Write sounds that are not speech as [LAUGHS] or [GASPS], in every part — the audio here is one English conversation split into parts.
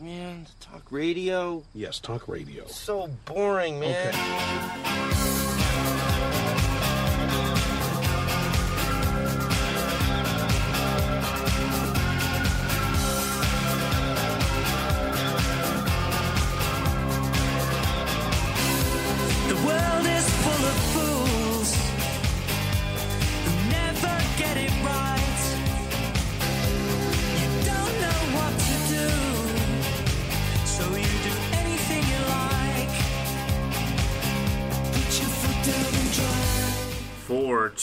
Man, talk radio. Yes, talk radio. So boring, man. The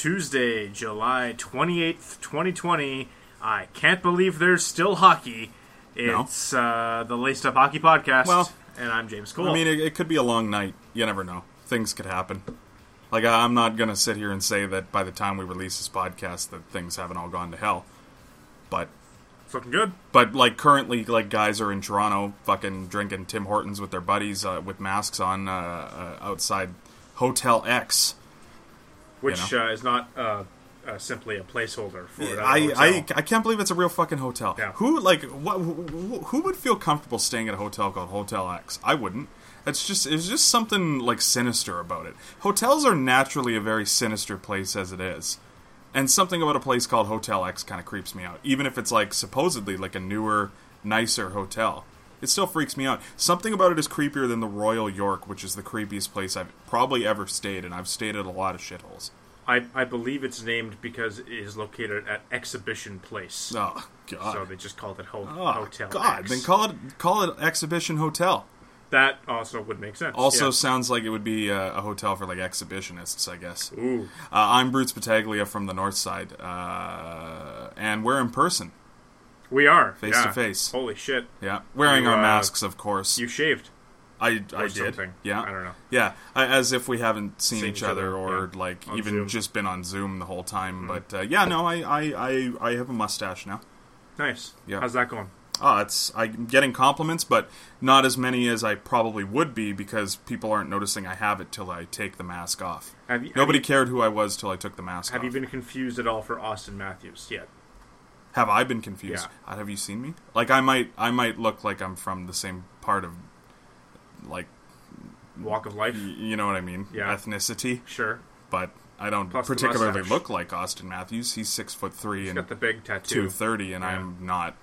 Tuesday, July 28th, 2020. I can't believe there's still hockey. It's uh, the Laced Up Hockey Podcast, Well, and I'm James Cole. I mean, it, it could be a long night. You never know. Things could happen. Like, I'm not going to sit here and say that by the time we release this podcast that things haven't all gone to hell. But, it's looking good. but like, currently, like, guys are in Toronto fucking drinking Tim Hortons with their buddies uh, with masks on uh, uh, outside Hotel X. Which You uh, is not uh, uh, simply a placeholder for that I. I, I can't believe it's a real fucking hotel. Yeah. Who like what? Who, who would feel comfortable staying at a hotel called Hotel X? I wouldn't. It's just it's just something like sinister about it. Hotels are naturally a very sinister place as it is, and something about a place called Hotel X kind of creeps me out. Even if it's like supposedly like a newer, nicer hotel, it still freaks me out. Something about it is creepier than the Royal York, which is the creepiest place I've probably ever stayed, and I've stayed at a lot of shitholes. I, I believe it's named because it is located at Exhibition Place. Oh God. So they just called it ho- Oh, Hotel God, X. then call it call it Exhibition Hotel. that also would make sense. Also yeah. sounds like it would be uh, a hotel for like exhibitionists, I guess. Uh, Ooh, I'm Bruce Battaglia from the North Side, uh, and we're in person. We are Face yeah. to face. Holy shit! Yeah, wearing You, our uh, masks, of course. You shaved. I I did. something. Yeah, I don't know. Yeah, I, as if we haven't seen, Seen each each other, or yeah. like On even Zoom. Mm-hmm. just been on Zoom the whole time. But uh, yeah, no, I, I I I have a mustache now. Nice. Yeah. How's that going? Oh, it's I'm getting compliments, but not as many as I probably would be because people aren't noticing I have it till I take the mask off. Have you, have Nobody you- cared who I was till I took the mask Have off. you been confused at all for Auston Matthews yet? Have I been confused? Yeah. Uh, Have you seen me? Like I might I might look like I'm from the same part of like Walk of life? y- you know what I mean? Yeah. Ethnicity, Sure. but I don't Plus particularly look like Auston Matthews. He's six foot three He's and got the big tattoo. two thirty, and Yeah. I'm not.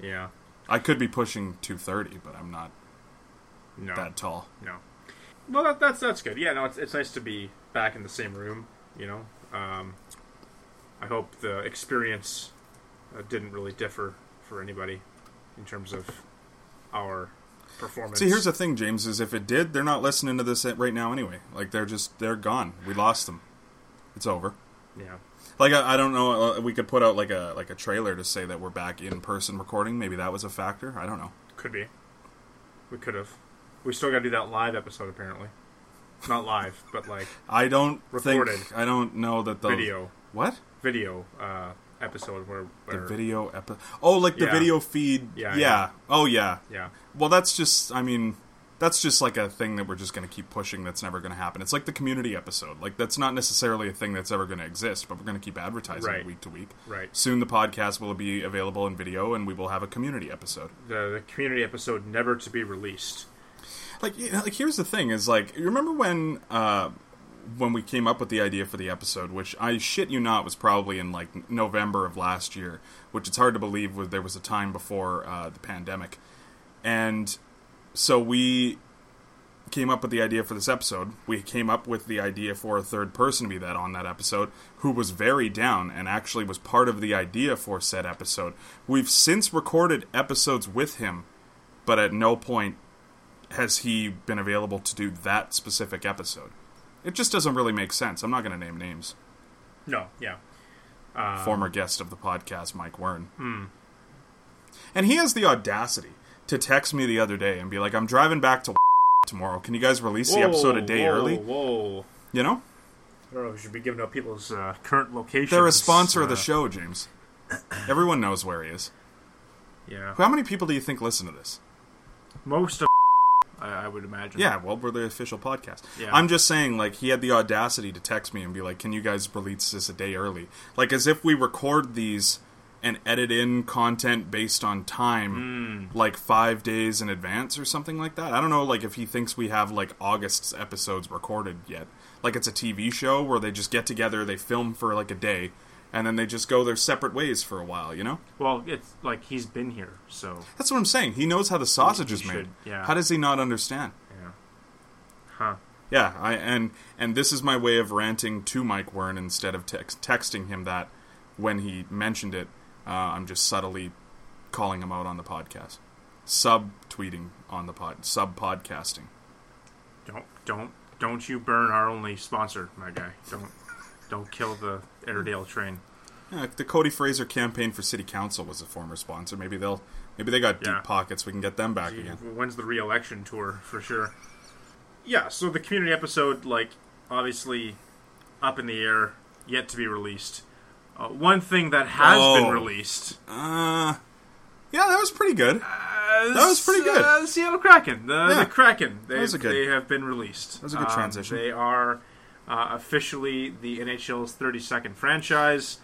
Yeah. I could be pushing two thirty, but I'm not No. that tall. No. Well, that, that's that's good. Yeah, no, it's it's nice to be back in the same room. You know, um, I hope the experience uh, didn't really differ for anybody in terms of our performance. See, here's the thing, James. Is if it did, they're not listening to this right now anyway. Like they're just they're gone. We lost them. It's over. yeah. Like I, I don't know. Uh, we could put out like a like a trailer to say that we're back in person recording. Maybe that was a factor. I don't know. Could be. We could have. We still got to do that live episode apparently. Not live, but like I don't Recorded. think. I don't know that the video What video uh, episode where, the video epi- Oh, like the Yeah. video feed. Yeah, Yeah. yeah. Oh yeah. yeah Well, that's just. I mean, that's just like a thing that we're just going to keep pushing. That's never going to happen. It's like the community episode. Like that's not necessarily a thing that's ever going to exist, but we're going to keep advertising Right. it week to week. right. Soon the podcast will be available in video, and we will have a community episode. The, the community episode never to be released. like you know, like here's the thing is like you remember when uh when we came up with the idea for the episode which i shit you not was probably in like november of last year which it's hard to believe was there was a time before uh, the pandemic. And so we came up with the idea for this episode. We came up with the idea for a third person to be that on that episode who was very down and actually was part of the idea for said episode. We've since recorded episodes with him but at no point has he been available to do that specific episode. It just doesn't really make sense. I'm not going to name names. No, yeah. Former guest of the podcast, Mike Wern. And he has the audacity to text me the other day and be like, I'm driving back to [LAUGHS] tomorrow. Can you guys release the episode a day whoa, early? Whoa. You know? I don't know. if We should be giving out people's uh, current locations. They're a sponsor of the uh, show, James. Everyone knows where he is. Yeah. How many people do you think listen to this? Most of I, I would imagine. Yeah, well, we're the official podcast. Yeah. I'm just saying, like, he had the audacity to text me and be like, "Can you guys release this a day early?" Like, as if we record these and edit in content based on time hmm. like five days in advance or something like that. I don't know like if he thinks we have like August's episodes recorded yet. Like it's a TV show where they just get together, they film for like a day, and then they just go their separate ways for a while, you know? Well, it's like he's been here, so That's what I'm saying. He knows how the sausage is made. yeah. How does he not understand? yeah. Huh. Yeah, I and and this is my way of ranting to Mike Wern instead of text, texting him that when he mentioned it. Uh, I'm just subtly calling him out on the podcast, sub tweeting on the pod, sub podcasting. Don't don't don't you burn our only sponsor, my guy. Don't don't kill the Airedale train. Yeah, the Cody Fraser campaign for city council was a former sponsor. Maybe they'll maybe they got Yeah. deep pockets. We can get them back Gee, again. When's the re-election tour for sure? Yeah, so the community episode, like, obviously up in the air, yet to be released. Uh, one thing that has Oh. been released. Uh, yeah, that was pretty good. Uh, That was pretty good. Uh, the Seattle Kraken. The, Yeah. the Kraken. They, was a good- they have been released. That was a good transition. They are uh, officially the NHL's 32nd franchise,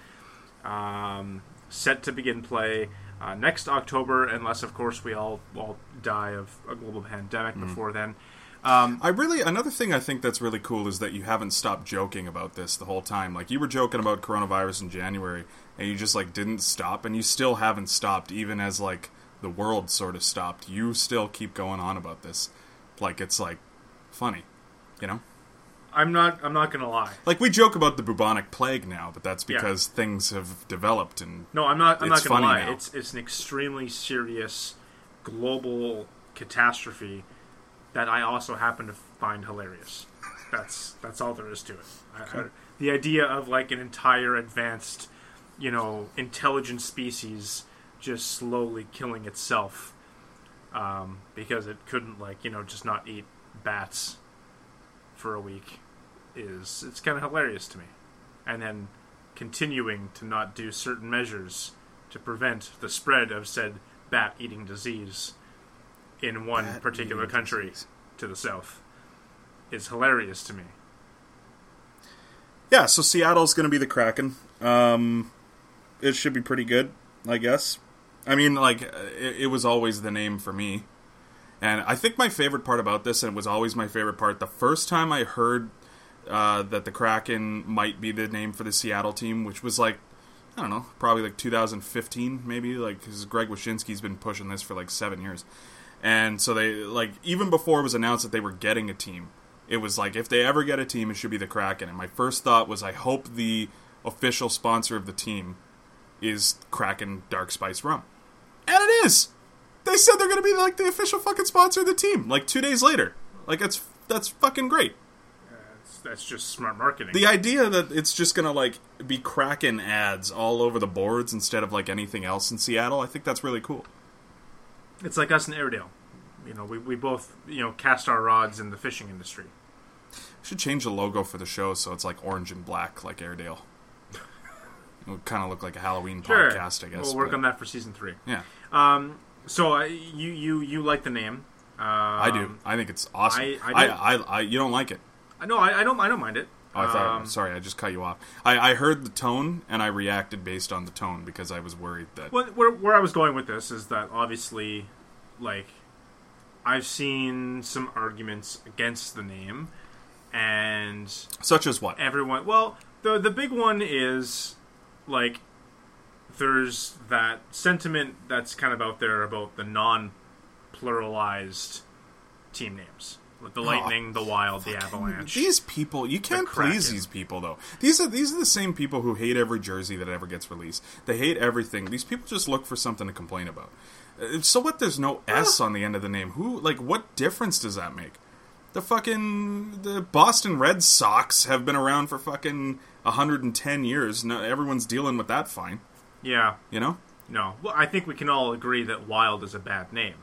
um, set to begin play uh, next October, unless, of course, we all, all die of a global pandemic Mm. before then. Um, I really another thing I think that's really cool is that you haven't stopped joking about this the whole time. Like you were joking about coronavirus in January, and you just like didn't stop, and you still haven't stopped, even as like the world sort of stopped. You still keep going on about this, like it's like funny, you know. I'm not. I'm not gonna lie. Like we joke about the bubonic plague now, but that's Yeah. because things have developed and No, I'm not. I'm not gonna lie. now. It's it's an extremely serious global catastrophe that I also happen to find hilarious. That's that's all there is to it. I, I, the idea of like an entire advanced, you know, intelligent species just slowly killing itself um, because it couldn't like you know just not eat bats for a week is it's kind of hilarious to me, and then continuing to not do certain measures to prevent the spread of said bat eating disease in one Bat particular country disease. to the south is hilarious to me. yeah. So Seattle's going to be the Kraken. Um, it should be pretty good, I guess. I mean, like it, it was always the name for me, and I think my favorite part about this, and it was always my favorite part, the first time I heard uh, that the Kraken might be the name for the Seattle team, which was like I don't know, probably like 2015, maybe like because Greg Wyshynski's been pushing this for like seven years, and so they like even before it was announced that they were getting a team, it was like if they ever get a team, it should be the Kraken. And my first thought was, I hope the official sponsor of the team is Kraken Dark Spice Rum, and it is. They said they're going to be like the official fucking sponsor of the team. Like two days later, like that's that's fucking great. That's, just smart marketing. The idea that it's just gonna like be Kraken ads all over the boards instead of like anything else in Seattle, I think that's really cool. it's like us in Airedale. You know, we, we both you know cast our rods in the fishing industry. Should change the logo for the show so it's like orange and black, like Airedale. [LAUGHS] It would kind of look like a Halloween Sure, podcast, I guess. We'll work but- on that for season three. Yeah, Um, so uh, you you you like the name? Um, I do. I think it's awesome. I- I, I I. I, you don't like it. I know. I, I don't. I don't mind it. Oh, I thought. Um, sorry, I just cut you off. I, I heard the tone and I reacted based on the tone because I was worried that. Well, where, where I was going with this is that obviously, like, I've seen some arguments against the name, and Such as what? everyone. Well, the the big one is like there's that sentiment that's kind of out there about the non-pluralized team names, like the Lightning, the Wild, the Avalanche. These people, you can't Kraken. please these people though. These are these are the same people who hate every jersey that ever gets released. They hate everything. These people just look for something to complain about. Uh, So what? There's no S on the end of the name. Who? Like, what difference does that make? The fucking the Boston Red Sox have been around for fucking 110 years. No, everyone's dealing with that fine. yeah, You know. no. Well, I think we can all agree that Wild is a bad name.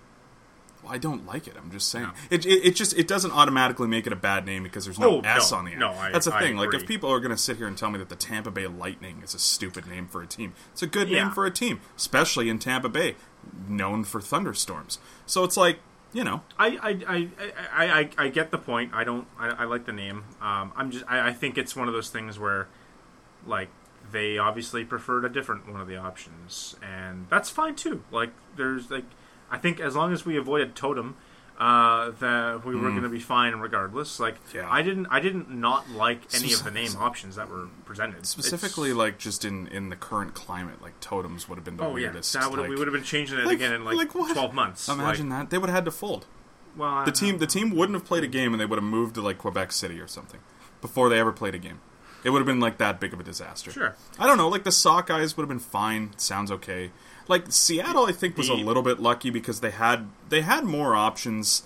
I don't like it. I'm just saying. It, it, it just it doesn't automatically make it a bad name because there's no Oh, S no. on the end. No, I- That's the I thing. Like if people are going to sit here and tell me that the Tampa Bay Lightning is a stupid name for a team, it's a good Yeah. name for a team, especially in Tampa Bay, known for thunderstorms. So it's like you know, I I, I, I, I, I get the point. I don't. I, I like the name. Um, I'm just. I, I think it's one of those things where, like, they obviously preferred a different one of the options, and that's fine too. Like there's like I think as long as we avoided totem, uh, that we were going to be fine regardless. Like Hmm. Yeah. I didn't I didn't not like any of the name options that were presented. Specifically, It's- like just in in the current climate, like totems would have been the oh yeah, weirdest. that would like, we would have been changing it like- again in like, like twelve months. Imagine like, that they would have had to fold. Well, I The team know. the team wouldn't have played a game, and they would have moved to like Quebec City or something before they ever played a game. It would have been like that big of a disaster. Sure. I don't know. Like the Sockeyes would have been fine. Sounds okay. Like Seattle, I think was a little bit lucky because they had they had more options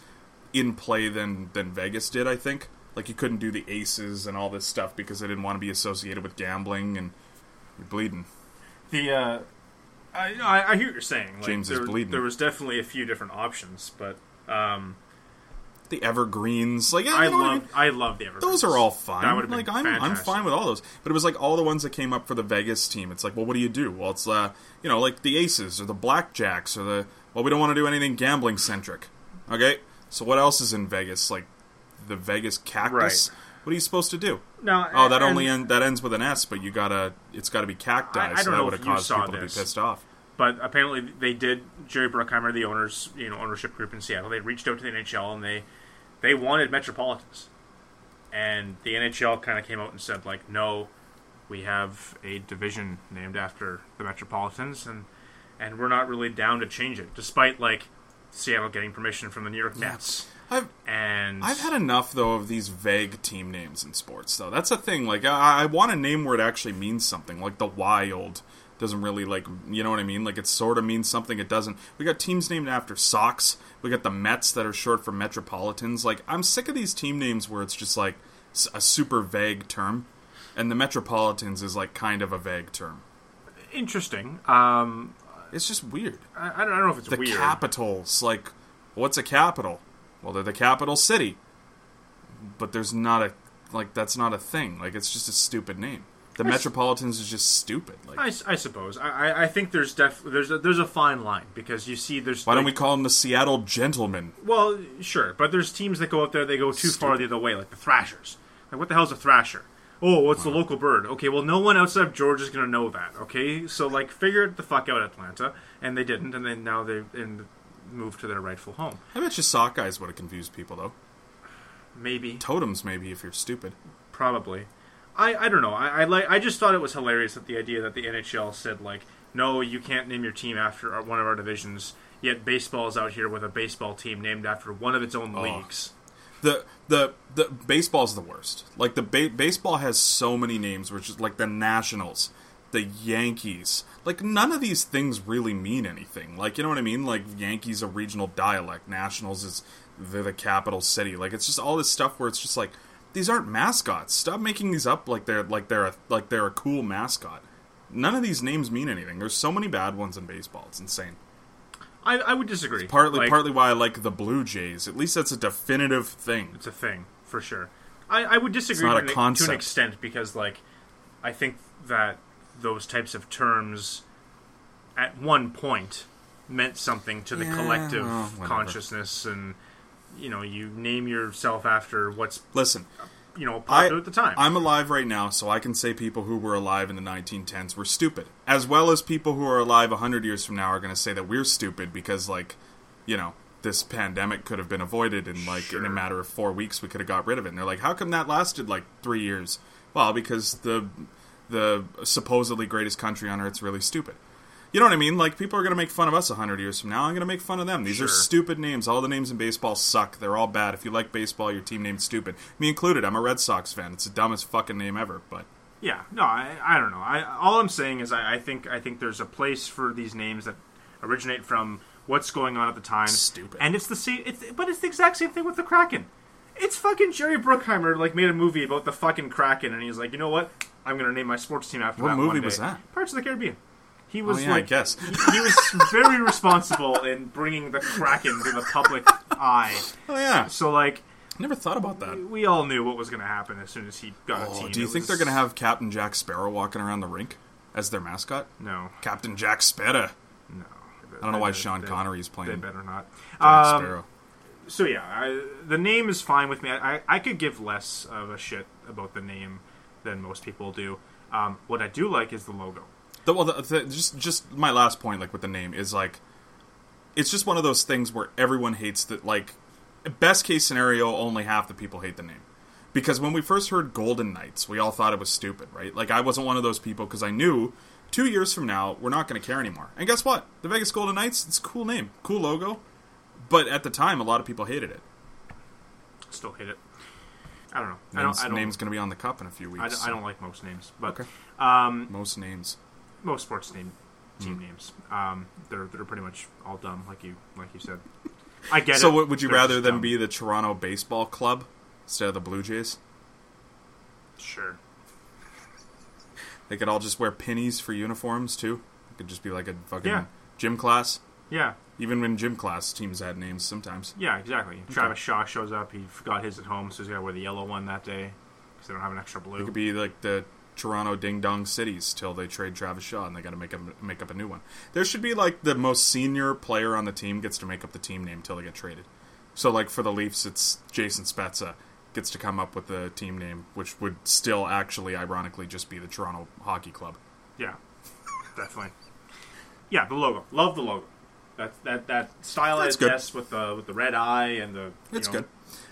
in play than than Vegas did. I think. Like you couldn't do the aces and all this stuff because they didn't want to be associated with gambling and you're bleeding. The uh, I, I I hear what you're saying. Like, James is bleeding. There was definitely a few different options, but um, The Evergreens, like yeah, I you know what I love mean? I love the Evergreens. Those are all fine. That like I'm, I'm fine with all those. But it was like all the ones that came up for the Vegas team. It's like, well, what do you do? Well, it's uh, you know, like the aces or the blackjacks or the well, we don't want to do anything gambling centric. Okay, so what else is in Vegas? Like the Vegas cactus. Right. What are you supposed to do? No, Oh, that and- only end, that ends with an S, but you gotta it's got to be cacti. I- I so don't that know would if have you caused people this. to be pissed off. But apparently, they did. Jerry Bruckheimer, the owners, you know, ownership group in Seattle, they reached out to the NHL and they they wanted Metropolitans, and the NHL kind of came out and said like, no, we have a division named after the Metropolitans, and and we're not really down to change it, despite like Seattle getting permission from the New York Mets. I've And I've had enough though of these vague team names in sports though. That's the thing. Like I, I want a name where it actually means something. Like the Wild doesn't really like you know what I mean. Like it sort of means something. It doesn't. We got teams named after Sox. We got the Mets that are short for Metropolitans. Like I'm sick of these team names where it's just like a super vague term, and the Metropolitans is like kind of a vague term. interesting. Um, It's just weird. I, I don't know if it's The weird. capitals, like, what's a capital? Well, they're the capital city. But there's not a like that's not a thing. Like it's just a stupid name. The Metropolitans is just stupid. Like I, I suppose. I, I- think there's def there's a, there's a fine line because you see there's why don't we call them the Seattle Gentlemen? Well, sure, but there's teams that go out there they go too far the other way, like the Thrashers. Like what the hell's a Thrasher? Oh, what's the local bird? Okay, well no one outside of Georgia is gonna know that. Okay, so like figure it the fuck out, Atlanta, and they didn't, and then now they in moved to their rightful home. I bet you Sockeyes would have confused people though. Maybe, Totems maybe if you're stupid. probably. I, I don't know. I, I like. I just thought it was hilarious that the idea that the NHL said like, no, you can't name your team after our, one of our divisions. Yet baseball is out here with a baseball team named after one of its own leagues. The the the baseball's the worst. Like the ba- baseball has so many names, which is like the Nationals, the Yankees. Like none of these things really mean anything. Like you know what I mean? Like Yankees a regional dialect, Nationals is the capital city. Like it's just all this stuff where it's just like these aren't mascots. Stop making these up like they're like they're a, like they're a cool mascot. None of these names mean anything. There's so many bad ones in baseball. It's insane. I, I would disagree. Partly Like, partly why I like the Blue Jays. At least that's a definitive thing. it's a thing for sure. I, I would disagree not to, a an, to an extent because like I think that those types of terms at one point meant something to the Yeah, collective whatever. consciousness and you know you name yourself after what's Listen, you know I, popular at the time. I'm alive right now, so I can say people who were alive in the 1910s were stupid, as well as people who are alive 100 years from now are going to say that we're stupid because, like, you know, this pandemic could have been avoided in like in a matter of four weeks. We could have got rid of it. And they're like, how come that lasted like three years? Well, because the the supposedly greatest country on earth's really stupid. You know what I mean? Like people are going to make fun of us 100 years from now. I'm going to make fun of them. These are stupid names. All the names in baseball suck. They're all bad. If you like baseball, your team name's stupid. Me included. I'm a Red Sox fan. It's the dumbest fucking name ever, but Yeah, no, I, I don't know. I all I'm saying is I, I think I think there's a place for these names that originate from what's going on at the time. Stupid. And it's the same. It's but it's the exact same thing with the Kraken. It's fucking Jerry Bruckheimer like made a movie about the fucking Kraken, and he's like, you know what? I'm gonna name my sports team after What that. movie one day." was that? Pirates of the Caribbean. He was Oh, yeah, I like, guess. he, he was very responsible in bringing the Kraken to the public eye. oh yeah, So like, never thought about that. we all knew what was gonna happen as soon as he got a Oh, team. do you It think was- they're gonna have Captain Jack Sparrow walking around the rink as their mascot? no? Captain Jack Sparrow. No. I don't know why Sean Connery is They playing Jack better not. Um, Sparrow. so yeah, I, the name is fine with me. I, I could give less of a shit about the name than most people do. Um, what I do like is the logo. The, well, the, the, just just my last point, like with the name, is like it's just one of those things where everyone hates that. Like best case scenario, only half the people hate the name. Because when we first heard Golden Knights, we all thought it was stupid, right? Like I wasn't one of those people because I knew two years from now we're not going to care anymore. And guess what? The Vegas Golden Knights, it's a cool name, cool logo. But at the time, a lot of people hated it. Still hate it. I don't know. I Name's, don't. I don't. name's going to be on the cup in a few weeks. I don't, I don't like most names, but Okay. um, most names. Most sports name team Hmm. names. Um, they're they're pretty much all dumb, like you like you said. I get it. So, would you They're rather than dumb. be the Toronto Baseball Club instead of the Blue Jays? Sure. They could all just wear pennies for uniforms too. It could just be like a fucking Yeah. gym class. Yeah. Even when gym class teams had names sometimes. Yeah. Exactly. Travis Shaw shows up. He forgot his at home, so he's got to wear the yellow one that day because they don't have an extra blue. It could be like the Toronto Ding Dong Cities till they trade Travis Shaw and they got to make up make up a new one. There should be like the most senior player on the team gets to make up the team name till they get traded. So like for the Leafs, it's Jason Spezza gets to come up with the team name, which would still actually ironically just be the Toronto Hockey Club. Yeah, [LAUGHS] definitely. Yeah, the logo. Love the logo. That that that stylized. S with the with the red eye and the. you It's know- good.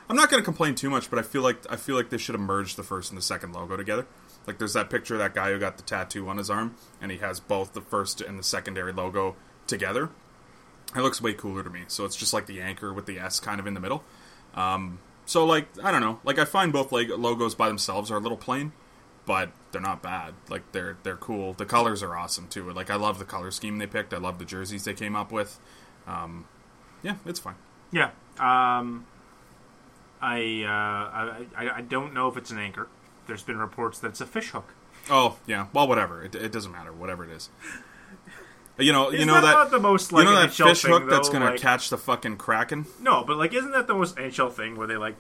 I'm not going to complain too much, but I feel like I feel like they should have merged the first and the second logo together. Like there's that picture of that guy who got the tattoo on his arm, and he has both the first and the secondary logo together. It looks way cooler to me. So it's just like the anchor with the S kind of in the middle. Um, so like I don't know, like I find both like logos by themselves are a little plain, but they're not bad. Like they're they're cool. The colors are awesome too. Like I love the color scheme they picked. I love the jerseys they came up with. Um, yeah, it's fine. Yeah. Um, I, uh, I I I don't know if it's an anchor. There's been reports that it's a fish hook. Oh yeah, well whatever. It, it doesn't matter. Whatever it is. You know, you Isn't know that that, not the most, like, you know that NHL fish thing, hook that's gonna Like- catch the fucking kraken. No, but like, isn't that the most NHL thing where they like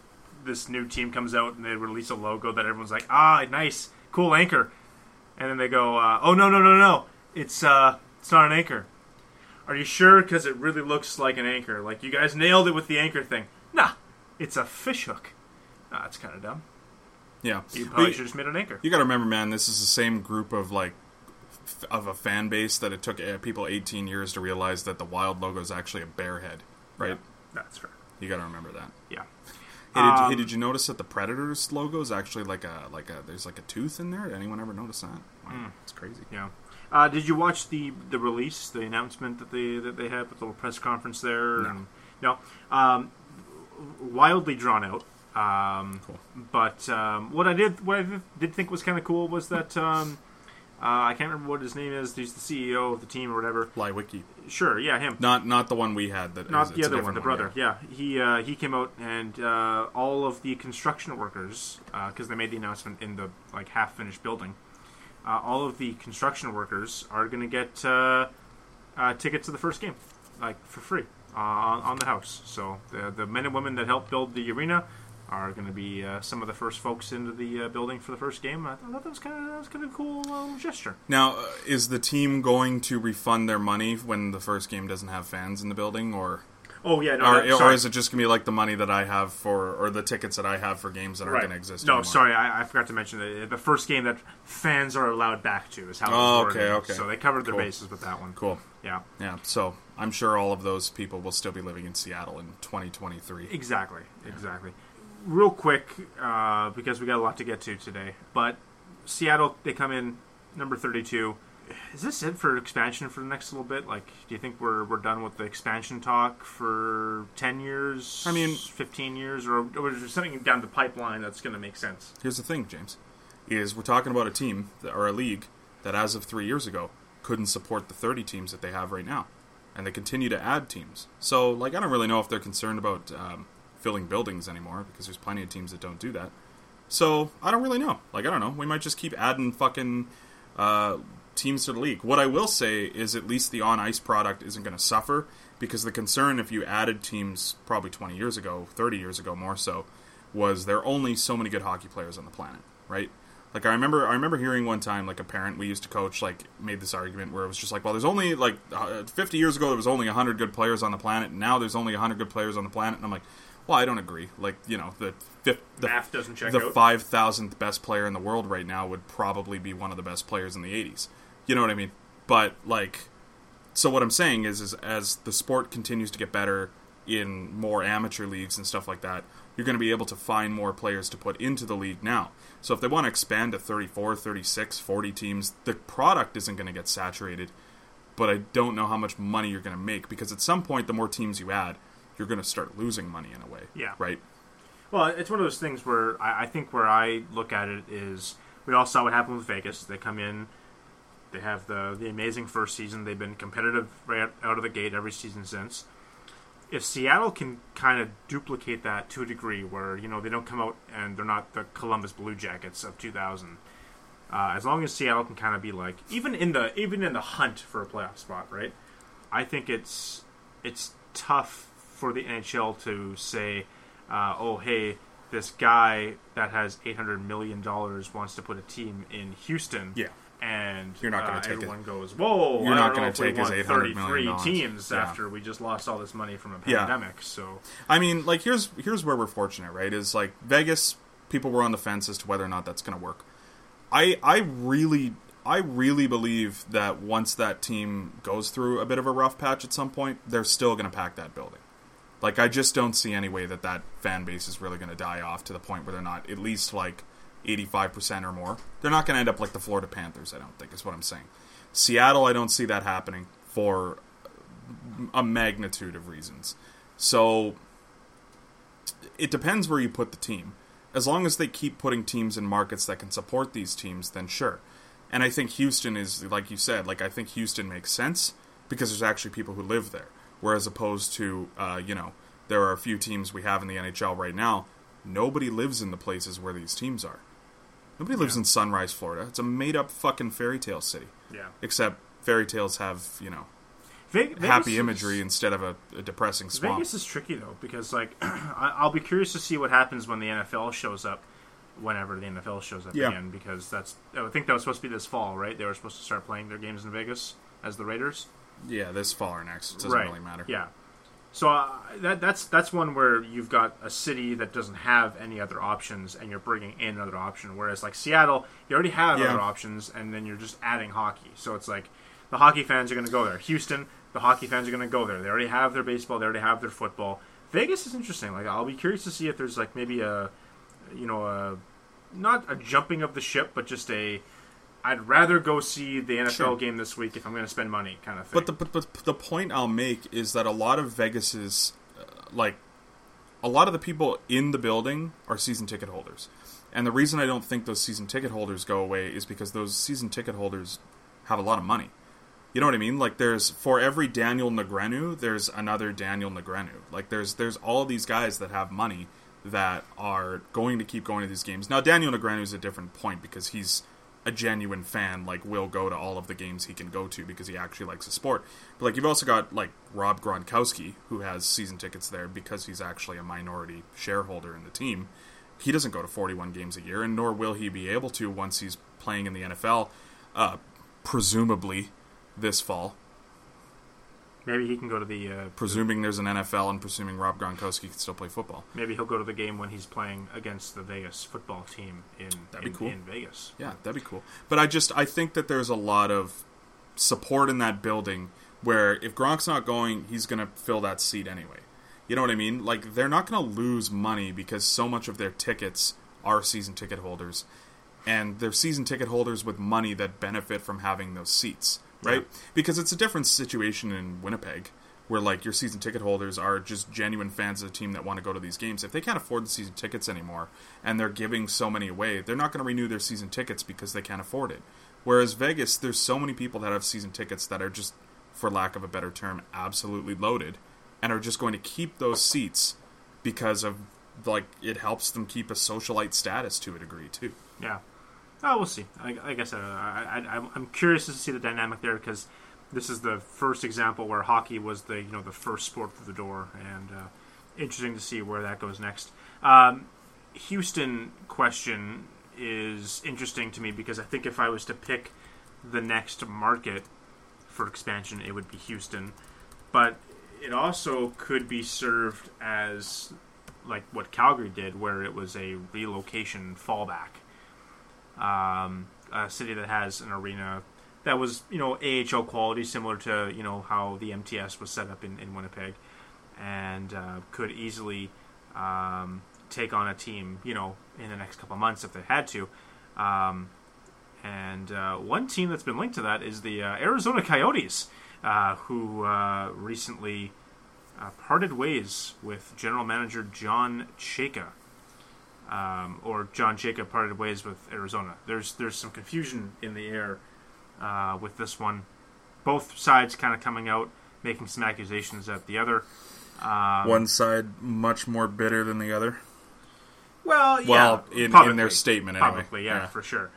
this new team comes out and they release a logo that everyone's like, ah, nice, cool anchor, and then they go, uh, oh no no no no, it's uh, it's not an anchor. Are you sure? Because it really looks like an anchor. Like you guys nailed it with the anchor thing. Nah, it's a fish hook. Ah, that's kind of dumb. Yeah, You But probably should just made an anchor. You got to remember, man. This is the same group of like f- of a fan base that it took uh, people 18 years to realize that the Wild logo is actually a bear head, right? That's fair. You got to remember that. Yeah. Hey did, Um, hey, did you notice that the Predators logo is actually like a like a there's like a tooth in there? Anyone ever notice that? Wow, Hmm. It's crazy. Yeah. Uh, did you watch the the release, the announcement that they that they had with the little press conference there? No. And, no. Um, wildly drawn out. Um, Cool. But um, what I did what I did- think was kind of cool was that um, uh, I can't remember what his name is. He's the CEO of the team or whatever. Leiweke, Sure, yeah, him. not not the one we had. That Not is- the other one, different the brother. Yeah, he uh, he came out and uh, all of the construction workers, because they made the announcement in the like half finished building, uh, all of the construction workers are going to get uh, uh, tickets to the first game, like for free uh, on, on the house. So the the men and women that helped build the arena are going to be uh, some of the first folks into the uh, building for the first game. I thought that was kind of that was kind of a cool uh, gesture. Now, uh, is the team going to refund their money when the first game doesn't have fans in the building, or Oh yeah, no, or, that- or is it just gonna be like the money that I have for, or the tickets that I have for games that aren't gonna exist? No, anymore? sorry, I, I forgot to mention the, the first game that fans are allowed back to is how. it Oh, okay, worded. okay. So they covered their Cool. bases with that one. Cool. Yeah, Yeah, so I'm sure all of those people will still be living in Seattle in 2023. exactly, exactly. Real quick, uh, because we got a lot to get to today, but Seattle they come in number thirty-two. Is this it for expansion for the next little bit? Like, do you think we're we're done with the expansion talk for ten years? I mean- fifteen years, or, or is there something down the pipeline that's going to make sense? Here's the thing, James, is we're talking about a team that, or a league that, as of three years ago, couldn't support the 30 teams that they have right now, and they continue to add teams. So, like, I don't really know if they're concerned about um, filling buildings anymore because there's plenty of teams that don't do that. So I don't really know. Like, I don't know. We might just keep adding fucking uh, teams to the league. What I will say is at least the on ice product isn't going to suffer because the concern if you added teams probably 20 years ago, 30 years ago more so, was there are only so many good hockey players on the planet, right? Like I remember, I remember hearing one time, like a parent we used to coach, like made this argument where it was just like, well, there's only like uh, 50 years ago there was only 100 good players on the planet, and now there's only 100 good players on the planet, and I'm like, Well, I don't agree. Like you know, the fifth, the, Math doesn't check the out. five thousandth best player in the world right now would probably be one of the best players in the '80s. You know what I mean? But like, so what I'm saying is, is as the sport continues to get better in more amateur leagues and stuff like that, you're going to be able to find more players to put into the league now. So if they want to expand to 34, 36, 40 teams, the product isn't going to get saturated. But I don't know how much money you're going to make because at some point, the more teams you add, you're going to start losing money in a way. Yeah. Right. Well, it's one of those things where I, I think where I look at it is we all saw what happened with Vegas. They come in, they have the the amazing first season. They've been competitive right out of the gate every season since. If Seattle can kind of duplicate that to a degree, where you know they don't come out and they're not the Columbus Blue Jackets of 2000, uh, as long as Seattle can kind of be like even in the even in the hunt for a playoff spot, right? I think it's it's tough for the NHL to say, uh, "Oh, hey, this guy that has eight hundred million dollars wants to put a team in Houston." Yeah. and You're not gonna uh, take it. everyone goes, "Whoa!" You're not if we take his want $800 million teams Yeah. after we just lost all this money from a Yeah. pandemic. So I mean, like here's here's where we're fortunate, right? Is like Vegas, people were on the fence as to whether or not that's going to work. I I really I really believe that once that team goes through a bit of a rough patch at some point, they're still going to pack that building. Like I just don't see any way that that fan base is really going to die off to the point where they're not at least like 85% or more. They're not going to end up like the Florida Panthers, I don't think is what I'm saying. Seattle, I don't see that happening for a magnitude of reasons. So it depends where you put the team. As long as they keep putting teams in markets that can support these teams, then sure. And I think Houston is, like you said, like I think Houston makes sense because there's actually people who live there. Whereas opposed to, uh, you know, there are a few teams we have in the NHL right now. Nobody lives in the places where these teams are. Nobody lives Yeah. in Sunrise, Florida. It's a made-up fucking fairy tale city. yeah, Except fairy tales have, you know, Vegas happy is- imagery instead of a, a depressing swamp. Vegas is tricky though because like [CLEARS THROAT] I- I'll be curious to see what happens when the NFL shows up, whenever the NFL shows up Yeah. again. Because that's I think that was supposed to be this fall, right? They were supposed to start playing their games in Vegas as the Raiders. Yeah, this fall or next. It doesn't right. really matter. Yeah. So uh, that that's that's one where you've got a city that doesn't have any other options, and you're bringing in another option. Whereas like Seattle, you already have Yeah. other options, and then you're just adding hockey. So it's like the hockey fans are going to go there. Houston, the hockey fans are going to go there. They already have their baseball. They already have their football. Vegas is interesting. Like I'll be curious to see if there's like maybe a, you know, a not a jumping of the ship, but just a. I'd rather go see the NFL Sure. game this week if I'm going to spend money, kind of thing. But the but, but the point I'll make is that a lot of Vegas's uh, like a lot of the people in the building are season ticket holders. And the reason I don't think those season ticket holders go away is because those season ticket holders have a lot of money. You know what I mean? Like there's for every Daniel Negreanu, there's another Daniel Negreanu. Like there's there's all these guys that have money that are going to keep going to these games. Now Daniel Negreanu is a different point because he's a genuine fan, like will go to all of the games he can go to because he actually likes the sport. But like you've also got like Rob Gronkowski who has season tickets there because he's actually a minority shareholder in the team. He doesn't go to 41 games a year, and nor will he be able to once he's playing in the NFL, uh, presumably this fall. Maybe he can go to the uh, Presuming there's an NFL, and presuming Rob Gronkowski can still play football. Maybe he'll go to the game when he's playing against the Vegas football team in That'd be in, cool. in Vegas. Yeah, that'd be cool. But I just I think that there's a lot of support in that building where if Gronk's not going, he's going to fill that seat anyway. You know what I mean? Like they're not going to lose money because so much of their tickets are season ticket holders and they're season ticket holders with money that benefit from having those seats, right? Because it's a different situation in Winnipeg where like your season ticket holders are just genuine fans of the team that want to go to these games. If they can't afford the season tickets anymore and they're giving so many away, they're not going to renew their season tickets because they can't afford it. Whereas Vegas, there's so many people that have season tickets that are just for lack of a better term absolutely loaded and are just going to keep those seats because of like it helps them keep a socialite status to a degree too. Yeah. Oh, we'll see. I, like I said, I, I, I'm- I'm curious to see the dynamic there because this is the first example where hockey was the you know the first sport through the door, and uh, interesting to see where that goes next. Um, Houston question is interesting to me because I think if I was to pick the next market for expansion, it would be Houston, but it also could be served as like what Calgary did, where it was a relocation fallback. Um, a city that has an arena that was, you know, AHL quality, similar to you know how the MTS was set up in, in Winnipeg, and uh, could easily um, take on a team, you know, in the next couple months if they had to. Um, and uh, one team that's been linked to that is the uh, Arizona Coyotes, uh, who uh, recently uh, parted ways with general manager John Chayka. Um, or John Chayka parted ways with Arizona. There's there's some confusion in the air uh, with this one. Both sides kind of coming out, making some accusations at the other. Um, One side much more bitter than the other. well, yeah, Well, in, in publicly. their statement, anyway. Publicly, yeah, for sure.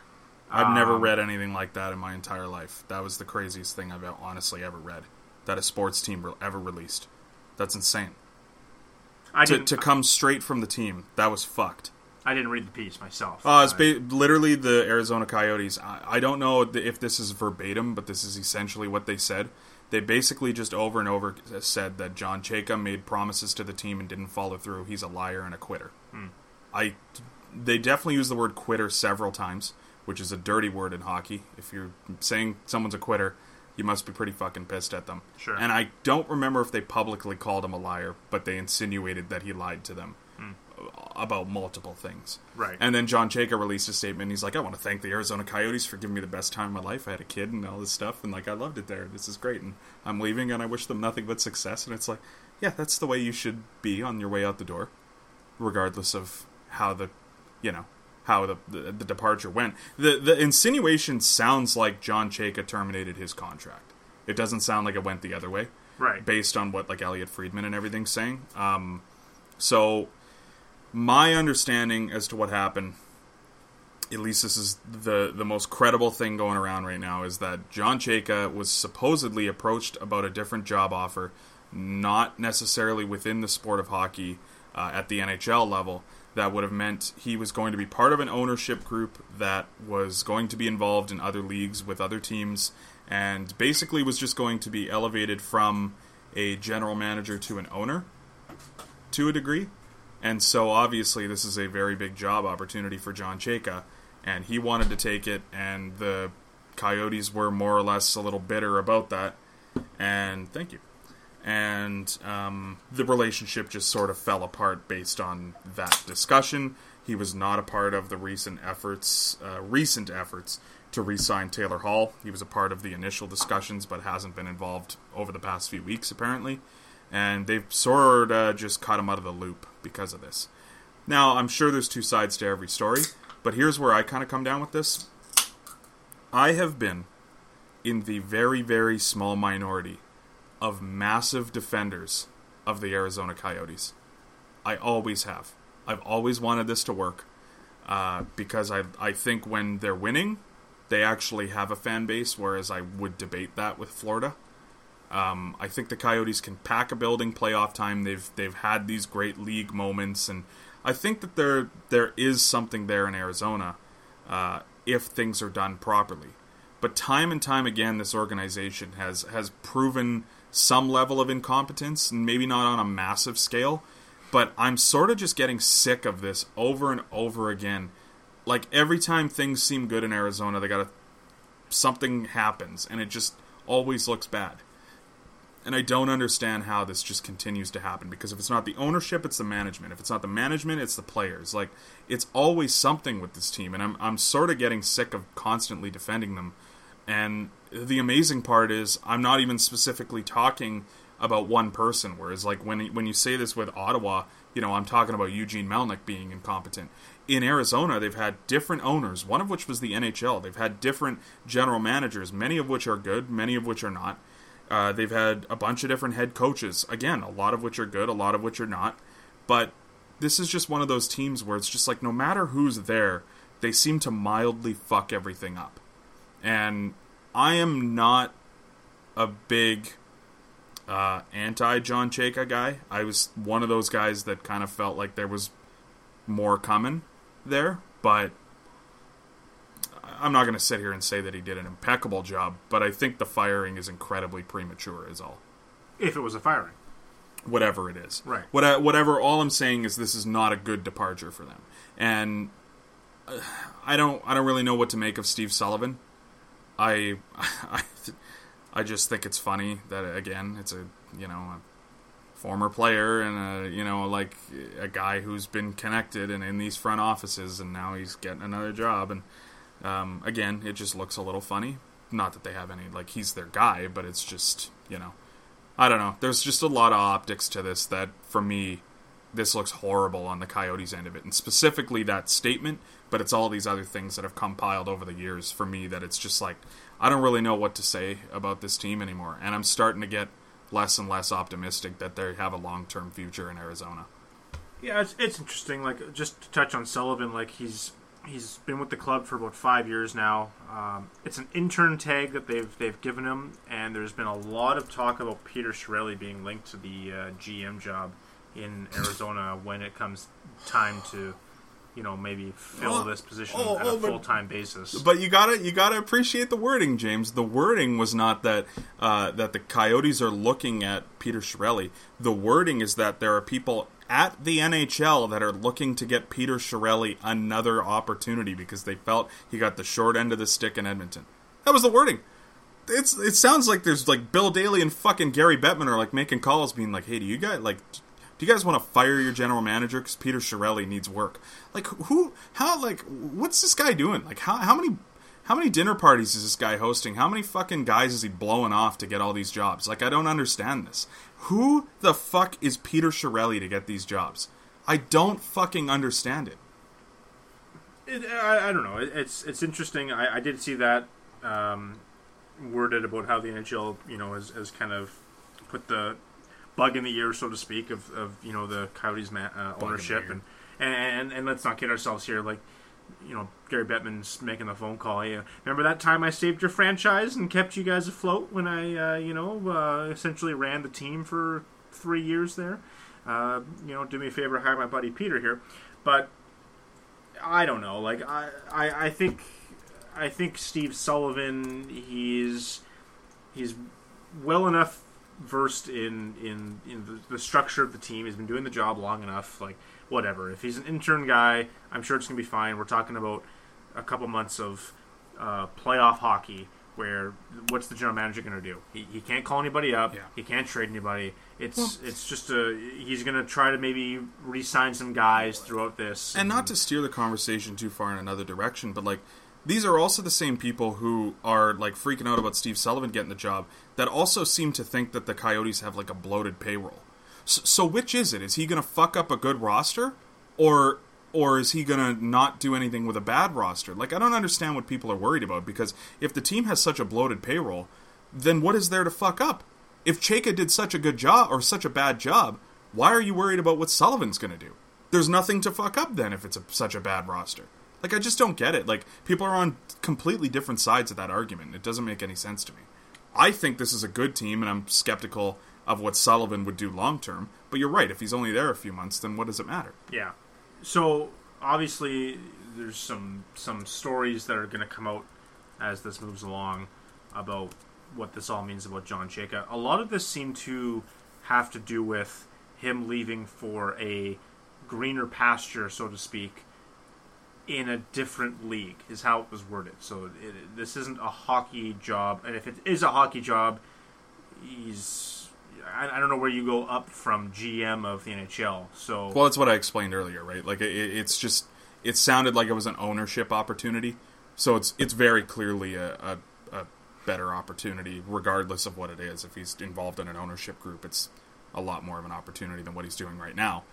I've never Um, read anything like that in my entire life. That was the craziest thing I've honestly ever read. That a sports team ever released. That's insane. I To, to come straight from the team, that was fucked. I didn't read the piece myself. Uh, it's ba- literally the Arizona Coyotes. I, I don't know if this is verbatim, but this is essentially what they said. They basically just over and over said that John Chayka made promises to the team and didn't follow through. He's a liar and a quitter. Hmm. I, they definitely use the word quitter several times, which is a dirty word in hockey. If you're saying someone's a quitter, you must be pretty fucking pissed at them. Sure. And I don't remember if they publicly called him a liar, but they insinuated that he lied to them about multiple things. Right. And then John Chayka released a statement. He's like, I want to thank the Arizona Coyotes for giving me the best time of my life. I had a kid and all this stuff, and like I loved it there. This is great, and I'm leaving, and I wish them nothing but success. And it's like, yeah, that's the way you should be on your way out the door, regardless of how the, you know, how the the, the departure went. The the insinuation sounds like John Chayka terminated his contract. It doesn't sound like it went the other way right. based on what like Elliotte Friedman and everything's saying. Um, so my understanding as to what happened, at least this is the the most credible thing going around right now, is that John Chayka was supposedly approached about a different job offer, not necessarily within the sport of hockey uh, at the NHL level. That would have meant he was going to be part of an ownership group that was going to be involved in other leagues with other teams, and basically was just going to be elevated from a general manager to an owner to a degree. And so obviously this is a very big job opportunity for John Chayka, and he wanted to take it, and the Coyotes were more or less a little bitter about that. And thank you. And um, the relationship just sort of fell apart based on that discussion. He was not a part of the recent efforts, uh, recent efforts to re-sign Taylor Hall. He was a part of the initial discussions, but hasn't been involved over the past few weeks, apparently and they've sort of just cut him out of the loop because of this. Now, I'm sure there's two sides to every story, but here's where I kind of come down with this. I have been in the very, very small minority of massive defenders of the Arizona Coyotes. I always have. I've always wanted this to work uh, because I, I think when they're winning, they actually have a fan base, whereas I would debate that with Florida. Um, I think the Coyotes can pack a building playoff time. They've they've had these great league moments, and I think that there there is something there in Arizona uh, if things are done properly. But time and time again, this organization has has proven some level of incompetence, and maybe not on a massive scale. But I'm sort of just getting sick of this over and over again. Like every time things seem good in Arizona, they got something happens, and it just always looks bad and I don't understand how this just continues to happen because if it's not the ownership, it's the management. If it's not the management, it's the players. Like it's always something with this team, and I'm I'm sort of getting sick of constantly defending them. And the amazing part is I'm not even specifically talking about one person. Whereas like when when you say this with Ottawa, you know I'm talking about Eugene Melnyk being incompetent. In Arizona, they've had different owners, one of which was the NHL. They've had different general managers, many of which are good, many of which are not. Uh, they've had a bunch of different head coaches. Again, a lot of which are good, a lot of which are not. But this is just one of those teams where it's just like no matter who's there, they seem to mildly fuck everything up. And I am not a big uh, anti John Chayka guy. I was one of those guys that kind of felt like there was more coming there, but I'm not going to sit here and say that he did an impeccable job, but I think the firing is incredibly premature, is all. If it was a firing. whatever it is. Right. What whatever. All I'm saying is this is not a good departure for them, and uh, I don't I don't really know what to make of Steve Sullivan. I [LAUGHS] I I just think it's funny that again it's a you know a former player and a you know like a guy who's been connected and in these front offices and now he's getting another job and um, again it just looks a little funny. Not that they have any like he's their guy, but it's just you know I don't know. There's just a lot of optics to this that, for me, this looks horrible on the Coyotes end of it, and specifically that statement. But it's all these other things that have compiled over the years for me that it's just like I don't really know what to say about this team anymore, and I'm starting to get less and less optimistic that they have a long term future in Arizona. Yeah, it's, it's interesting. Like just to touch on Sullivan, like he's he's been with the club for about five years now. Um, it's an intern tag that they've they've given him, and there's been a lot of talk about Peter Chiarelli being linked to the uh, GM job in Arizona when it comes time to, you know, maybe fill Oh, this position oh, at oh, a full time basis. But you gotta you gotta appreciate the wording, James. The wording was not that uh, that the Coyotes are looking at Peter Chiarelli. The wording is that there are people at the NHL that are looking to get Peter Chiarelli another opportunity because they felt he got the short end of the stick in Edmonton. That was the wording. It's it sounds like there's like Bill Daly and fucking Gary Bettman are like making calls, being like, "Hey, do you guys like?" Do you guys want to fire your general manager because Peter Shirelli needs work? Like who? How? Like what's this guy doing? Like how? How many? How many dinner parties is this guy hosting? How many fucking guys is he blowing off to get all these jobs? Like I don't understand this. Who the fuck is Peter Chiarelli to get these jobs? I don't fucking understand it. It, I, I don't know. It, it's it's interesting. I, I did see that um, worded about how the NHL, you know, has, has kind of put the bug in the ear, so to speak, of, of you know the Coyotes ma- uh, ownership, and, and and let's not kid ourselves here. Like, you know, Gary Bettman's making the phone call. Uh, remember that time I saved your franchise and kept you guys afloat when I, uh, you know, uh, essentially ran the team for three years there. Uh, you know, do me a favor, hire my buddy Peter here, but I don't know. Like I, I, I think, I think Steve Sullivan. He's he's well enough versed in in, in the, the structure of the team. He's been doing the job long enough. Like whatever. If he's an intern guy, I'm sure it's gonna be fine. We're talking about a couple months of uh, playoff hockey. Where what's the general manager going to do? He, he can't call anybody up. Yeah. He can't trade anybody. It's it's just a he's going to try to maybe re-sign some guys throughout this. and not to steer the conversation too far in another direction, but like these are also the same people who are like freaking out about Steve Sullivan getting the job that also seem to think that the Coyotes have like a bloated payroll. So, so which is it? Is he going to fuck up a good roster, or or is he going to not do anything with a bad roster? Like I don't understand what people are worried about because if the team has such a bloated payroll, then what is there to fuck up? If Chayka did such a good job or such a bad job, why are you worried about what Sullivan's going to do? There's nothing to fuck up then if it's a, such a bad roster. Like I just don't get it. Like people are on completely different sides of that argument. It doesn't make any sense to me. I think this is a good team, and I'm skeptical of what Sullivan would do long term. But you're right. If he's only there a few months, then what does it matter? Yeah. So obviously, there's some some stories that are going to come out as this moves along about what this all means about John Chayka. A lot of this seemed to have to do with him leaving for a greener pasture, so to speak, in a different league. Is how it was worded. So it, this isn't a hockey job, and if it is a hockey job, he's. I, I don't know where you go up from GM of the NHL. So Well, that's what I explained earlier, right? Like it, it's just it sounded like it was an ownership opportunity, so it's it's very clearly a, a, a better opportunity, regardless of what it is. If he's involved in an ownership group, it's a lot more of an opportunity than what he's doing right now.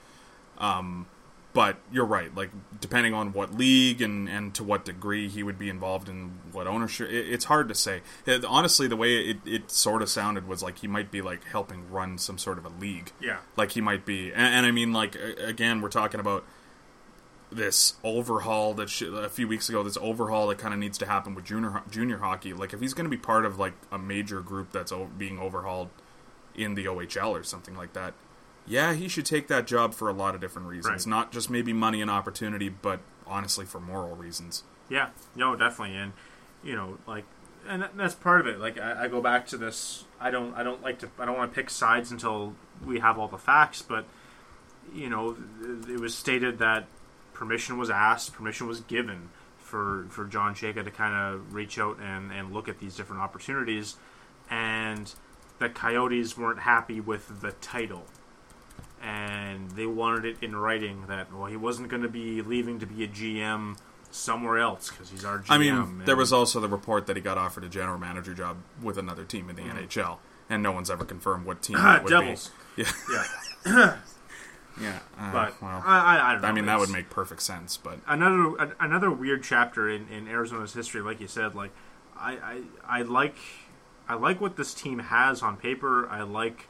Um, but you're right. Like depending on what league and, and to what degree he would be involved in what ownership, it, it's hard to say. It, honestly, the way it, it sort of sounded was like he might be like helping run some sort of a league yeah. like he might be. And, and I mean, like again, we're talking about this overhaul that sh- a few weeks ago. This overhaul that kind of needs to happen with junior ho- junior hockey. Like if he's going to be part of like a major group that's o- being overhauled in the OHL or something like that. Yeah, he should take that job for a lot of different reasons, Right. not just maybe money and opportunity, but honestly for moral reasons. Yeah, no, definitely, and you know, like, and that's part of it. Like, I, I go back to this. I don't, I don't like to, I don't want to pick sides until we have all the facts, but you know, it was stated that permission was asked, permission was given for for John Chayka to kind of reach out and and look at these different opportunities, and the Coyotes weren't happy with the title. And they wanted it in writing that well he wasn't going to be leaving to be a GM somewhere else because he's our GM. I mean, there was also the report that he got offered a general manager job with another team in Mm-hmm. the NHL, and no one's ever confirmed what team [LAUGHS] it would Devils. be. Yeah, Yeah, [LAUGHS] yeah. Uh, but well, I, I, I don't know. I mean, that would make perfect sense, but another an- another weird chapter in, in Arizona's history, like you said. Like I, I I like I like what this team has on paper. I like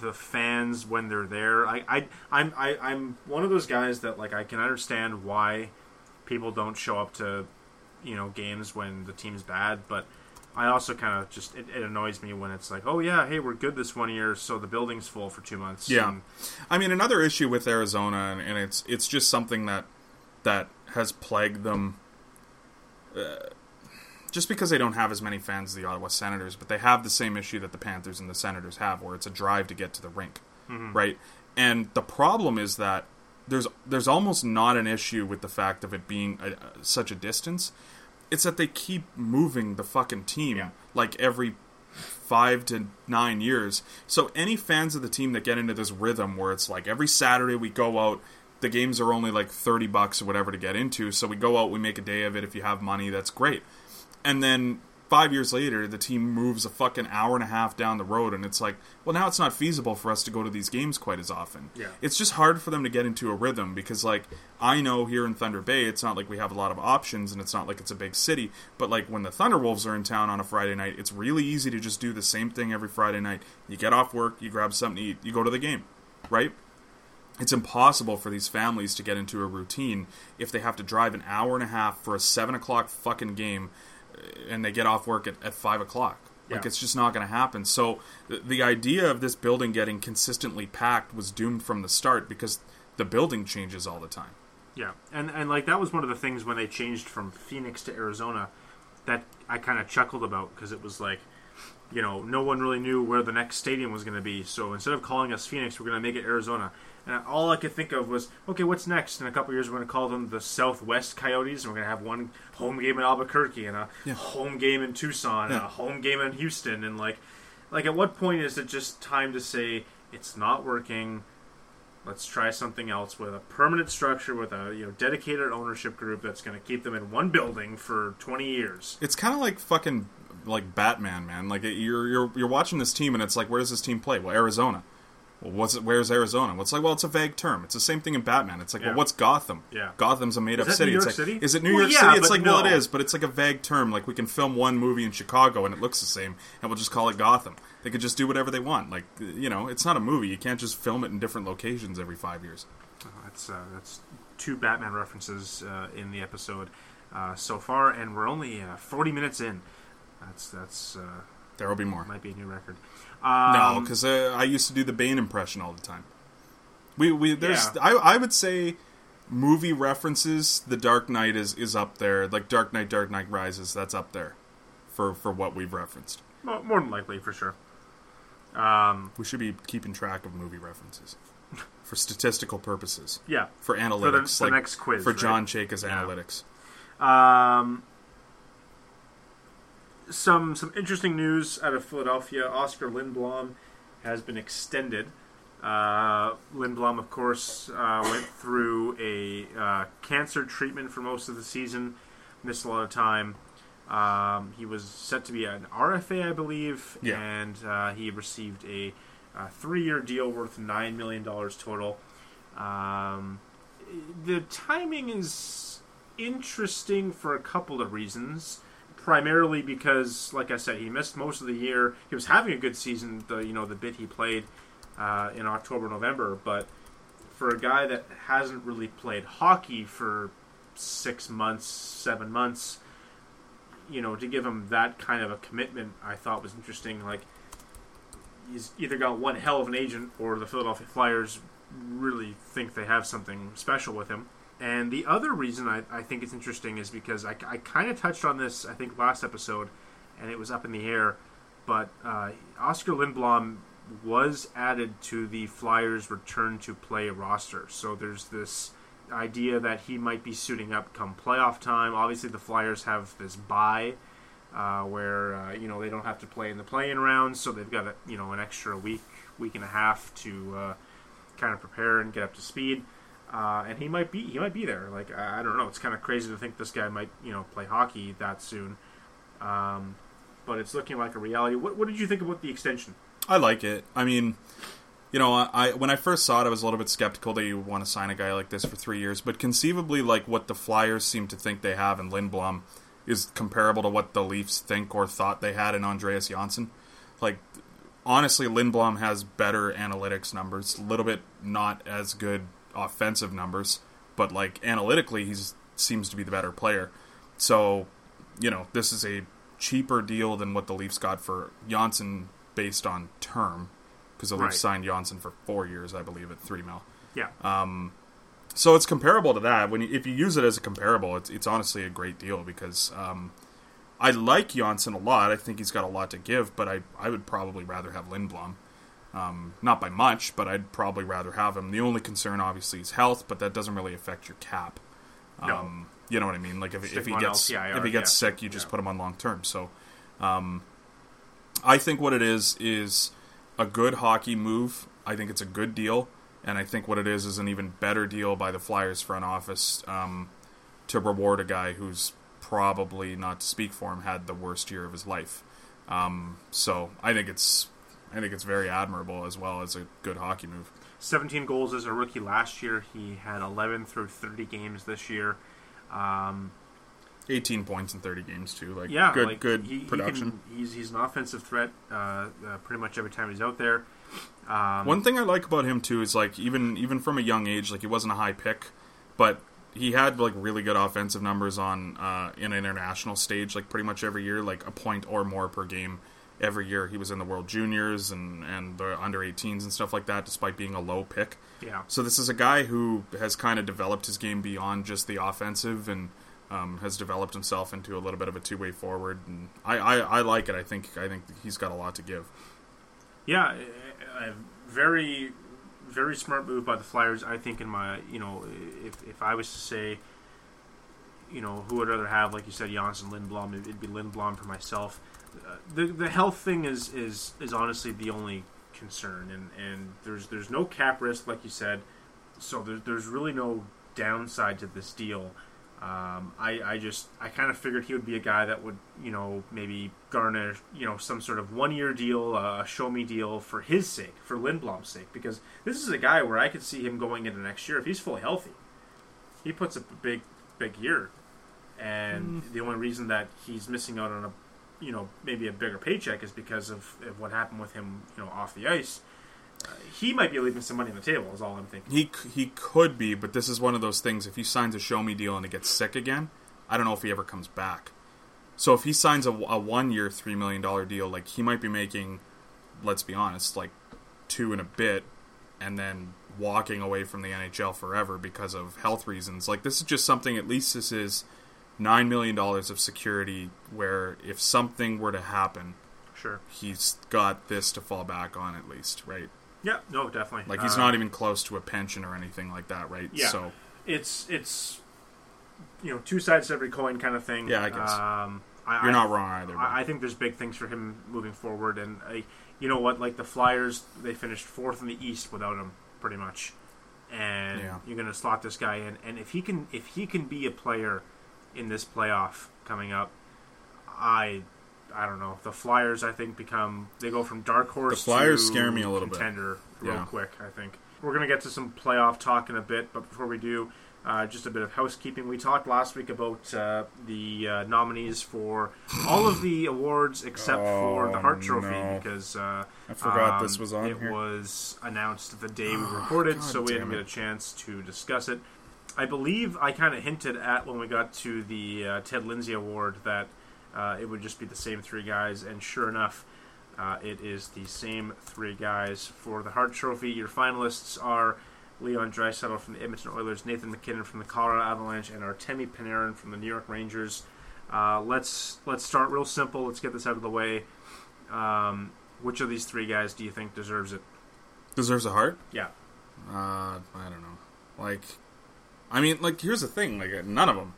the fans when they're there. I, I I'm I, I'm one of those guys that like I can understand why people don't show up to you know games when the team's bad, but I also kind of just it, it annoys me when it's like, oh yeah, hey, we're good this one year, so the building's full for two months. Yeah. And- I mean, another issue with Arizona, and, and it's it's just something that that has plagued them. Uh, just because they don't have as many fans as the Ottawa Senators, but they have the same issue that the Panthers and the Senators have, where it's a drive to get to the rink, mm-hmm. right? And the problem is that there's there's almost not an issue with the fact of it being a, a- such a distance. It's that they keep moving the fucking team Yeah. like every five to nine years. So any fans of the team that get into this rhythm where it's like every Saturday we go out, the games are only like thirty bucks or whatever to get into. So we go out, we make a day of it. If you have money, that's great. And then five years later, the team moves a fucking hour and a half down the road, and it's like, well, now it's not feasible for us to go to these games quite as often. Yeah. It's just hard for them to get into a rhythm because, like, I know here in Thunder Bay, it's not like we have a lot of options, and it's not like it's a big city. But like when the Thunderwolves are in town on a Friday night, it's really easy to just do the same thing every Friday night. You get off work, you grab something to eat, you go to the game, right? It's impossible for these families to get into a routine if they have to drive an hour and a half for a seven o'clock fucking game, and they get off work at, at five o'clock. Like Yeah. it's just not going to happen. So the, the idea of this building getting consistently packed was doomed from the start because the building changes all the time. Yeah, and and like that was one of the things when they changed from Phoenix to Arizona that I kind of chuckled about because it was like, you know, no one really knew where the next stadium was going to be. So instead of calling us Phoenix, we're going to make it Arizona. And all I could think of was, okay, what's next? In a couple years, we're going to call them the Southwest Coyotes, and we're going to have one home game in Albuquerque and a Yeah. home game in Tucson and a home game in Houston. And like, like at what point is it just time to say it's not working? Let's try something else with a permanent structure with a you know dedicated ownership group that's going to keep them in one building for 20 years. It's kind of like fucking like Batman, man. Like you're you're you're watching this team and it's like, where does this team play? Well, Arizona. Well, what's it? Where's Arizona? Well, it's like, well, it's a vague term. It's the same thing in Batman. It's like, Yeah. well, what's Gotham? Yeah. Gotham's a made-up city. New it's York like, City? is it New Well, York yeah, City? It's like, well, it is, but it's like a vague term. Like we can film one movie in Chicago and it looks the same, and we'll just call it Gotham. They could just do whatever they want. Like you know, it's not a movie. You can't just film it in different locations every five years. That's uh, that's two Batman references uh, in the episode uh, so far, and we're only uh, 40 minutes in. That's that's uh, There will be more. might be a new record. No, Um, because uh, I used to do the Bane impression all the time. We we there's Yeah. I I would say movie references. The Dark Knight is is up there. Like Dark Knight, Dark Knight Rises. That's up there for for what we've referenced. mo- more than likely for sure. Um, We should be keeping track of movie references [LAUGHS] for statistical purposes. yeah. For analytics, For the like next quiz, for right? John Chayka's Yeah. analytics. Um, some some interesting news out of Philadelphia. Oskar Lindblom has been extended. Uh, Lindblom, of course, uh, went through a uh, cancer treatment for most of the season, missed a lot of time. Um, he was set to be an RFA, I believe, Yeah. and uh, he received a, uh three-year deal worth nine million dollars total. Um, the timing is interesting for a couple of reasons. Primarily because, like I said, he missed most of the year. He was having a good season, the you know the bit he played uh, in October, November. But for a guy that hasn't really played hockey for six months, seven months, you know, to give him that kind of a commitment, I thought was interesting. Like he's either got one hell of an agent, or the Philadelphia Flyers really think they have something special with him. And the other reason I, I think it's interesting is because I, I kind of touched on this, I think, last episode, and it was up in the air. But uh, Oskar Lindblom was added to the Flyers' return to play roster. So there's this idea that he might be suiting up come playoff time. Obviously, the Flyers have this bye uh, where uh, you know they don't have to play in the play-in rounds, so they've got a, you know an extra week, week and a half to uh, kind of prepare and get up to speed. Uh, and he might be he might be there. Like I don't know. It's kind of crazy to think this guy might you know play hockey that soon. Um, but it's looking like a reality. What, what did you think about the extension? I like it. I mean, you know, I, when I first saw it, I was a little bit skeptical that you want to sign a guy like this for three years. But conceivably, like what the Flyers seem to think they have in Lindblom is comparable to what the Leafs think or thought they had in Andreas Johnsson. Like, honestly, Lindblom has better analytics numbers. A little bit not as good offensive numbers, but like analytically, he seems to be the better player. So, you know, this is a cheaper deal than what the Leafs got for Johnsson based on term, because the Leafs Right. signed Johnsson for four years, I believe, at three mil. Yeah, Um, So it's comparable to that. When you, if you use it as a comparable, it's it's honestly a great deal because um, I like Johnsson a lot. I think he's got a lot to give, but I I would probably rather have Lindblom. Um, not by much, but I'd probably rather have him. The only concern, obviously, is health, but that doesn't really affect your cap. No. Um, you know what I mean? Like if, if he gets LTIR, if he gets yeah. sick, you just Yeah. put him on long term. So, um, I think what it is is a good hockey move. I think it's a good deal, and I think what it is is an even better deal by the Flyers front office um, to reward a guy who's probably, not to speak for him, had the worst year of his life. Um, so I think it's I think it's very admirable as well as a good hockey move. 17 goals as a rookie last year. He had 11 through 30 games this year. Um, 18 points in 30 games too. Like yeah, good like, good he- he production. can- he's he's an offensive threat uh, uh, pretty much every time he's out there. Um, One thing I like about him too is like even even from a young age, like he wasn't a high pick, but he had like really good offensive numbers on uh, in an international stage, like pretty much every year, like a point or more per game every year. He was in the World Juniors and and the under 18s and stuff like that, despite being a low pick. yeah, So this is a guy who has kind of developed his game beyond just the offensive and um, has developed himself into a little bit of a two way forward. And I, I, I like it. I think I think he's got a lot to give. yeah, very very smart move by the Flyers. I think in my you know if if I was to say. You know who would rather have, like you said, Johnsson Lindblom. It'd be Lindblom for myself. Uh, the the health thing is is is honestly the only concern, and and there's there's no cap risk, like you said. So there's there's really no downside to this deal. Um, I, I just I kind of figured he would be a guy that would you know maybe garner you know some sort of one year deal, uh, a show me deal for his sake, for Lindblom's sake, because this is a guy where I could see him going into next year if he's fully healthy. He puts up a big big year, and the only reason that he's missing out on a you know maybe a bigger paycheck is because of, of what happened with him you know off the ice. Uh, he might be leaving some money on the table. Is all I'm thinking. He he could be, but this is one of those things. If he signs a show me deal and he gets sick again, I don't know if he ever comes back. So if he signs a, a one year three million dollar deal, like he might be making, let's be honest, like two and a bit, and then walking away from the NHL forever because of health reasons. Like this is just something. At least this is nine million dollars of security, where if something were to happen, Sure. he's got this to fall back on at least, right? Yeah. No. Definitely. Like he's Uh, not even close to a pension or anything like that, right? Yeah. So it's it's you know two sides to every coin kind of thing. Yeah, I guess. Um, I, you're I- not wrong either. I, I think there's big things for him moving forward, and I, you know what, like the Flyers, they finished fourth in the East without him, pretty much, and Yeah. you're going to slot this guy in, and if he can, if he can be a player in this playoff coming up, I. I don't know. The Flyers, I think, become they go from dark horse. The Flyers to scare me a little bit. contender real Yeah. quick. I think we're gonna get to some playoff talk in a bit, but before we do, uh, just a bit of housekeeping. We talked last week about uh, the uh, nominees for all of the awards except for the Hart Oh, Trophy no. because uh, I forgot um, this was on it here. was announced the day we [GASPS] recorded, God so we didn't damn get a chance to discuss it. I believe I kind of hinted at when we got to the uh, Ted Lindsay Award that uh, it would just be the same three guys, and sure enough, uh, it is the same three guys for the Hart Trophy. Your finalists are Leon Draisaitl from the Edmonton Oilers, Nathan MacKinnon from the Colorado Avalanche, and Artemi Panarin from the New York Rangers. Uh, let's let's start real simple. Let's get this out of the way. Um, Which of these three guys do you think deserves it? Deserves a heart? Yeah. Uh, I don't know. Like, I mean, like, here's the thing. Like, none of them.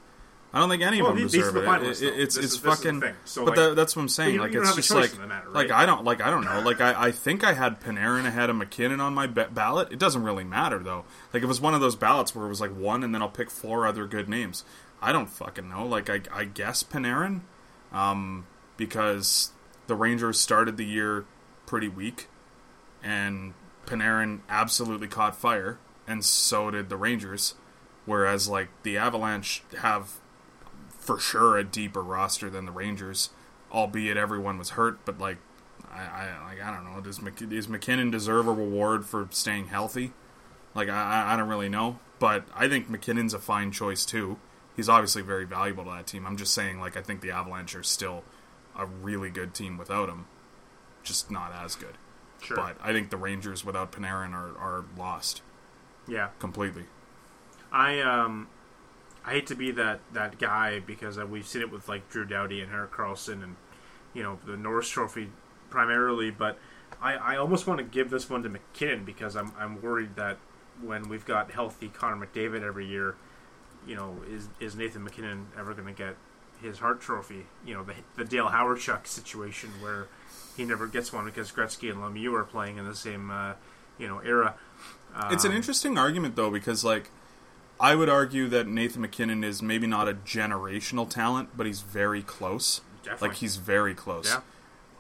I don't think any Well, of them deserve it. finalists, It- it- It's This it's is- this is the fucking. So, but like- that's what I'm saying. like, it's just like, like? I don't like I don't know. Like, I, I think I had Panarin ahead of MacKinnon on my ba- ballot. It doesn't really matter though. Like, it was one of those ballots where it was like one, and then I'll pick four other good names. I don't fucking know. Like, I, I guess Panarin, um, because the Rangers started the year pretty weak, and Panarin absolutely caught fire, and so did the Rangers. Whereas, like, the Avalanche have for sure a deeper roster than the Rangers, albeit everyone was hurt. But like, I, I like I don't know. Does Mc, does MacKinnon deserve a reward for staying healthy? Like, I, I- I don't really know, but I think MacKinnon's a fine choice too. He's obviously very valuable to that team. I'm just saying, like, I think the Avalanche are still a really good team without him, just not as good. Sure. But I think the Rangers without Panarin are, are lost yeah. completely. I um, I hate to be that that guy because we've seen it with like Drew Doughty and Erik Karlsson and you know the Norris Trophy primarily, but I, I almost want to give this one to MacKinnon because I'm I'm worried that when we've got healthy Connor McDavid every year, you know, is is Nathan MacKinnon ever going to get his Hart Trophy? You know, the the Dale Howard situation where he never gets one because Gretzky and Lemieux are playing in the same uh, you know era. It's an Um, interesting argument though because like I would argue that Nathan MacKinnon is maybe not a generational talent, but he's very close. Definitely. Like he's very close. Yeah.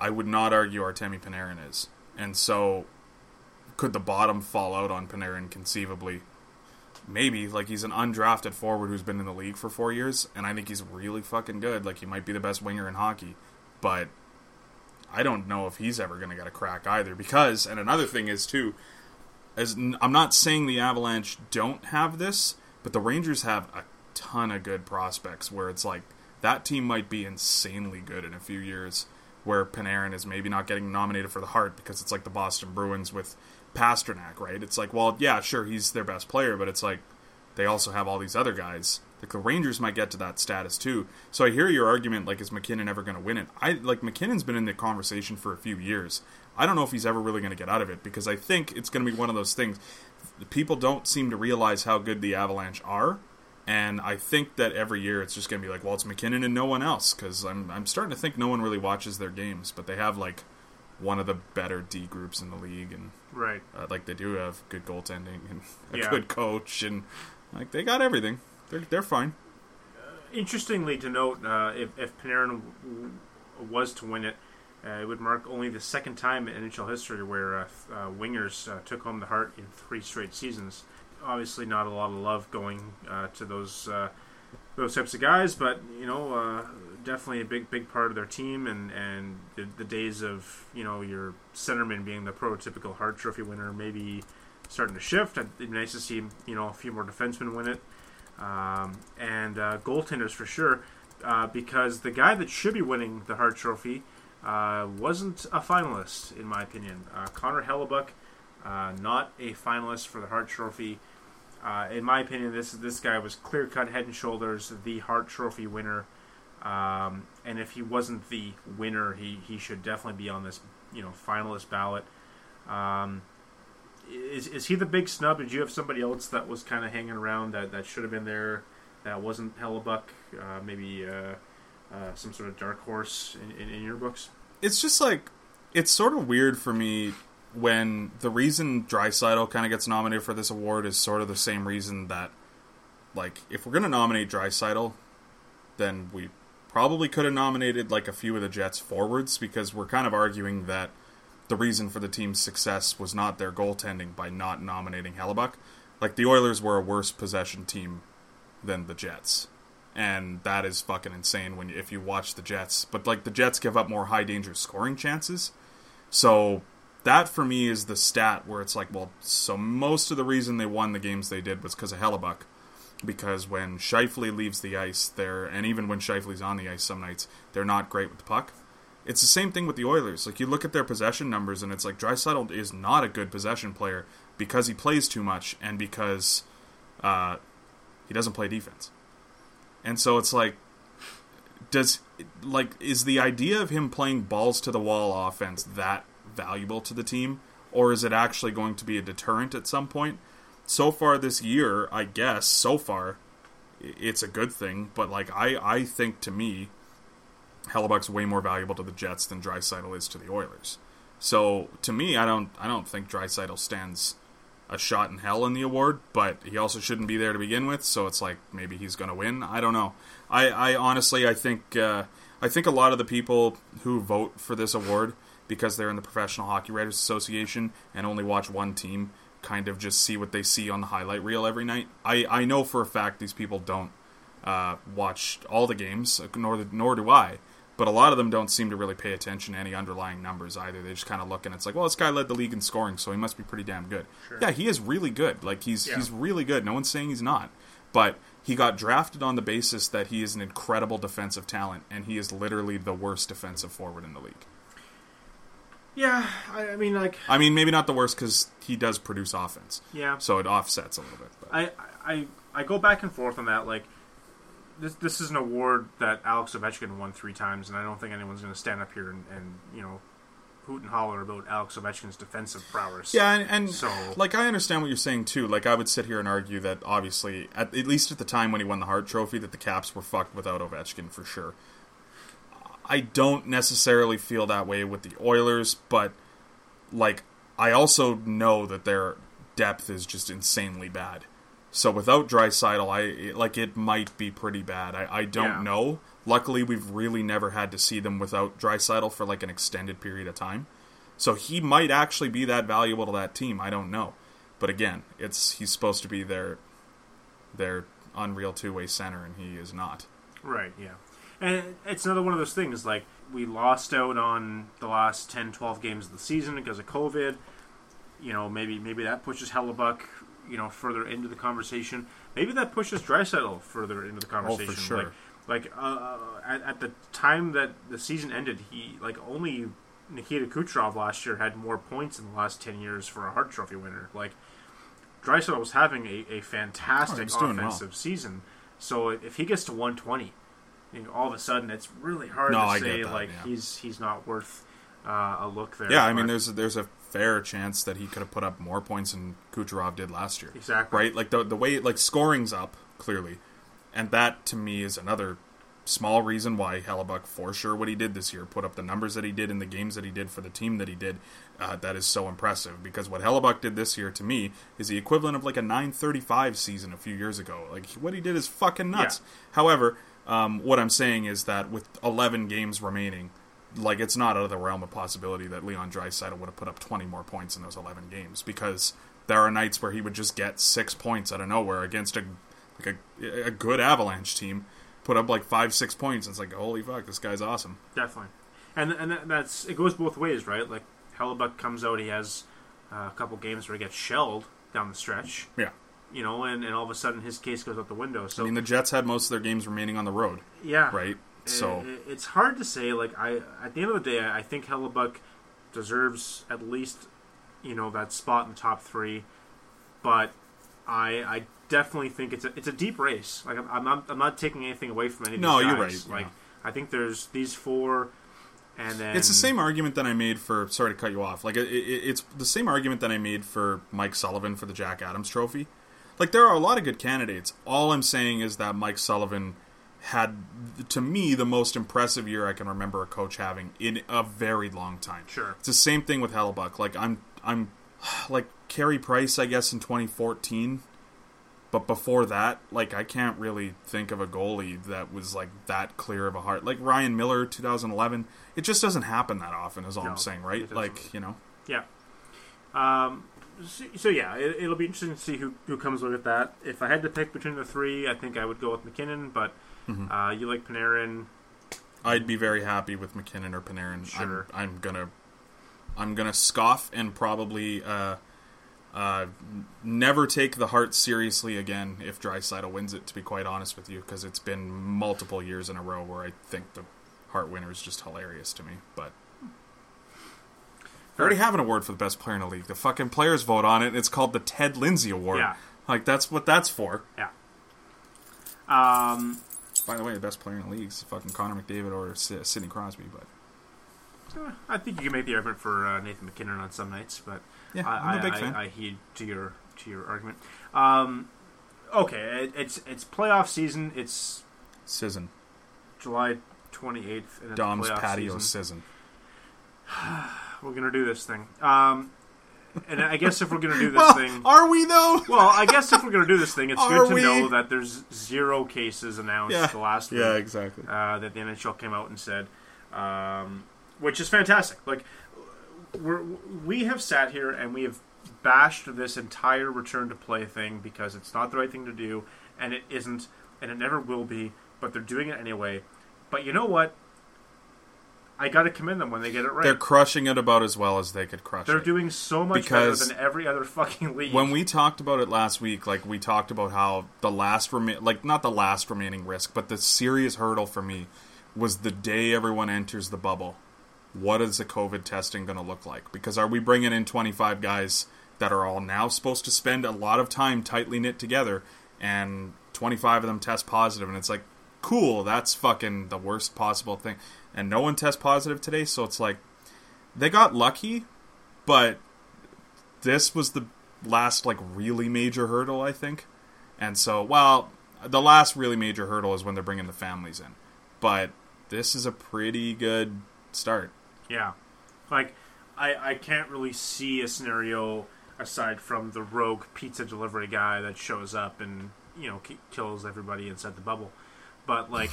I would not argue Artemi Panarin is. And so could the bottom fall out on Panarin conceivably? Maybe. Like he's an undrafted forward who's been in the league for 4 years and I think he's really fucking good. Like he might be the best winger in hockey, but I don't know if he's ever going to get a crack either because and another thing is too as I'm not saying the Avalanche don't have this, but the Rangers have a ton of good prospects where it's like that team might be insanely good in a few years where Panarin is maybe not getting nominated for the Hart because it's like the Boston Bruins with Pastrnak, right? It's like, well, yeah, sure, he's their best player, but it's like they also have all these other guys. Like the Rangers might get to that status too. So I hear your argument. Like, is MacKinnon ever going to win it? I like MacKinnon's been in the conversation for a few years. I don't know if he's ever really going to get out of it because I think it's going to be one of those things. People don't seem to realize how good the Avalanche are, and I think that every year it's just going to be like, well, it's MacKinnon and no one else because I'm I'm starting to think no one really watches their games, but they have like one of the better D groups in the league, and right. uh, like they do have good goaltending and a Yeah. good coach, and like they got everything. They're they're fine. Interestingly to note, uh, if, if Panarin w- was to win it, uh, it would mark only the second time in NHL history where uh, uh, wingers uh, took home the Hart in three straight seasons. Obviously, not a lot of love going uh, to those uh, those types of guys, but you know, definitely a big big part of their team. And and the, the days of you know your centerman being the prototypical Hart Trophy winner maybe starting to shift. It'd be nice to see you know a few more defensemen win it um, and goaltenders for sure, because the guy that should be winning the Hart Trophy uh, wasn't a finalist, in my opinion. Uh, Connor Hellebuyck, uh, not a finalist for the Hart Trophy. Uh, in my opinion, this this guy was clear cut, head and shoulders the Hart Trophy winner. Um, and if he wasn't the winner, he, he should definitely be on this you know finalist ballot. Um, is, is he the big snub? Did you have somebody else that was kind of hanging around that, that should have been there that wasn't Hellebuyck? Uh, maybe uh, uh, some sort of dark horse in, in, in your books? It's just like it's sort of weird for me when the reason Draisaitl kind of gets nominated for this award is sort of the same reason that, like, if we're gonna nominate Draisaitl, then we probably could have nominated like a few of the Jets forwards because we're kind of arguing that the reason for the team's success was not their goaltending by not nominating Hellebuyck. Like the Oilers were a worse possession team than the Jets. And that is fucking insane when if you watch the Jets. But like the Jets give up more high danger scoring chances. So that for me is the stat where it's like, well, so most of the reason they won the games they did was because of Hellebuyck. Because when Scheifele leaves the ice, they're and even when Scheifele's on the ice some nights, they're not great with the puck. It's the same thing with the Oilers. Like you look at their possession numbers, and it's like Draisaitl is not a good possession player because he plays too much and because uh, he doesn't play defense. And so it's like, does like is the idea of him playing balls to the wall offense that valuable to the team, or is it actually going to be a deterrent at some point? So far this year, I guess so far, it's a good thing. But like I, I think to me, Hellebuyck's way more valuable to the Jets than Draisaitl is to the Oilers. So to me, I don't, I don't think Draisaitl stands a shot in hell in the award, but he also shouldn't be there to begin with. So it's like maybe he's going to win. I don't know. I, I honestly, I think, uh, I think a lot of the people who vote for this award because they're in the Professional Hockey Writers Association and only watch one team, kind of just see what they see on the highlight reel every night. I, I know for a fact these people don't uh, watch all the games, nor nor do I. But a lot of them don't seem to really pay attention to any underlying numbers either. They just kind of look and it's like, well, this guy led the league in scoring, so he must be pretty damn good. Yeah, he is really good. Like he's Yeah. he's really good. No one's saying he's not. But he got drafted on the basis that he is an incredible defensive talent, and he is literally the worst defensive forward in the league. Yeah, I, I mean, like, I mean, maybe not the worst because he does produce offense, yeah. so it offsets a little bit. But. I, I I go back and forth on that. Like, this this is an award that Alex Ovechkin won three times, and I don't think anyone's going to stand up here and, and you know hoot and holler about Alex Ovechkin's defensive prowess. Yeah, and, and So- like I understand what you're saying too. Like I would sit here and argue that obviously, at, at least at the time when he won the Hart Trophy, that the Caps were fucked without Ovechkin for sure. I don't necessarily feel that way with the Oilers, but like I also know that their depth is just insanely bad. So without Draisaitl, I like it might be pretty bad. I, I don't Yeah. know. Luckily, we've really never had to see them without Draisaitl for like an extended period of time. So he might actually be that valuable to that team. I don't know. But again, it's he's supposed to be their their unreal two way center, and he is not. Right, yeah. And it's another one of those things, like, we lost out on the last 10, 12 games of the season because of COVID. You know, maybe maybe that pushes Hellebuyck, you know, further into the conversation. Maybe that pushes Draisaitl further into the conversation. Oh, for sure. Like, like uh, at, at the time that the season ended, he, like, only Nikita Kucherov last year had more points in the last 10 years for a Hart Trophy winner. Like, Draisaitl was having a, a fantastic was doing well. offensive season. So if he gets to 120, you know, all of a sudden it's really hard No, to I say that, like yeah. he's he's not worth uh, a look there. Yeah, I mean, there's there's a fair chance that he could have put up more points than Kucherov did last year. Exactly. Right? Like the the way like scoring's up clearly, and that to me is another small reason why Hellebuyck for sure what he did this year, put up the numbers that he did in the games that he did for the team that he did. Uh, that is so impressive because what Hellebuyck did this year to me is the equivalent of like a 935 season a few years ago. Like what he did is fucking nuts. Yeah. However, um, what I'm saying is that with 11 games remaining, like it's not out of the realm of possibility that Leon Draisaitl would have put up 20 more points in those 11 games because there are nights where he would just get six points out of nowhere against a like a, a good Avalanche team, put up like five six points. And it's like holy fuck, this guy's awesome. definitely, and and that's it goes both ways, right? Like Hellebuyck comes out, he has uh, a couple games where he gets shelled down the stretch, Yeah, you know, and, and all of a sudden his case goes out the window. So I mean the Jets had most of their games remaining on the road, yeah, right? So I- it's hard to say. Like I, at the end of the day, I think Hellebuyck deserves at least, you know, that spot in the top three. But I, I definitely think it's a it's a deep race. Like I'm, I'm not I'm not taking anything away from any of these No, you're guys. right, Like yeah. I think there's these four, and then It's the same argument that I made for. Sorry to cut you off. Like it, it, it's the same argument that I made for Mike Sullivan for the Jack Adams Trophy. Like there are a lot of good candidates. All I'm saying is that Mike Sullivan had, to me, the most impressive year I can remember a coach having in a very long time. Sure. It's the same thing with Hellebuyck. Like I'm, I'm, [SIGHS] like Carey Price, I guess in 2014. But before that, like I can't really think of a goalie that was like that clear of a Hart. Like Ryan Miller, 2011. It just doesn't happen that often. Is all No, I'm saying, right? Like you know, Yeah. Um. So, so yeah, it, it'll be interesting to see who who comes with that. If I had to pick between the three, I think I would go with MacKinnon. But Mm-hmm. uh, you like Panarin. I'd be very happy with MacKinnon or Panarin. Sure. I'm, I'm gonna, I'm gonna scoff and probably uh, uh, never take the Hart seriously again if Draisaitl wins it. To be quite honest with you, because it's been multiple years in a row where I think the Hart winner is just hilarious to me. But I already have an award for the best player in the league. The fucking players vote on it. and It's called the Ted Lindsay Award. Yeah. Like that's what that's for. Yeah. Um. By the way, the best player in the league is fucking Connor McDavid or Sidney Crosby. But Uh, I think you can make the argument for uh, Nathan MacKinnon on some nights, but Yeah, I, I'm a big I, fan. I, I heed to your to your argument. Um, okay, it, it's it's playoff season. It's Sizzin. July twenty eighth, Dom's patio season. sizzin. [SIGHS] We're gonna do this thing. Um, and I guess if we're gonna do this Well, thing, are we though? well, I guess if we're gonna do this thing, it's Are good to we? know that there's zero cases announced Yeah. the last week. Yeah, exactly. uh, that the NHL came out and said, um, which is fantastic. Like we're, we have sat here and we have bashed this entire return to play thing because it's not the right thing to do, and it isn't, and it never will be. But they're doing it anyway. But you know what? I got to commend them when they get it right. They're crushing it about as well as they could crush it. They're it. doing so much Because better than every other fucking league. when we talked about it last week, like we talked about how the last remi- like not the last remaining risk, but the serious hurdle for me was the day everyone enters the bubble. What is the COVID testing going to look like? Because are we bringing in 25 guys that are all now supposed to spend a lot of time tightly knit together, and 25 of them test positive, and it's like, cool, that's fucking the worst possible thing, and no one tests positive today, so it's like they got lucky, but this was the last like really major hurdle, I think. And so, well, the last really major hurdle is when they're bringing the families in. But this is a pretty good start. Yeah, like I I can't really see a scenario aside from the rogue pizza delivery guy that shows up and you know ki- kills everybody inside the bubble, but like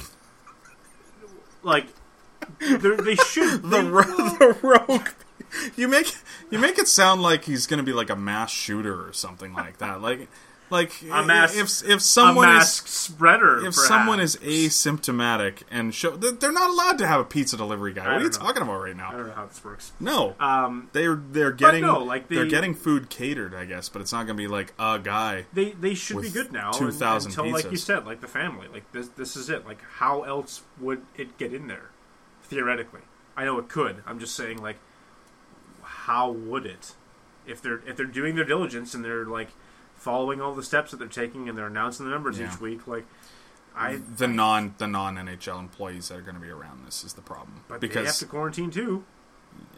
like they're- they should [LAUGHS] The, ro- the rogue. You make you make it sound like he's going to be like a mass shooter or something like that. Like like A mass- if if someone is spreader. if someone is asymptomatic and show they're not allowed to have a pizza delivery guy. What are you know. talking about right now? I don't know how this works. No. Um, They're they're getting no, like, they're getting food catered, I guess, but it's not going to be like a guy. they they should be good now. 2,000 until like you said, like the family. Like this this is it. Like how else would it get in there? Theoretically, I know it could. I'm just saying, like, how would it? If they're if they're doing their diligence and they're like following all the steps that they're taking and they're announcing the numbers Yeah. each week, like I the non the non NHL employees that are going to be around this is the problem but they have to quarantine too.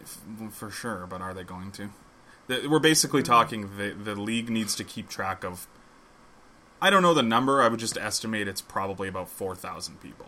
f- for sure. But are they going to? The- We're basically mm-hmm. talking the the league needs to keep track of. I don't know the number. I would just estimate it's probably about four thousand people,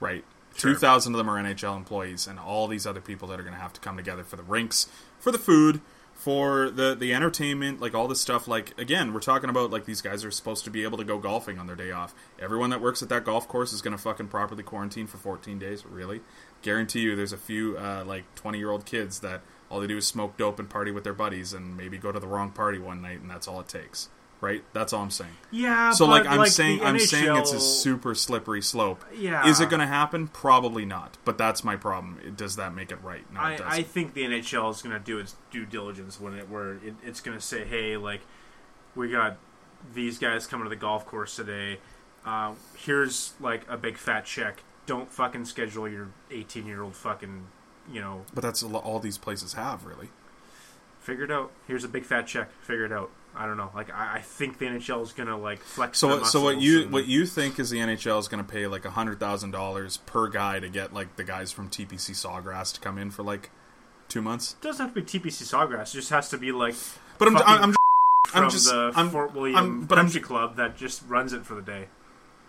right? Sure. Two thousand of them are NHL employees, and all these other people that are going to have to come together for the rinks, for the food, for the the entertainment, like all this stuff. Like again, we're talking about like these guys are supposed to be able to go golfing on their day off. Everyone that works at that golf course is going to fucking properly quarantine for fourteen days. Really? Guarantee you, there's a few uh, like twenty year old kids that all they do is smoke dope and party with their buddies, and maybe go to the wrong party one night, and that's all it takes. Right? That's all I'm saying. Yeah. So like I'm saying I'm saying it's a super slippery slope. Yeah. Is it going to happen? Probably not. But that's my problem. Does that make it right? No, I, doesn't. I think the NHL is going to do its due diligence when it where it, it's going to say, hey, like we got these guys coming to the golf course today. Uh, here's like a big fat check. Don't fucking schedule your 18 year old fucking you know But that's all these places have really. figure it out. Here's a big fat check. Figure it out. I don't know. Like I, I think the NHL is going to like flex. So so what you and- what you think is the NHL is going to pay like hundred thousand dollars per guy to get like the guys from TPC Sawgrass to come in for like two months? it doesn't have to be TPC Sawgrass. It just has to be like But I'm I'm, I'm, [LAUGHS] from I'm just the I'm, Fort William I'm- but I'm- Club that just runs it for the day.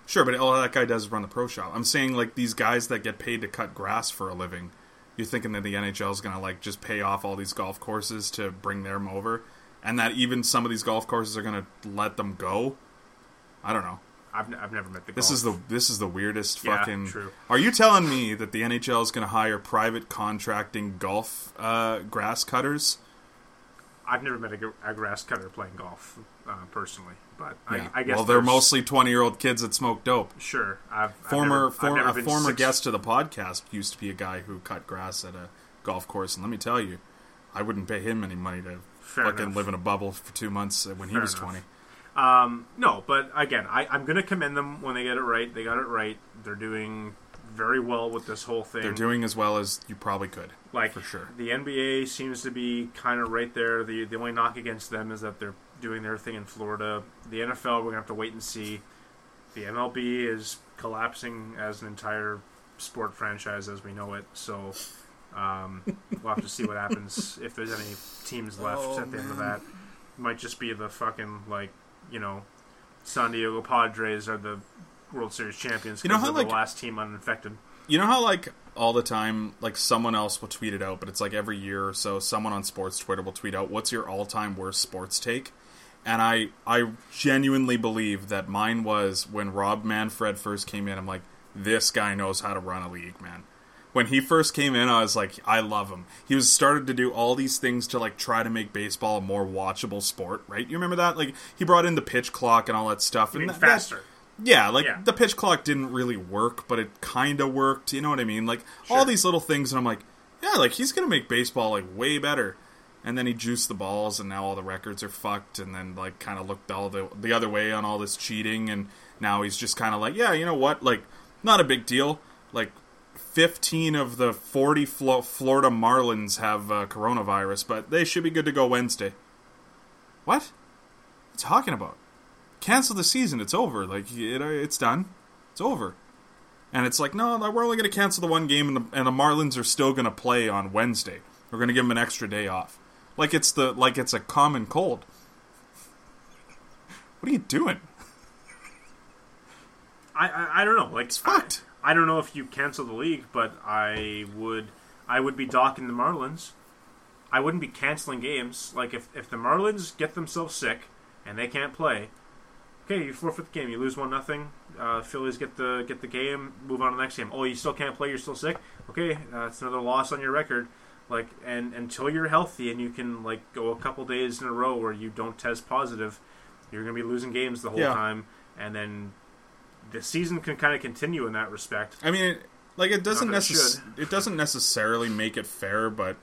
Sure, but all that guy does is run the pro shop. I'm saying like these guys that get paid to cut grass for a living. You're thinking that the NHL is going to like just pay off all these golf courses to bring them over, and that even some of these golf courses are going to let them go. I don't know. I've, n- I've never met the. This golf. is the this is the weirdest Yeah, fucking. true. Are you telling me that the NHL is going to hire private contracting golf uh, grass cutters? I've never met a, a grass cutter playing golf uh, personally, but Yeah. I, I guess well, they're there's- mostly twenty year old kids that smoke dope. sure. I've former I've never, for, I've a former six- guest to the podcast used to be a guy who cut grass at a golf course, and let me tell you, I wouldn't pay him any money to Fair fucking enough. live in a bubble for two months when he Fair was enough. twenty. Um, no, but again, I, I'm going to commend them when they get it right. They got it right. They're doing very well with this whole thing. They're doing as well as you probably could. like for sure. The NBA seems to be kind of right there. The the only knock against them is that they're doing their thing in Florida. The NFL, we're gonna have to wait and see. The MLB is collapsing as an entire sport franchise as we know it. So Um, we'll have to see what happens if there's any teams [LAUGHS] left Oh, at the end of man. that. Might just be the fucking like you know, San Diego Padres are the World Series champions. You know how, they're the last team uninfected. You know how like all the time, like someone else will tweet it out, but it's like every year or so, someone on sports Twitter will tweet out, "What's your all-time worst sports take?" And I, I genuinely believe that mine was when Rob Manfred first came in. I'm like, this guy knows how to run a league, man. When he first came in, I was like, I love him. He was started to do all these things to like try to make baseball a more watchable sport, right? You remember that? Like he brought in the pitch clock and all that stuff, and mean, that- that- faster. yeah, like Yeah. the pitch clock didn't really work, but it kind of worked. You know what I mean? Like all these little things, and I'm like, yeah, like he's gonna make baseball like way better. And then he juiced the balls, and now all the records are fucked. And then like kind of looked all the the other way on all this cheating, and now he's just kind of like, yeah, you know what? Like not a big deal. Like 15 of the 40 Flo- Florida Marlins have uh, coronavirus, but they should be good to go Wednesday. What? What are you talking about? cancel the season. It's over. Like it, it's done. It's over. And it's like, no, no, we're only going to cancel the one game, and the, and the Marlins are still going to play on Wednesday. We're going to give them an extra day off, like it's the like it's a common cold. What are you doing? I, I I don't know. Like It's fucked. I, I don't know if you cancel the league, but I would I would be docking the Marlins. I wouldn't be canceling games. Like if if the Marlins get themselves sick and they can't play, okay, you forfeit the game. You lose one nothing. Uh, Phillies get the get the game. Move on to the next game. Oh, you still can't play. You're still sick. Okay, uh, it's another loss on your record. Like and until you're healthy and you can like go a couple days in a row where you don't test positive, you're gonna be losing games the whole Yeah. time, and then the season can kind of continue in that respect. I mean, it, like it doesn't that it it doesn't necessarily make it fair, but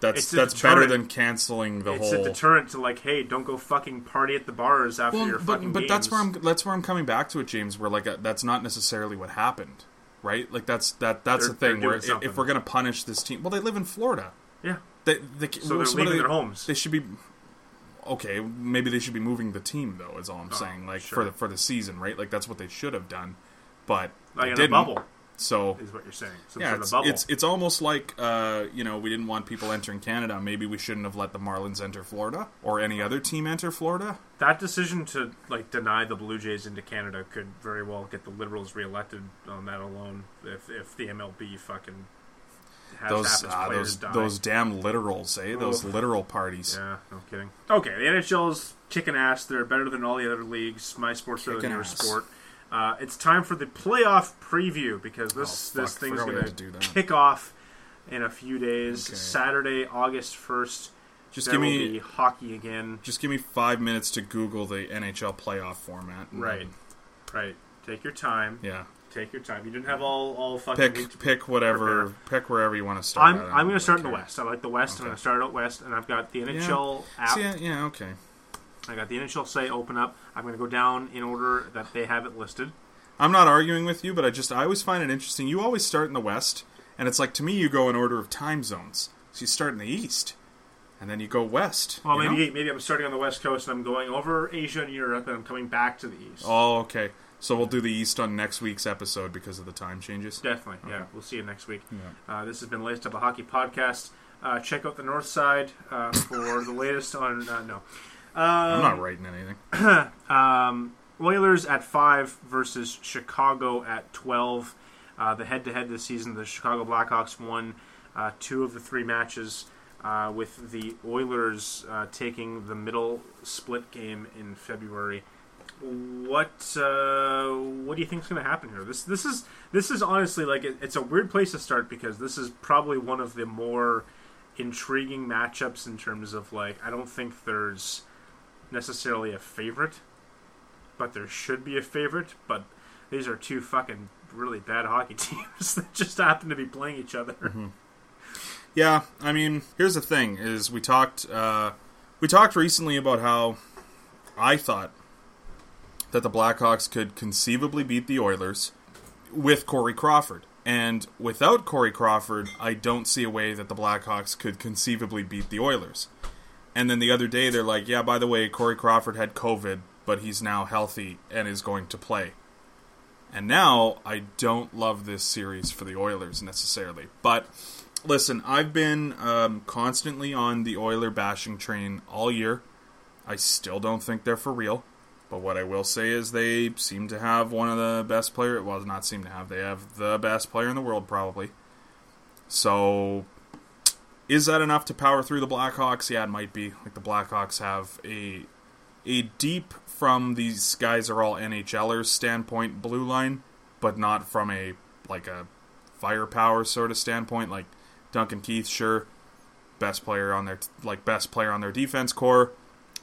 that's It's that's better than canceling the it's whole. It's a deterrent to like, hey, don't go fucking party at the bars after your but fucking but games. that's where I'm that's where I'm coming back to it, James. Where like uh, that's not necessarily what happened, right? Like that's that that's They're- the thing. Where something. if we're gonna punish this team, well, they live in Florida. Yeah, They, they, so they're what leaving they- their homes. They should be okay. Maybe they should be moving the team though. Is all I'm Oh, saying. Like sure. for the for the season, right? Like that's what they should have done, but like didn't. a bubble So is what you're saying. Some yeah, sort it's, of bubble. it's it's almost like uh, you know we didn't want people entering Canada. Maybe we shouldn't have let the Marlins enter Florida or any other team enter Florida. that decision to like deny the Blue Jays into Canada could very well get the Liberals reelected on that alone. If if the MLB fucking Those uh, those die. those damn literals, eh? Those literal parties. Yeah, no kidding. Okay, the NHL's kicking ass. They're better than all the other leagues. My sport's better than your sport. Uh, it's time for the playoff preview because this Oh, this thing's going to do that. kick off in a few days. Okay. Saturday, August first. Just there give me be hockey again. just give me five minutes to Google the NHL playoff format. Right, then- right. Take your time. Yeah. Take your time. You didn't have all all fucking Pick pick whatever. Pick wherever you want to start. I'm. I'm going to start in the. West. I like the West. I'm going to start out West, and I've got the NHL app. Yeah, yeah, okay. I got the NHL say open up. I'm going to go down in order that they have it listed. I'm not arguing with you, but I just I always find it interesting. You always start in the West, and it's like to me you go in order of time zones. So you start in the East, and then you go West. Well, you know? maybe maybe I'm starting on the West Coast and I'm going over Asia and Europe, and I'm coming back to the East. Oh, okay. So we'll do the East on next week's episode because of the time changes. Definitely, yeah. We'll see you next week. Yeah. Uh, this has been Laced Up a Hockey Podcast. Uh, check out the North Side uh, for [LAUGHS] the latest on. Uh, no. I'm Um, not writing anything. [CLEARS THROAT] Um, Oilers at five versus Chicago at twelve. Uh, the head-to-head this season, the Chicago Blackhawks won uh, two of the three matches, uh, with the Oilers uh, taking the middle split game in February. What uh, what do you think is going to happen here? This this is this is honestly like it, it's a weird place to start because this is probably one of the more intriguing matchups in terms of like I don't think there's necessarily a favorite, but there should be a favorite. But these are two fucking really bad hockey [LAUGHS] teams that just happen to be playing each other. Yeah, I mean, here's the thing: is we talked uh, we talked recently about how I thought that the Blackhawks could conceivably beat the Oilers with Corey Crawford, and without Corey Crawford, I don't see a way that the Blackhawks could conceivably beat the Oilers. And then the other day, they're like, "Yeah, by the way, Corey Crawford had COVID, but he's now healthy and is going to play." And now I don't love this series for the Oilers necessarily, but listen, I've been um, constantly on the Oiler bashing train all year. I still don't think they're for real. But what I will say is they seem to have one of the best player. Well, not seem to have. They have the best player in the world, probably. So, is that enough to power through the Blackhawks? Yeah, it might be. Like the Blackhawks have a a deep from these guys are all NHLers standpoint blue line, but not from a like a firepower sort of standpoint. Like Duncan Keith, sure, best player on their like best player on their defense core.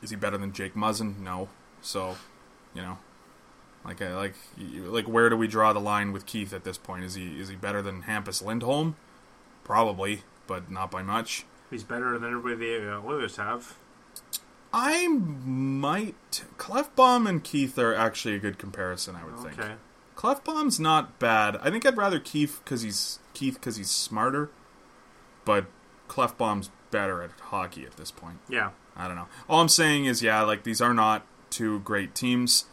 Is he better than Jake Muzzin? No. So, you know, like I like like where do we draw the line with Keith at this point? Is he is he better than Hampus Lindholm? Probably, but not by much. He's better than everybody the uh, Oilers have. I might Klefbom and Keith are actually a good comparison. I would think. Okay. Klefbom's not bad. I think I'd rather Keith because he's Keith because he's smarter, but Klefbom's better at hockey at this point. Yeah. I don't know. All I'm saying is, yeah, like these are not two great teams.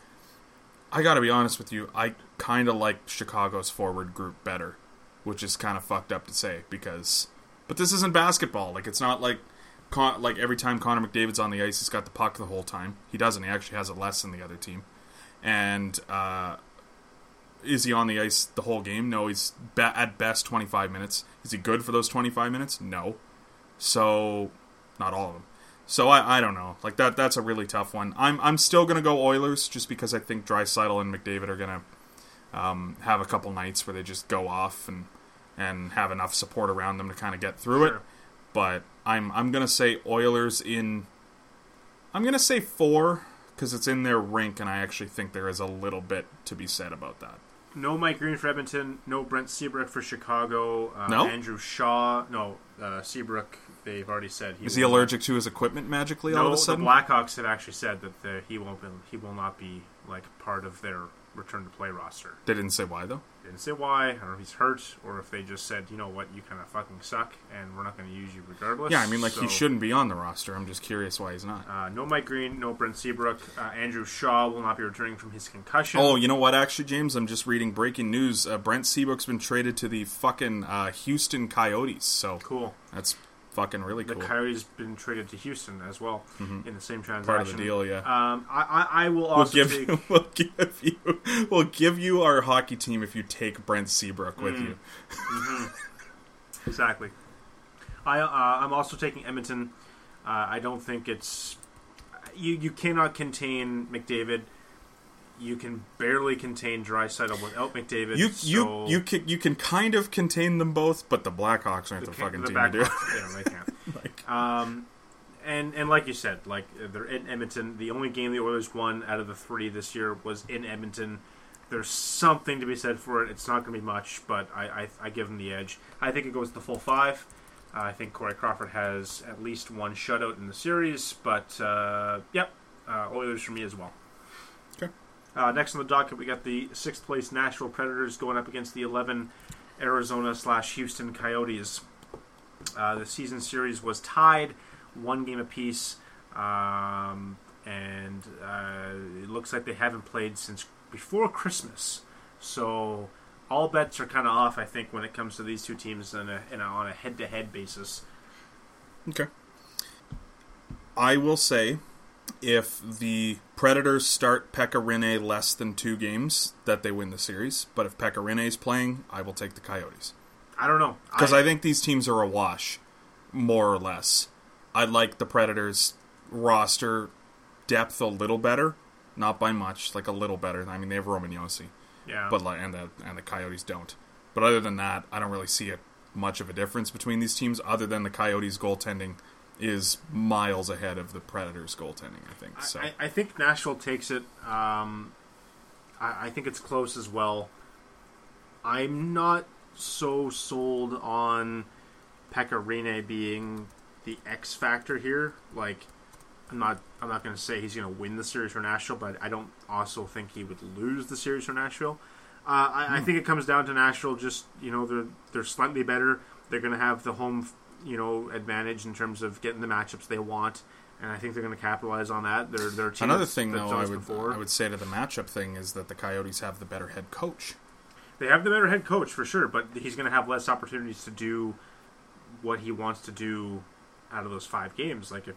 I got to be honest with you. I kind of like Chicago's forward group better, which is kind of fucked up to say because, but this isn't basketball. Like it's not like, Con- like every time Connor McDavid's on the ice, he's got the puck the whole time. He doesn't. He actually has it less than the other team. And uh, is he on the ice the whole game? No. He's be- at best 25 minutes. Is he good for those 25 minutes? No. So, not all of them. So I, I don't know. Like that that's a really tough one. I'm I'm still gonna go Oilers just because I think Draisaitl and McDavid are gonna um, have a couple nights where they just go off and and have enough support around them to kind of get through it. But I'm I'm gonna say Oilers in. I'm gonna say four because it's in their rink, and I actually think there is a little bit to be said about that. No Mike Green for Edmonton. No Brent Seabrook for Chicago. Uh, No? Andrew Shaw. No uh, Seabrook. They've already said he Is he allergic to his equipment magically all of a sudden? the? Blackhawks have actually said that the, he won't be, he will not be like part of their return to play roster. They didn't say why though. They didn't say why. I don't know if he's hurt or if they just said, you know what, you kind of fucking suck, and we're not going to use you regardless. Yeah, I mean like he shouldn't be on the roster. I'm just curious why he's not. Uh, no Mike Green, no Brent Seabrook. Uh, Andrew Shaw will not be returning from his concussion. Oh, you know what? Actually, James, I'm just reading breaking news. Uh, Brent Seabrook's been traded to the fucking uh, Houston Coyotes. So cool. that's fucking really cool. The. Coyotes been traded to Houston as well in the same transaction. Part of the deal, yeah. Um, I, I, I will we'll also give take. you, [LAUGHS] we'll give you, we'll give you our hockey team if you take Brent Seabrook with Mm. you. Exactly. I uh, I'm also taking Edmonton. Uh, I don't think it's you. You cannot contain McDavid. You can barely contain Draisaitl without McDavid. You so you you can you can kind of contain them both, but the Blackhawks aren't the, can't- fucking the team to do. yeah, they can't. [LAUGHS] Like, [LAUGHS] Um, and and like you said, like they're in Edmonton. The only game the Oilers won out of the three this year was in Edmonton. There's something to be said for it. It's not going to be much, but I, I I give them the edge. I think it goes to the full five. Uh, I think Corey Crawford has at least one shutout in the series, but uh, yep, uh, Oilers for me as well. Uh, next on the docket, we got the sixth place Nashville Predators going up against the 11 Arizona slash Houston Coyotes. Uh, the season series was tied, one game apiece, um, and uh, it looks like they haven't played since before Christmas. So all bets are kind of off, I think, when it comes to these two teams in a, in a, on a head-to-head basis. Okay. I will say, if the Predators start Pekka Rinne less than two games, that they win the series. But if Pekka Rinne is playing, I will take the Coyotes I don't know because I, think these teams are a wash, more or less. I like the Predators' roster depth a little better, not by much, like a little better. I mean, they have Roman Josi, yeah, but like, and the and the Coyotes don't. But other than that, I don't really see it much of a difference between these teams. Other than the Coyotes' goaltending is miles ahead of the Predators' goaltending. I think so. I, I think Nashville takes it. Um, I, I think it's close as well. I'm not so sold on Pekka Rinne being the X factor here. Like, I'm not. I'm not going to say he's going to win the series for Nashville, but I don't also think he would lose the series for Nashville. Uh, I, I think it comes down to Nashville. Just you know, they're they're slightly better. They're going to have the home, you know, advantage in terms of getting the matchups they want, and I think they're going to capitalize on that. They're they're Another thing, though, I would before. I would say to the matchup thing is that the Coyotes have the better head coach. They have the better head coach for sure, but he's going to have less opportunities to do what he wants to do out of those five games. Like if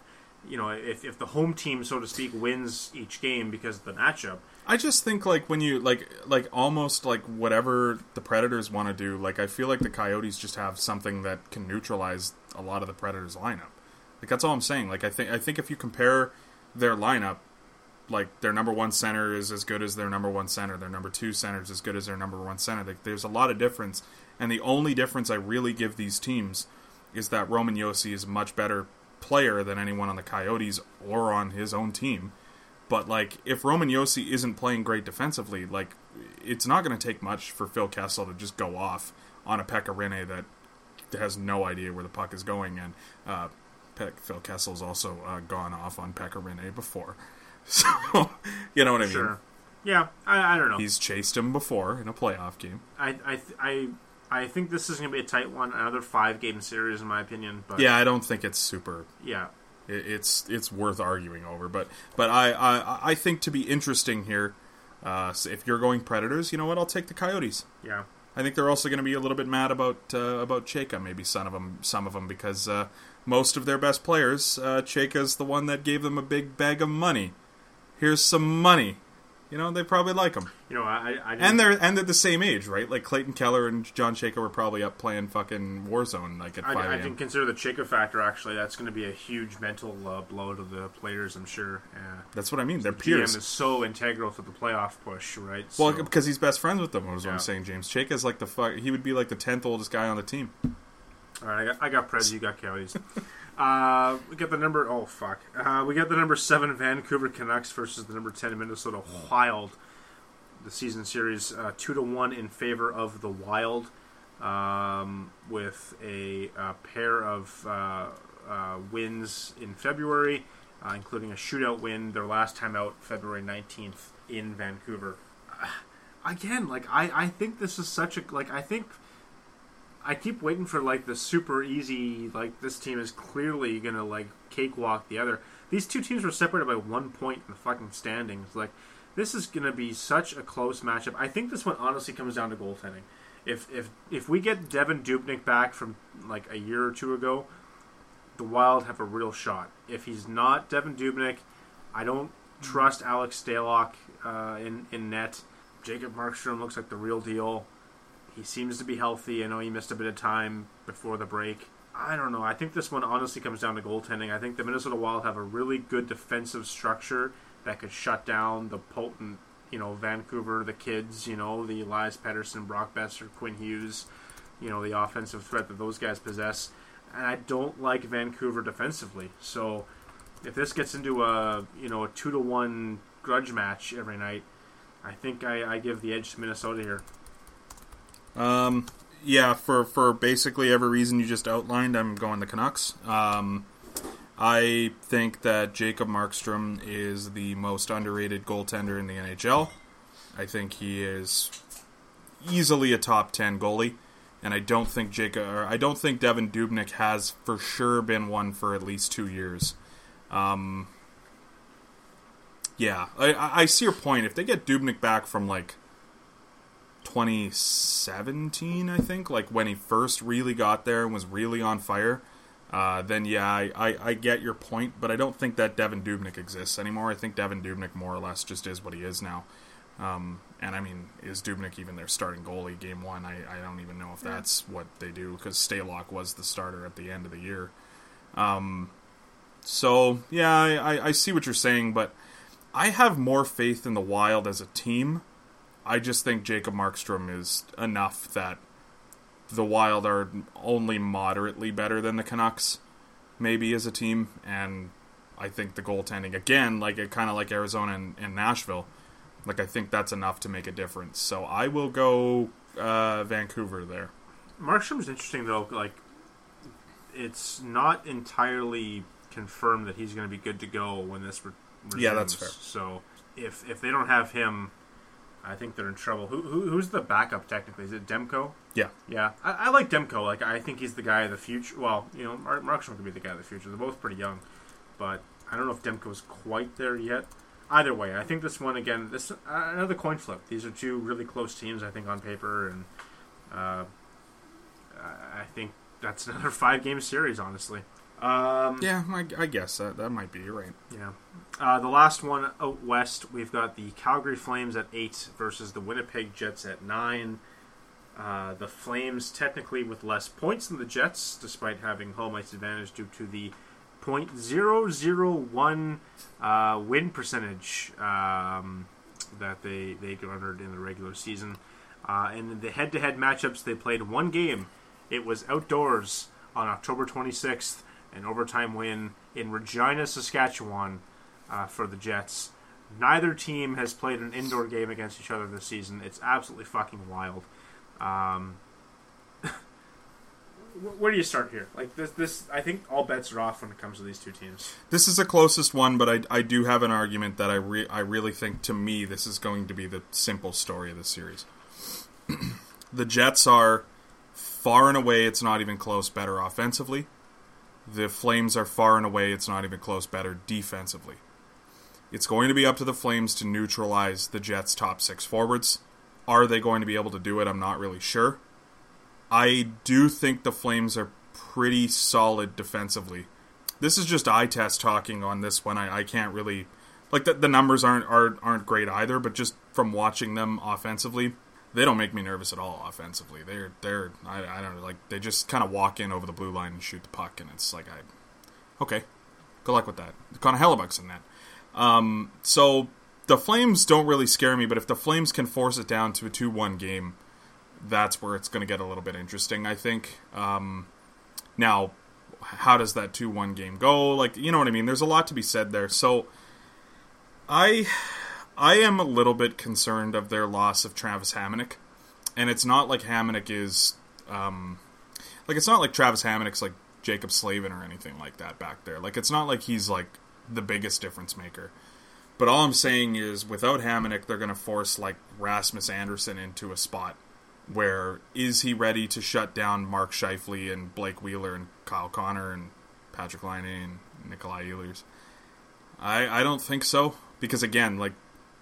you know if if the home team, so to speak, wins each game because of the matchup. I just think like when you like like almost like whatever the Predators want to do, like I feel like the Coyotes just have something that can neutralize a lot of the Predators lineup. Like that's all I'm saying. Like I think I think if you compare their lineup, like their number one center is as good as their number one center, their number two center is as good as their number one center. Like, there's a lot of difference, and the only difference I really give these teams is that Roman Josi is much better player than anyone on the Coyotes or on his own team. But like, if Roman Josi isn't playing great defensively, like it's not going to take much for Phil Kessel to just go off on a Pekka Rinne that has no idea where the puck is going, and uh, Pe- Phil Kessel's also uh, gone off on Pekka Rinne before, [LAUGHS] so you know what I mean. Sure. Yeah, I, I don't know. He's chased him before in a playoff game. I I th- I I think this is going to be a tight one, another five game series in my opinion. But Yeah, I don't think it's super yeah, it- it's it's worth arguing over. But but I I, I think to be interesting here, uh, so if you're going Predators, you know what? I'll take the Coyotes. yeah. I think they're also going to be a little bit mad about uh, about Chayka, maybe some of them, some of them, because uh, most of their best players, uh, Chayka's the one that gave them a big bag of money. Here's some money. You know, they probably like him, You know, I I and they're and they're the same age, right? Like Clayton Keller and John Chayka were probably up playing fucking Warzone like at five I, I didn't consider the Chayka factor. Actually, that's going to be a huge mental uh, blow to the players. I'm sure. Yeah. That's what I mean. They're GM peers. is so integral to the playoff push, right? Well, because he's best friends with them. Was what Yeah. I'm saying. James is like the fuck. He would be like the tenth oldest guy on the team. All right, I got, I got Preds, you got Coyotes. [LAUGHS] uh, we got the number. Oh fuck, uh, we got the number seven Vancouver Canucks versus the number ten Minnesota Wild. The season series uh, two to one in favor of the Wild, um, with a, uh pair of uh, wins in February, including a shootout win. Their last time out, February nineteenth in Vancouver. [SIGHS] Again, like I, I think this is such a like I think I keep waiting for like the super easy like this team is clearly gonna like cakewalk the other. These two teams were separated by one point in the fucking standings. Like this is gonna be such a close matchup. I think this one honestly comes down to goaltending. If if if we get Devan Dubnyk back from like a year or two ago, the Wild have a real shot. If he's not Devan Dubnyk, I don't trust Alex Stalock uh, in in net. Jacob Markstrom looks like the real deal. He seems to be healthy. I know he missed a bit of time before the break. I don't know. I think this one honestly comes down to goaltending. I think the Minnesota Wild have a really good defensive structure that could shut down the potent, you know, Vancouver, the kids, you know, the Elias Pettersson, Brock Boeser, Quinn Hughes, you know, the offensive threat that those guys possess. And I don't like Vancouver defensively. So if this gets into a, you know, a two to one grudge match every night, I think I, I give the edge to Minnesota here. Um, yeah, for for basically every reason you just outlined, I'm going the Canucks. Um, I think that Jacob Markstrom is the most underrated goaltender in the NHL. I think he is easily a top ten goalie, and I don't think Jacob, or I don't think Devan Dubnyk has for sure been one for at least two years. Um, yeah, I, I I see your point. If they get Dubnyk back from like 2017, I think, like when he first really got there and was really on fire, uh, then yeah, I, I, I get your point, but I don't think that Devan Dubnyk exists anymore. I think Devan Dubnyk more or less just is what he is now. Um, and I mean, is Dubnyk even their starting goalie game one? I, I don't even know if that's what they do because Stalock was the starter at the end of the year. Um, so yeah, I, I, I see what you're saying, but I have more faith in the Wild as a team. I just think Jacob Markstrom is enough that the Wild are only moderately better than the Canucks, maybe as a team, and I think the goaltending again, like it kind of like Arizona and, and Nashville, like I think that's enough to make a difference. So I will go uh, Vancouver there. Markstrom's interesting though. Like, it's not entirely confirmed that he's going to be good to go when this re- resumes. Yeah, that's fair. So if if they don't have him, I think they're in trouble. Who, who who's the backup technically? Is it Demko? Yeah, Yeah, I, I like Demko. Like, I think he's the guy of the future. Well, you know, Mark Markstrom could be the guy of the future. They're both pretty young, but I don't know if Demko's quite there yet. Either way, I think this one again. This uh, another coin flip. These are two really close teams. I think on paper, and uh, I I think that's [LAUGHS] another five game series, honestly. Um, Yeah, I, I guess that that might be right. Yeah. Uh, the last one out west, we've got the Calgary Flames at eight versus the Winnipeg Jets at nine. Uh, the Flames technically with less points than the Jets, despite having home ice advantage due to the .001 uh, win percentage um, that they they garnered in the regular season. Uh, in the head-to-head matchups, they played one game. It was outdoors on October 26th, an overtime win in Regina, Saskatchewan, uh, for the Jets. Neither team has played an indoor game against each other this season. It's absolutely fucking wild. Um, [LAUGHS] where do you start here? Like this, this I think all bets are off when it comes to these two teams. This is the closest one, but I, I do have an argument that I re- I really think to me this is going to be the simple story of the series. [CLEARS THROAT] the Jets are far and away it's not even close better offensively. The Flames are far and away it's not even close better defensively. It's going to be up to the Flames to neutralize the Jets' top six forwards. Are they going to be able to do it? I'm not really sure. I do think the Flames are pretty solid defensively. This is just eye test talking on this one. I, I can't really like the, the numbers aren't, aren't aren't great either, but just from watching them offensively, they don't make me nervous at all offensively. They're they're I, I don't know like they just kind of walk in over the blue line and shoot the puck, and it's like I okay, good luck with that. Connor Hellebuyck's in that. Um, so the Flames don't really scare me, but if the Flames can force it down to a two-one game, that's where it's going to get a little bit interesting. I think. Um, now, how does that two-one game go? Like, you know what I mean? There's a lot to be said there. So, I, I am a little bit concerned of their loss of Travis Hamonic, and it's not like Hamonic is, um, like it's not like Travis Hamonic's like Jaccob Slavin or anything like that back there. Like, it's not like he's like the biggest difference maker. But all I'm saying is, without Hamonic, they're going to force like Rasmus Andersson into a spot where is he ready to shut down Mark Scheifele and Blake Wheeler and Kyle Connor and Patrik Laine and Nikolaj Ehlers? I I don't think so because again, like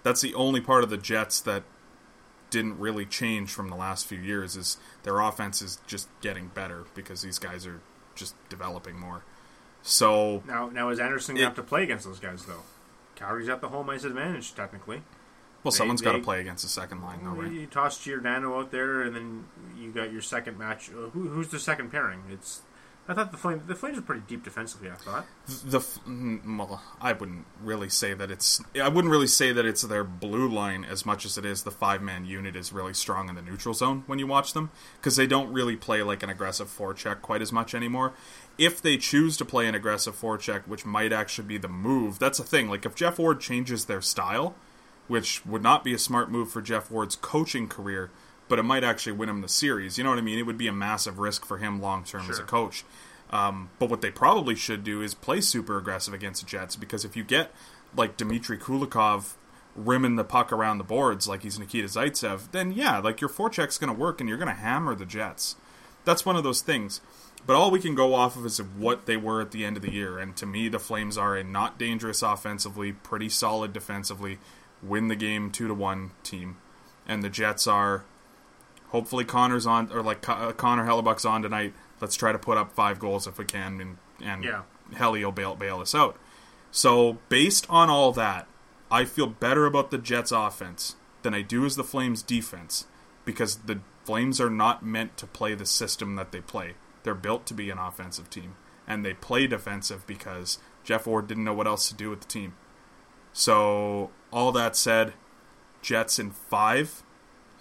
that's the only part of the Jets that didn't really change from the last few years is their offense is just getting better because these guys are just developing more. So Now, now is Andersson going to have to play against those guys though? Calgary's got the home ice advantage technically. well, They- someone's got to play against the second line, though, right? You toss Giordano out there, and then you got your second match. Uh, who, who's the second pairing? It's. I thought the Flames. The Flames are pretty deep defensively. I thought. the mm, well, I wouldn't really say that it's I wouldn't really say that it's their blue line as much as it is the five man unit is really strong in the neutral zone when you watch them because they don't really play like an aggressive forecheck quite as much anymore. If they choose to play an aggressive forecheck, which might actually be the move, that's the thing. Like if Geoff Ward changes their style, which would not be a smart move for Geoff Ward's coaching career, but it might actually win him the series. You know what I mean? It would be a massive risk for him long term as a coach. Um, but what they probably should do is play super aggressive against the Jets because if you get like Dmitry Kulikov rimming the puck around the boards like he's Nikita Zaitsev, then yeah, like your forecheck's going to work and you're going to hammer the Jets. That's one of those things. But all we can go off of is what they were at the end of the year. And to me, the Flames are a not dangerous offensively, pretty solid defensively, win the game two to one team. And the Jets are hopefully Connor's on or like Connor Hellebuyck's on tonight. Let's try to put up five goals if we can, and and Yeah. Helly will bail, bail us out. So based on all that, I feel better about the Jets' offense than I do as the Flames' defense because the Flames are not meant to play the system that they play. They're built to be an offensive team, and they play defensive because Geoff Ward didn't know what else to do with the team. So all that said, Jets in five.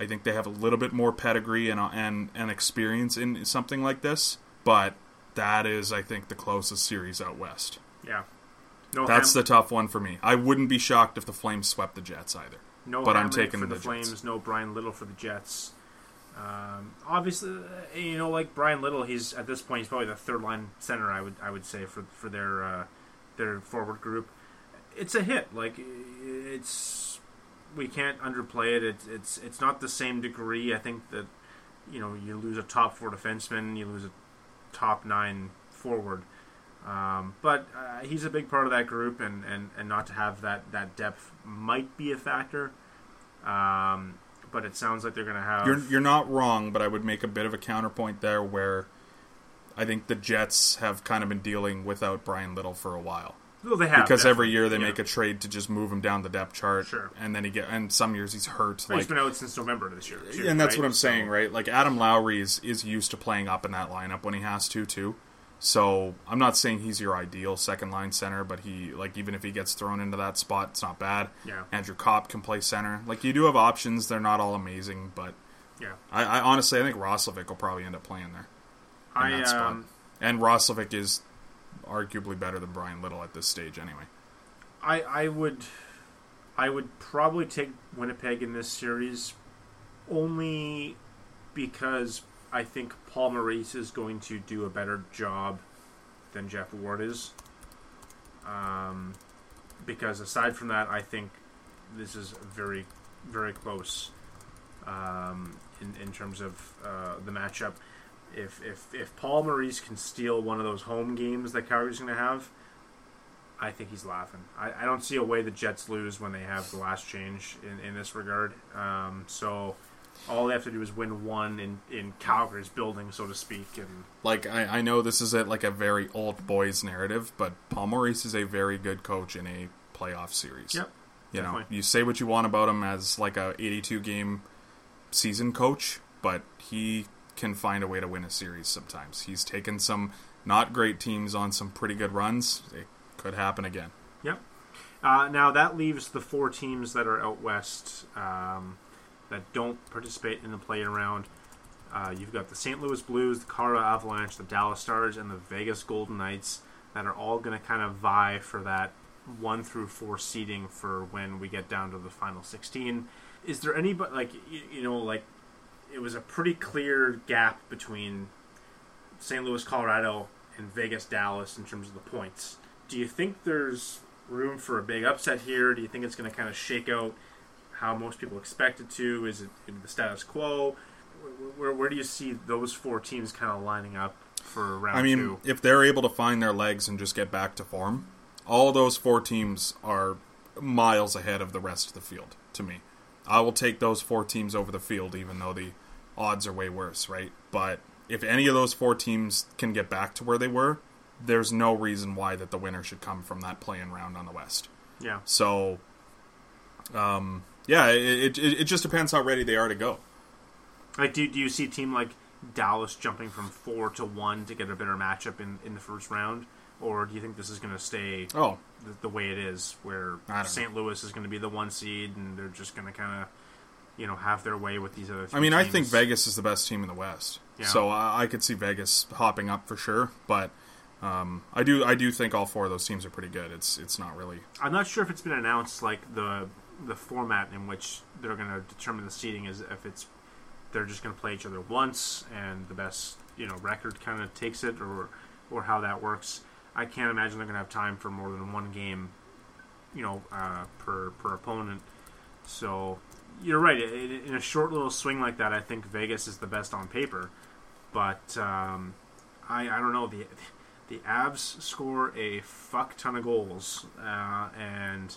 I think they have a little bit more pedigree and and, and experience in something like this, but that is, I think, the closest series out west. Yeah. No. That's Ham- the tough one for me. I wouldn't be shocked if the Flames swept the Jets either. No, but I'm taking for the the, Jets. Flames. No, Bryan Little for the Jets. Um, obviously, uh, you know, like Bryan Little, he's at this point he's probably the third line center. I would I would say for for their uh, their forward group. It's a hit. Like it's we can't underplay it. It's it's it's not the same degree. I think that you know you lose a top four defenseman, you lose a top nine forward. Um, but uh, he's a big part of that group, and, and, and not to have that, that depth might be a factor. Um, but it sounds like they're going to have. You're you're not wrong, but I would make a bit of a counterpoint there where I think the Jets have kind of been dealing without Bryan Little for a while. Well, they have because every year they Yeah. make a trade to just move him down the depth chart, Sure. and then he get and some years he's hurt. He's Like, been out since November of this year, too, and that's right? what I'm saying, right? Like Adam Lowry is is used to playing up in that lineup when he has to too. So I'm not saying he's your ideal second line center, but he like even if he gets thrown into that spot, it's not bad. Yeah. Andrew Copp can play center. Like you do have options; they're not all amazing, but Yeah, I, I honestly I think Roslovic will probably end up playing there in I that spot. um, And Roslovic is arguably better than Bryan Little at this stage, anyway. I I would I would probably take Winnipeg in this series only because I think Paul Maurice is going to do a better job than Geoff Ward is. Um, because aside from that, I think this is very very close um, in in terms of uh, the matchup. If if if Paul Maurice can steal one of those home games that Calgary's going to have, I think he's laughing. I, I don't see a way the Jets lose when they have the last change in, in this regard. Um, so all they have to do is win one in, in Calgary's building, so to speak. And Like I, I know this is a, like a very old boys narrative, but Paul Maurice is a very good coach in a playoff series. Yep, you know, you say what you want about him as like a 82 game season coach, but he can find a way to win a series sometimes. He's taken some not great teams on some pretty good runs. It could happen again. Yep. Uh, now that leaves the four teams that are out west um, that don't participate in the play round. Uh, you've got the St. Louis Blues, the Colorado Avalanche, the Dallas Stars, and the Vegas Golden Knights that are all going to kind of vie for that one through four seeding for when we get down to the final 16. Is there any, but like, you, you know, like it was a pretty clear gap between St. Louis, Colorado, and Vegas, Dallas in terms of the points. Do you think there's room for a big upset here? Do you think it's going to kind of shake out how most people expect it to? Is it the status quo? Where, where, where do you see those four teams kind of lining up for round I mean, two? if they're able to find their legs and just get back to form, all those four teams are miles ahead of the rest of the field to me. I will take those four teams over the field, even though the odds are way worse, right? But if any of those four teams can get back to where they were, there's no reason why that the winner should come from that playing round on the West. Yeah. So, um, yeah, it, it, it just depends how ready they are to go. Like, do, do you see a team like Dallas jumping from four to one to get a better matchup in, in the first round? Or do you think this is going to stay Oh, the, the way it is, where St. Louis is going to be the one seed and they're just going to kind of, you know, have their way with these other. I mean, I think Vegas is the best team in the West, Yeah. so I, I could see Vegas hopping up for sure. But um, I do, I do think all four of those teams are pretty good. It's, it's not really. I'm not sure if it's been announced like the the format in which they're going to determine the seeding is if it's they're just going to play each other once and the best you know record kind of takes it or or how that works. I can't imagine they're going to have time for more than one game, you know, uh, per per opponent. So you're right. In a short little swing like that, I think Vegas is the best on paper. But um, I I don't know the the Avs score a fuck ton of goals, uh, and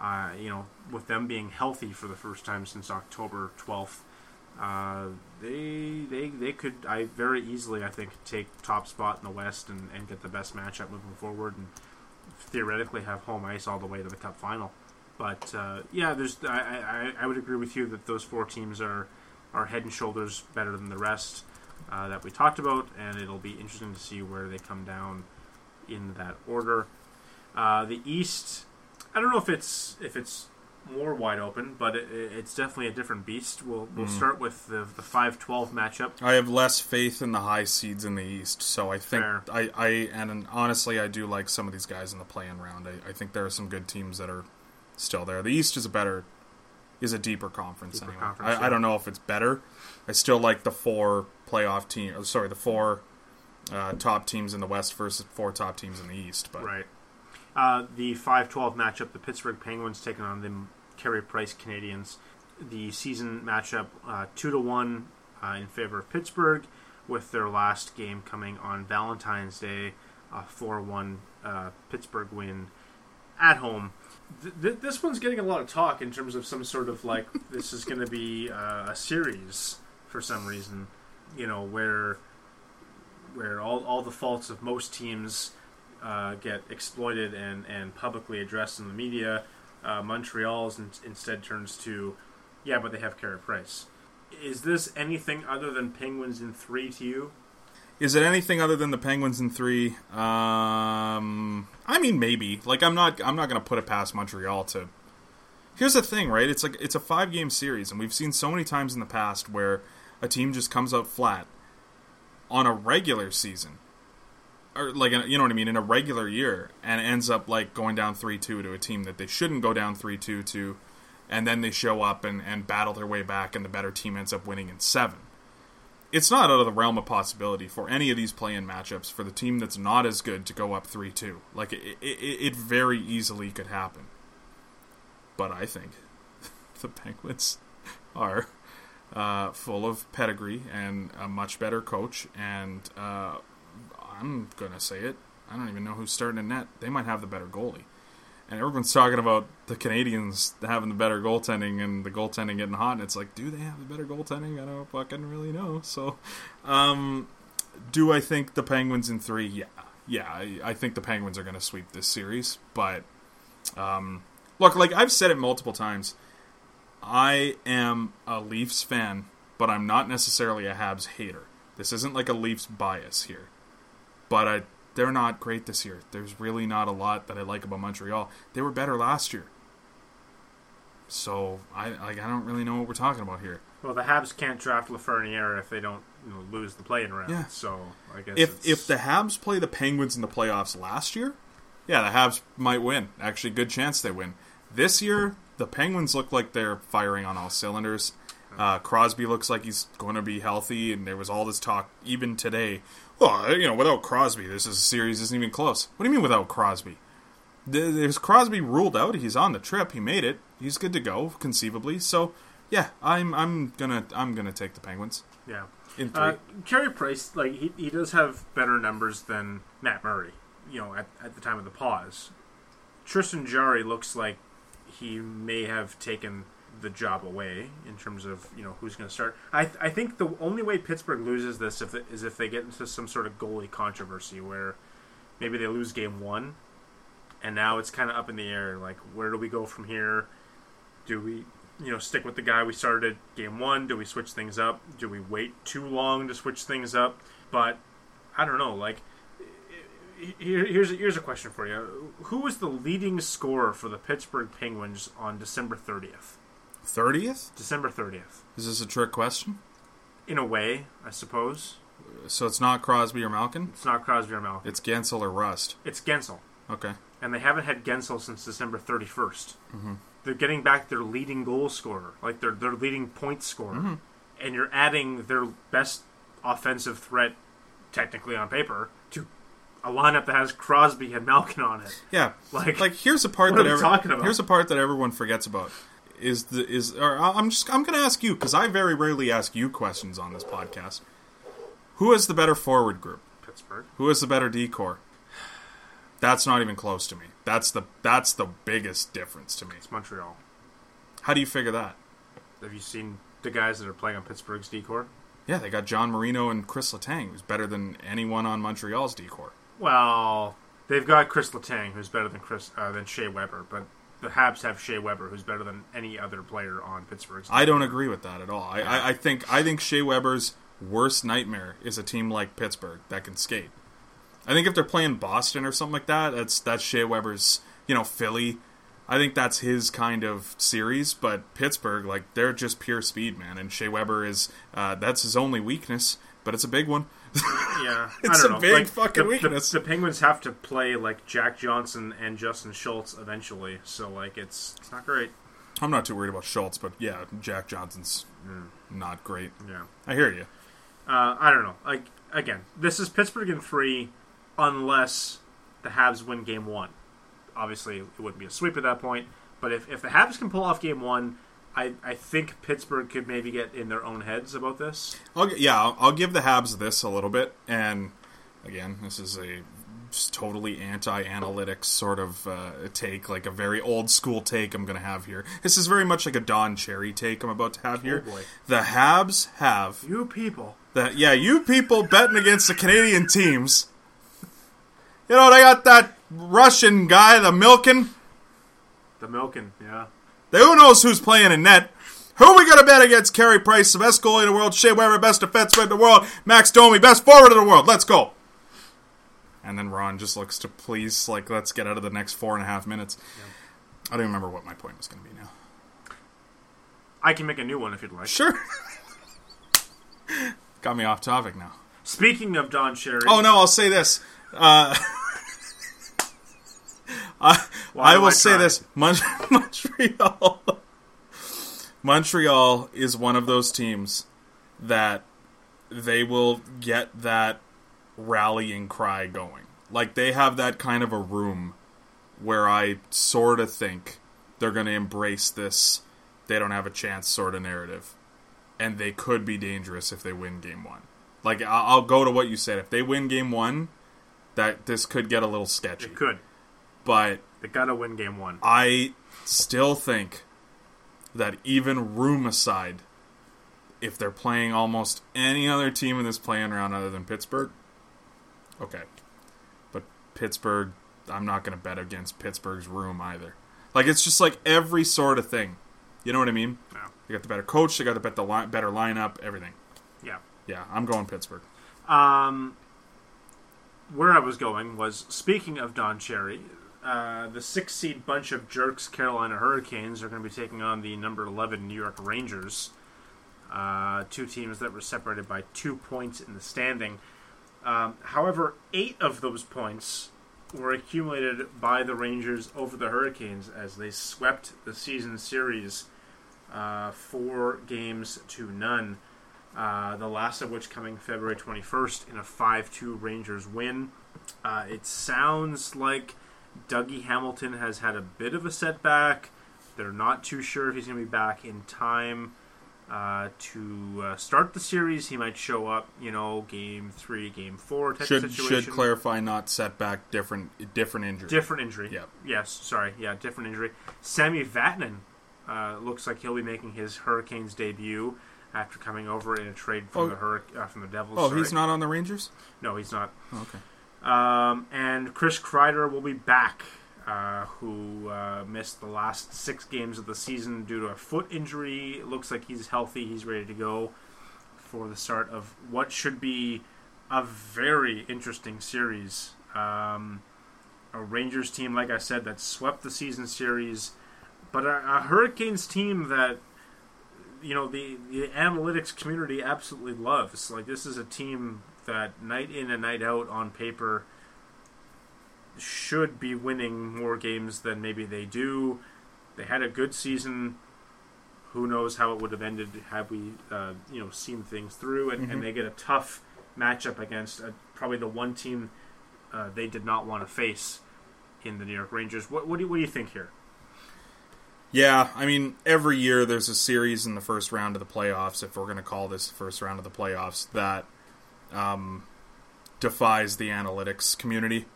uh, you know, with them being healthy for the first time since October twelfth, uh, they they they could I very easily I think take top spot in the West and, and get the best matchup moving forward and theoretically have home ice all the way to the Cup final. But uh, yeah, there's I, I I would agree with you that those four teams are are head and shoulders better than the rest uh, that we talked about, and it'll be interesting to see where they come down in that order. Uh, the East, I don't know if it's if it's more wide open, but it, it's definitely a different beast. We'll we'll start with the the five twelve matchup. I have less faith in the high seeds in the East, so I think Fair. I, I and honestly I do like some of these guys in the play-in round. I, I think there are some good teams that are still there. The East is a better is a deeper conference Deeper anyway. conference, I, yeah. I don't know if it's better. I still like the four playoff team. oh, Sorry, the four uh, top teams in the West versus four top teams in the East. But Right. Uh, the 5 12 matchup, the Pittsburgh Penguins taking on the Carey Price Canadiens. The season matchup, uh, 2 to 1 uh, in favor of Pittsburgh, with their last game coming on Valentine's Day, a 4 1 uh, Pittsburgh win at home. Th- th- this one's getting a lot of talk in terms of some sort of like, [LAUGHS] this is going to be uh, a series for some reason, you know, where where all, all the faults of most teams uh, get exploited and, and publicly addressed in the media. Uh, Montreal's in, instead turns to, yeah, but they have Carey Price. Is this anything other than Penguins in three to you? Is it anything other than the Penguins in three? Um, I mean, maybe. Like, I'm not. I'm not going to put it past Montreal to. Here's the thing, right? It's like it's a five game series, and we've seen so many times in the past where a team just comes out flat on a regular season, or like you know what I mean, in a regular year, and ends up like going down three two to a team that they shouldn't go down three two to, and then they show up and and battle their way back, and the better team ends up winning in seven it's not out of the realm of possibility for any of these play-in matchups for the team that's not as good to go up 3-2. Like it, it, it very easily could happen. But I think [LAUGHS] the Penguins are uh, full of pedigree and a much better coach. And uh, I'm gonna say it. I don't even know who's starting in net. They might have the better goalie and everyone's talking about the Canadiens having the better goaltending and the goaltending getting hot, and it's like, do they have the better goaltending? I don't fucking really know. So, um, do I think the Penguins in three? Yeah, yeah, I, I think the Penguins are going to sweep this series. But, um, look, like I've said it multiple times, I am a Leafs fan, but I'm not necessarily a Habs hater. This isn't like a Leafs bias here, but I they're not great this year. There's really not a lot that I like about Montreal. They were better last year. So I like I don't really know what we're talking about here. Well, the Habs can't draft Lafreniere if they don't you know, lose the play-in round. Yeah. So I guess If it's- if the Habs play the Penguins in the playoffs last year, yeah, the Habs might win. Actually, good chance they win. This year, the Penguins look like they're firing on all cylinders. Uh, Crosby looks like he's going to be healthy, and there was all this talk even today. Well, you know, without Crosby, this is a series isn't even close. What do you mean without Crosby? Th- There's Crosby ruled out. He's on the trip. He made it. He's good to go, conceivably. So, yeah, I'm I'm gonna I'm gonna take the Penguins yeah. in three. Uh, Carey Price, like he, he does have better numbers than Matt Murray. You know, at, at the time of the pause, Tristan Jarry looks like he may have taken the job away in terms of you know who's going to start. I I think the only way Pittsburgh loses this if it, is if they get into some sort of goalie controversy where maybe they lose game one, and now it's kind of up in the air. Like where do we go from here? Do we you know stick with the guy we started game one? Do we switch things up? Do we wait too long to switch things up? But I don't know. Like here, here's here's a question for you: Who was the leading scorer for the Pittsburgh Penguins on December thirtieth? Thirtieth? December thirtieth. Is this a trick question? In a way, I suppose So it's not Crosby or Malkin. it's not Crosby or Malkin. It's Guentzel or Rust. It's Guentzel, Okay. and they haven't had Guentzel since December 31st. Mm-hmm. They're getting back their leading goal scorer, like their their leading point scorer, and you're adding their best offensive threat, technically on paper, to a lineup that has Crosby and Malkin on it. Yeah. Like- like here's a part that every- talking about? here's a part that everyone forgets about is the is or I'm just I'm going to ask you cuz I very rarely ask you questions on this podcast. Who has the better forward group? Pittsburgh. Who has the better D corps? That's not even close to me. That's the that's the biggest difference to me. It's Montreal. How do you figure that? Have you seen the guys that are playing on Pittsburgh's D corps? Yeah, they got John Marino and Chris Letang, who's better than anyone on Montreal's D corps. Well, they've got Chris Letang, who's better than Chris uh, than Shea Weber, but the Habs have Shea Weber, who's better than any other player on Pittsburgh's. I don't agree with that at all. I, I, I think I think Shea Weber's worst nightmare is a team like Pittsburgh that can skate. I think if they're playing Boston or something like that, that's that's Shea Weber's you know Philly. I think that's his kind of series. But Pittsburgh, like they're just pure speed, man. And Shea Weber is uh, that's his only weakness, but it's a big one. Yeah, [LAUGHS] It's I don't a know. big Like, fucking the, weakness. The, the Penguins have to play like Jack Johnson and Justin Schultz eventually, so like it's it's not great. I'm not too worried about Schultz, but yeah, Jack Johnson's not great. Yeah, I hear you. uh, I don't know. Like again, this is Pittsburgh in three, unless the Habs win Game One. Obviously, it wouldn't be a sweep at that point. But if if the Habs can pull off Game One, I I think Pittsburgh could maybe get in their own heads about this. I'll, yeah, I'll, I'll give the Habs this a little bit, and again, this is a totally anti-analytics sort of uh, take, like a very old school take I'm going to have here. This is very much like a Don Cherry take I'm about to have here. boy. The Habs have You people. that yeah, you people betting against the Canadian teams. You know they got that Russian guy, the Milken. The milking, yeah. Who knows who's playing in net? Who are we going to bet against? Carey Price, the best goalie in the world. Shea Weber, best defenseman in the world. Max Domi, best forward in the world. Let's go. And then Ron just looks to please, like, let's get out of the next four and a half minutes. I don't remember what my point was going to be now. I can make a new one if you'd like. Sure. [LAUGHS] Got me off topic now. Speaking of Don Cherry, Oh no, I'll say this. Uh, [LAUGHS] I, I will I say this: Mon- [LAUGHS] Montreal. Montreal is one of those teams that they will get that rallying cry going. Like they have that kind of a room where I sort of think they're going to embrace this. They don't have a chance sort of narrative, and they could be dangerous if they win game one. Like I- I'll go to what you said. If they win game one, that this could get a little sketchy. it could. But They gotta win game one. I still think that even room aside, if they're playing almost any other team in this playing round other than Pittsburgh, okay. But Pittsburgh, I'm not going to bet against Pittsburgh's room either. Like it's just like every sort of thing. You know what I mean? No. They got the better coach. They got the bet the better lineup. Everything. Yeah. Yeah, I'm going Pittsburgh. Um, where I was going was speaking of Don Cherry, uh, the six seed bunch of jerks Carolina Hurricanes are going to be taking on the number 11 New York Rangers. Uh, two teams that were separated by two points in the standing. Um, however, eight of those points were accumulated by the Rangers over the Hurricanes as they swept the season series uh, four games to none. Uh, the last of which coming February 21st in a 5 2 Rangers win. Uh, it sounds like Dougie Hamilton has had a bit of a setback. They're not too sure if he's going to be back in time uh, to uh, start the series. He might show up, you know, game three, game four type Should situation. should clarify not setback different different injury. Different injury. Yep. Yes, sorry. Yeah, different injury. Sami Vatanen uh, looks like he'll be making his Hurricanes debut after coming over in a trade from Oh. the Hurric- uh, from the Devils. Oh, sorry. he's not on the Rangers. No, he's not. Oh, okay. Um, and Chris Kreider will be back, uh, who uh, missed the last six games of the season due to a foot injury. It looks like he's healthy. He's ready to go for the start of what should be a very interesting series. Um, a Rangers team, like I said, that swept the season series, but a, a Hurricanes team that you know the the analytics community absolutely loves. Like this is a team that night in and night out on paper should be winning more games than maybe they do. They had a good season. Who knows how it would have ended had we, uh, you know, seen things through, and, and they get a tough matchup against uh, probably the one team uh, they did not want to face in the New York Rangers. What, what, do, what do you think here? Yeah, I mean, every year there's a series in the first round of the playoffs, if we're going to call this the first round of the playoffs, that um, defies the analytics community.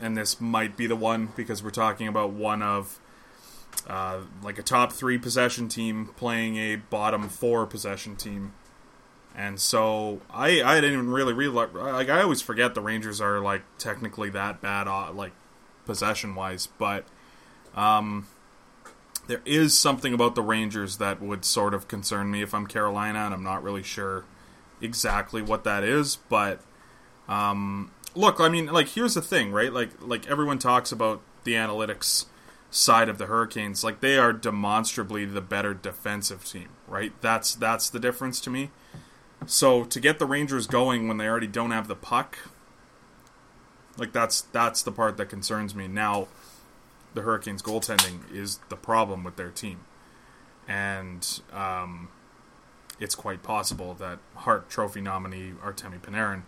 And this might be the one because we're talking about one of uh, like a top three possession team playing a bottom four possession team. And so I I didn't even really realize like I always forget the Rangers are like technically that bad uh, like possession wise, but um there is something about the Rangers that would sort of concern me if I'm Carolina, and I'm not really sure exactly what that is. But um, look, I mean, like here's the thing, right? Like like everyone talks about the analytics side of the Hurricanes, like they are demonstrably the better defensive team, right? That's that's the difference to me. So to get the Rangers going when they already don't have the puck, like that's that's the part that concerns me. Now, the Hurricanes' goaltending is the problem with their team, and um, it's quite possible that Hart Trophy nominee Artemi Panarin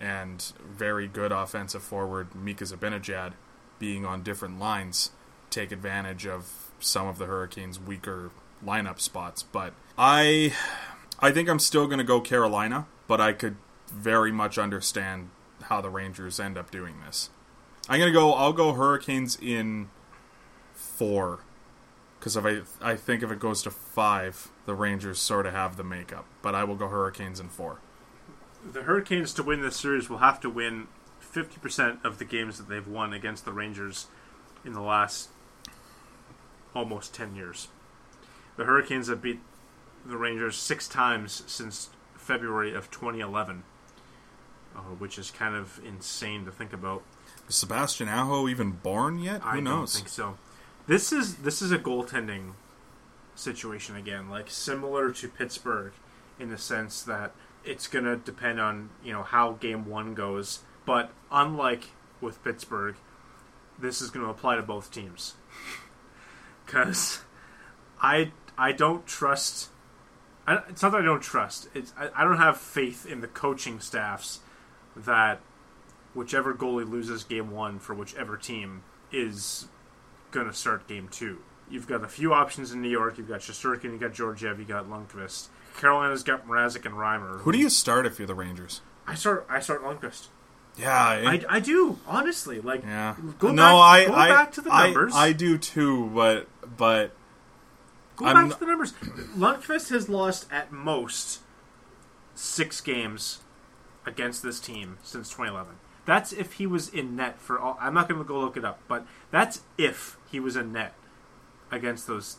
and very good offensive forward Mika Zibanejad being on different lines take advantage of some of the Hurricanes' weaker lineup spots. But I, I think I'm still going to go Carolina, but I could very much understand how the Rangers end up doing this. I'm gonna go. I'll go Hurricanes in four, because if I I think if it goes to five, the Rangers sort of have the makeup. But I will go Hurricanes in four. the Hurricanes to win this series will have to win 50% of the games that they've won against the Rangers in the last almost 10 years. The Hurricanes have beat the Rangers six times since February of 2011, uh, which is kind of insane to think about. Is Sebastian Aho even born yet? Who knows? I knows? don't think so. This is this is a goaltending situation again, like similar to Pittsburgh, in the sense that it's going to depend on you know how Game One goes. But unlike with Pittsburgh, this is going to apply to both teams [LAUGHS] because I I don't trust. I, it's not that I don't trust. It's I, I don't have faith in the coaching staffs that whichever goalie loses game one for whichever team is going to start game two. You've got a few options in New York. You've got Shesterkin, you've got Georgiev, you've got Lundqvist. Carolina's got Mrazek and Reimer. Who do you start if you're the Rangers? I start. I start Lundqvist. Yeah, eh? I, I do honestly like. yeah. Go no, back, I, go I, back to the I- numbers. I, do too, but but Go I'm back to the numbers. Lundqvist has lost at most six games against this team since 2011. That's if he was in net for all. I'm not going to go look it up, but that's if he was a net against those,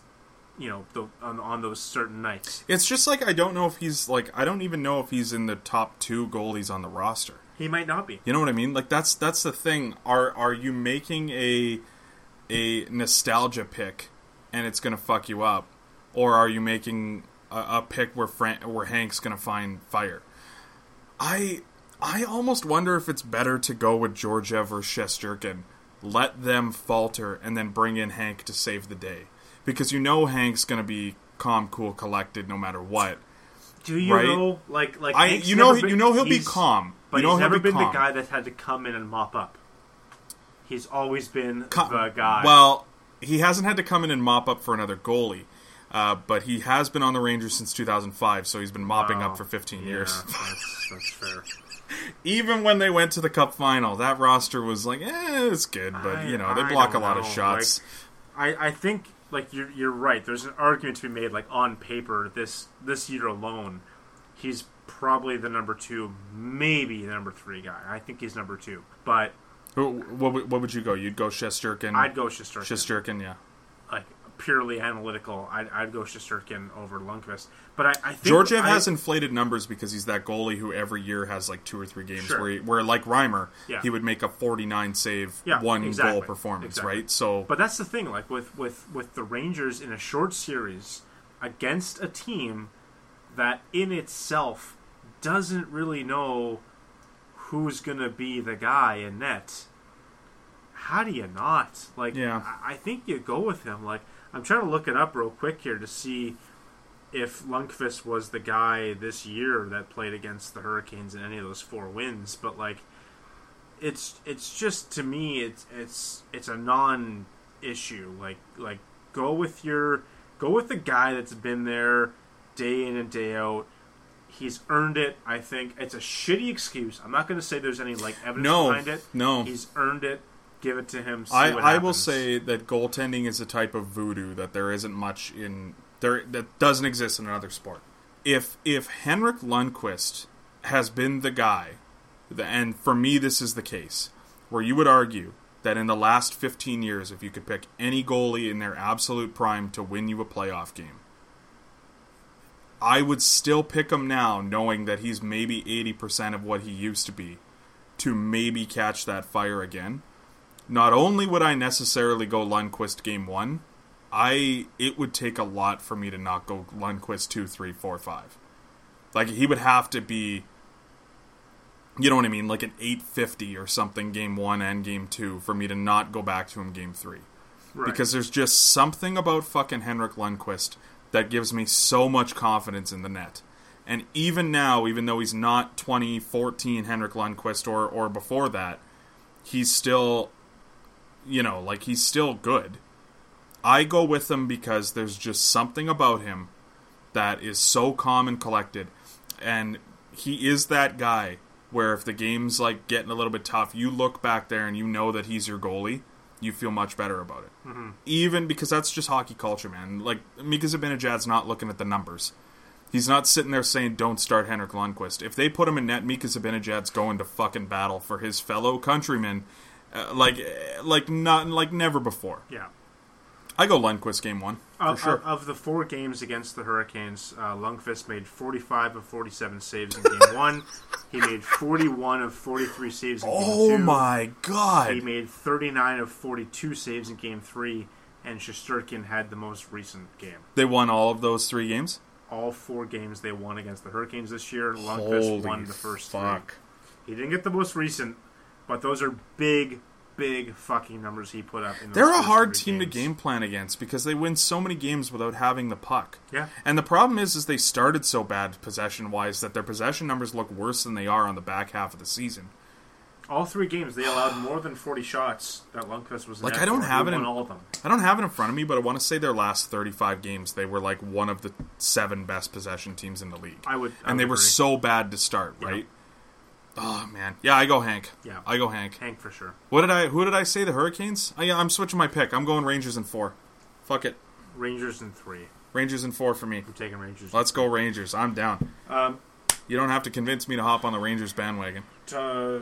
you know, the, on, on those certain nights. it's just like I don't know if he's like I don't even know if he's in the top two goalies on the roster. He might not be. You know what I mean? Like that's that's the thing. Are are you making a a nostalgia pick and it's gonna fuck you up, or are you making a, a pick where Fran- where Hank's gonna find fire? I I almost wonder if it's better to go with Georgiev or Shesterkin, let them falter, and then bring in Hank to save the day, because you know Hank's gonna be calm, cool, collected no matter what. Do you Right? know, like, like I Hank's you know been- you know he'll be calm, but you know he's never be been calm. the guy that had to come in and mop up. He's always been Co- the guy. Well, he hasn't had to come in and mop up for another goalie, uh, but he has been on the Rangers since 2005, so he's been mopping Wow. up for 15 Yeah, years. that's, that's fair. [LAUGHS] Even when they went to the Cup final, that roster was like, eh, it's good, but you know they block a lot of know, shots. I, I think like you're you're right. There's an argument to be made. Like on paper, this this year alone, he's probably the number two, maybe the number three guy. I think he's number two, but Who- what, would- what would you go? You'd go Shesterkin. I'd go Shesterkin. Shesterkin, yeah. like purely analytical. I'd, I'd go Shesterkin over Lundqvist. But I, I think Georgiev I- has inflated numbers because he's that goalie who every year has like two or three games Sure. where, he, where like Reimer, Yeah. he would make a 49 save, Yeah, one exactly. goal performance, Exactly. right? So But that's the thing, like with, with, with the Rangers in a short series against a team that in itself doesn't really know who's gonna be the guy in net. How do you not? Like Yeah. I, I think you go with him. Like I'm trying to look it up real quick here to see if Lundqvist was the guy this year that played against the Hurricanes in any of those four wins, but like it's it's just to me it's it's it's a non issue. Like like go with your go with the guy that's been there day in and day out. He's earned it. I think it's a shitty excuse. I'm not going to say there's any like evidence No, behind it. no. he's earned it. Give it to him. I, I will say that goaltending is a type of voodoo that there isn't much in there that doesn't exist in another sport. If if Henrik Lundqvist has been the guy, and for me this is the case, where you would argue that in the last 15 years, if you could pick any goalie in their absolute prime to win you a playoff game, I would still pick him now, knowing that he's maybe 80% of what he used to be, to maybe catch that fire again not only would I necessarily go Lundqvist game one, I it would take a lot for me to not go Lundqvist two, three, four, five. Like he would have to be, you know what I mean, like an eight fifty or something game one and game two for me to not go back to him game three. Right. Because there's just something about fucking Henrik Lundqvist that gives me so much confidence in the net. And even now, even though he's not 2014 Henrik Lundqvist or, or before that, he's still, you know, like he's still good. I go with him because there's just something about him that is so calm and collected. And he is that guy where if the game's like getting a little bit tough, you look back there and you know that he's your goalie, you feel much better about it. Mm-hmm. Even because that's just hockey culture, man. Like Mika Zibanejad's not looking at the numbers. He's not sitting there saying, "Don't start Henrik Lundqvist." If they put him in net, Mika Zibanejad's going to fucking battle for his fellow countrymen, uh, like, like not like never before. Yeah. I go Lundqvist game one for Of, sure. of, of the four games against the Hurricanes, uh, Lundqvist made 45 of 47 saves in game one. He made 41 of 43 saves in game oh two. my god! He made 39 of 42 saves in game three, and Shesterkin had the most recent game. They won all of those three games. All four games they won against the Hurricanes this year. Lundqvist Holy won the first fuck! three. He didn't get the most recent, but those are big, big fucking numbers he put up. They're a hard team to game plan against because they win so many games without having the puck. Yeah. And the problem is, is they started so bad possession wise that their possession numbers look worse than they are on the back half of the season. All three games, they allowed more than 40 shots that Lundqvist was Like, I don't have it in- all of them. I don't have it in front of me, but I want to say their last 35 games, they were like one of the seven best possession teams in the league. I would, I and they would were so bad to start, Yeah. right? Oh man, yeah, I go Hank. Yeah. I go Hank. Hank for sure. What did I? Who did I say? The Hurricanes? I, I'm switching my pick. I'm going Rangers in four. Fuck it, Rangers in three. Rangers in four for me. I'm taking Rangers. Let's go Rangers. I'm down. Um, You don't have to convince me to hop on the Rangers bandwagon. uh,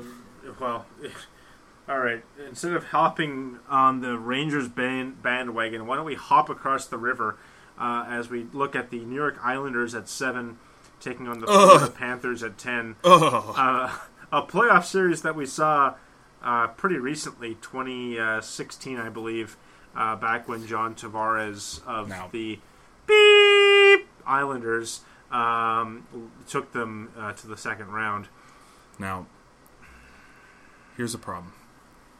well, [LAUGHS] all right. Instead of hopping on the Rangers band, bandwagon, why don't we hop across the river uh, as we look at the New York Islanders at seven, taking on the Florida Panthers at ten. Oh, uh, a playoff series that we saw uh, pretty recently, 2016, I believe, uh, back when John Tavares of No. the Beep Islanders um, took them uh, to the second round. Now, here's a problem: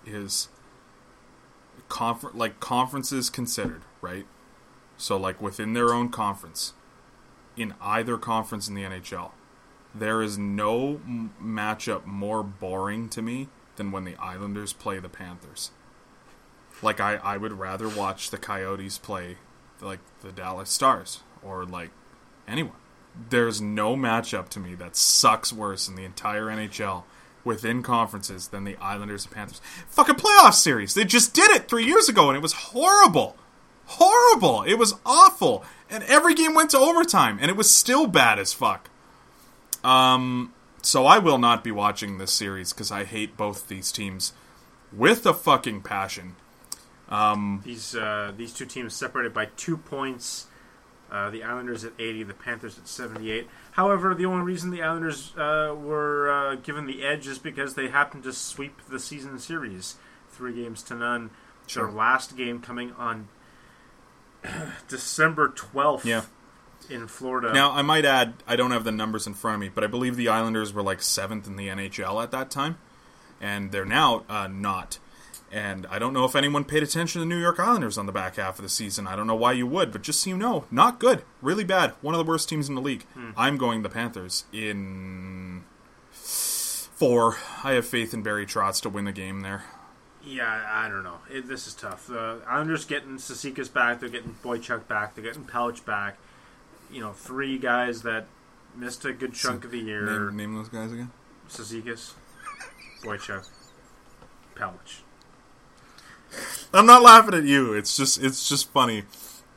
is confer- like conferences considered, right? So, like within their own conference, in either conference in the NHL, there is no m- matchup more boring to me than when the Islanders play the Panthers. Like I, I would rather watch the Coyotes play like the Dallas Stars or like anyone. There's no matchup to me that sucks worse in the entire NHL within conferences than the Islanders and Panthers. Fucking playoff series. They just did it three years ago and it was horrible. Horrible. It was awful. And every game went to overtime and it was still bad as fuck. Um so I will not be watching this series because I hate both these teams with a fucking passion. These uh, these two teams separated by two points. Uh, the Islanders at 80, the Panthers at 78. However, the only reason the Islanders uh, were uh, given the edge is because they happened to sweep the season series, three games to none. Sure. Their last game coming on [CLEARS THROAT] December 12th Yeah. in Florida. Now, I might add, I don't have the numbers in front of me, but I believe the Islanders were like seventh in the NHL at that time, and they're now uh, not. And I don't know if anyone paid attention to the New York Islanders on the back half of the season. I don't know why you would, but just so you know, not good. Really bad. One of the worst teams in the league. I'm going the Panthers in four. I have faith in Barry Trotz to win the game there. Yeah, I don't know. It, this is tough. The Islanders getting Cizikas back. They're getting Boychuk back. They're getting Pouch back. You know, three guys that missed a good chunk of the year. Name, name those guys again. Cizikas, Boychuk, Pouch. I'm not laughing at you. It's just it's just funny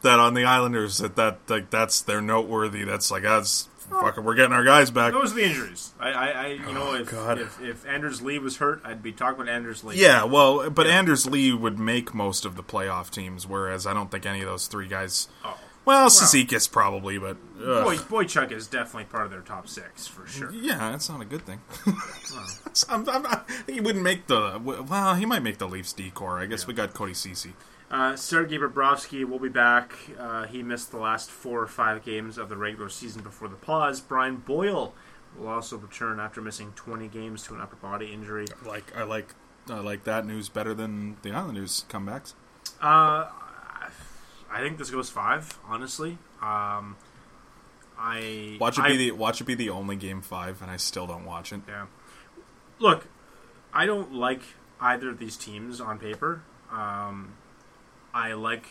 that on the Islanders that that like that's they're noteworthy. That's like that's Oh. fucking we're getting our guys back. Those are the injuries. I, I, I you know, oh, if, God. if if Anders Lee was hurt, I'd be talking about Anders Lee. Yeah, well, but Anders Lee would make most of the playoff teams, whereas I don't think any of those three guys. Oh. Well, Cizikas probably, but ugh. Boy, Boychuk is definitely part of their top six for sure. yeah, that's not a good thing. [LAUGHS] I'm, I'm he wouldn't make the well. He might make the Leafs D corps. I guess we got Cody Cece. Uh, Sergei Bobrovsky will be back. Uh, he missed the last four or five games of the regular season before the pause. Brian Boyle will also return after missing 20 games to an upper body injury. Like I like I like that news better than the Islanders comebacks. Uh, I think this goes five. Honestly, um, I Watch it I- be the watch it be the only game five, and I still don't watch it. Yeah. Look, I don't like either of these teams on paper. Um, I like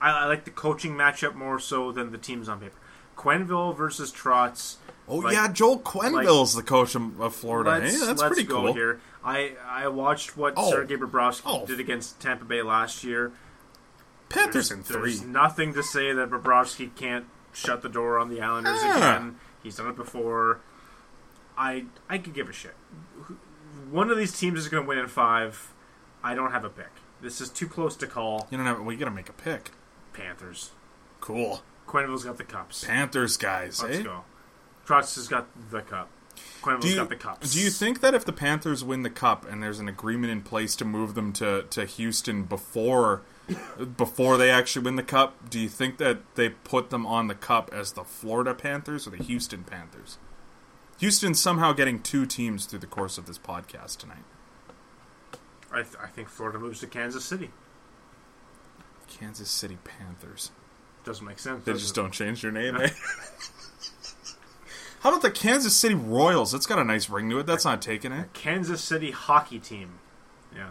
I, I like the coaching matchup more so than the teams on paper. Quenneville versus Trotz. Oh Like- yeah, Joel Quenneville's the coach of, Florida. Let's, hey, that's let's pretty go cool. here. I I watched what Oh. Sergei Bobrovsky Oh. did against Tampa Bay last year. Panthers There's, in three. there's nothing to say that Bobrovsky can't shut the door on the Islanders again. He's done it before. I I could give a shit. One of these teams is going to win in five. I don't have a pick. This is too close to call. You don't have. We gotta make a pick. Panthers. Cool. Quenneville's got the cups. Panthers guys. Let's eh? go. Trotz has got the cup. Quenneville's Do you, got the cups. do you think that if the Panthers win the cup and there's an agreement in place to move them to, to Houston before before they actually win the cup, do you think that they put them on the cup as the Florida Panthers or the Houston Panthers? Houston's somehow getting two teams through the course of this podcast tonight. I, th- I think Florida moves to Kansas City. Kansas City Panthers. Doesn't make sense. They just it? don't change your name, [LAUGHS] eh? How about the Kansas City Royals? That's got a nice ring to it. That's not taking it. Kansas City hockey team. Yeah,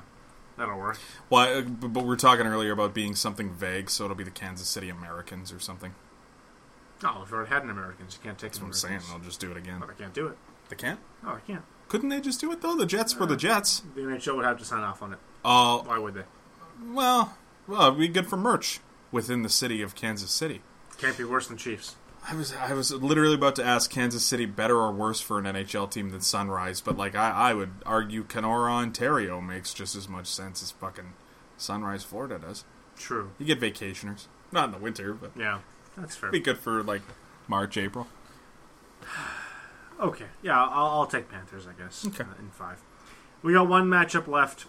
that'll work. Well, I- but we were talking earlier about being something vague, so it'll be the Kansas City Americans or something. No, we've already had an Americans. You can't take That's what I'm saying. They'll just do it again. But I can't do it. They can't. No, I can't. Couldn't they just do it though? The Jets were the Jets. The NHL would have to sign off on it. Uh, Why would they? well, well, it'd be good for merch within the city of Kansas City. Can't be worse than Chiefs. I was I was literally about to ask Kansas City better or worse for an NHL team than Sunrise, but like I, I would argue Kenora, Ontario makes just as much sense as fucking Sunrise, Florida does. True. You get vacationers, not in the winter, but Yeah, that's fair. be good for like March, April. [SIGHS] Okay. Yeah, I'll, I'll take Panthers, I guess. Okay. uh, in five. We got one matchup left.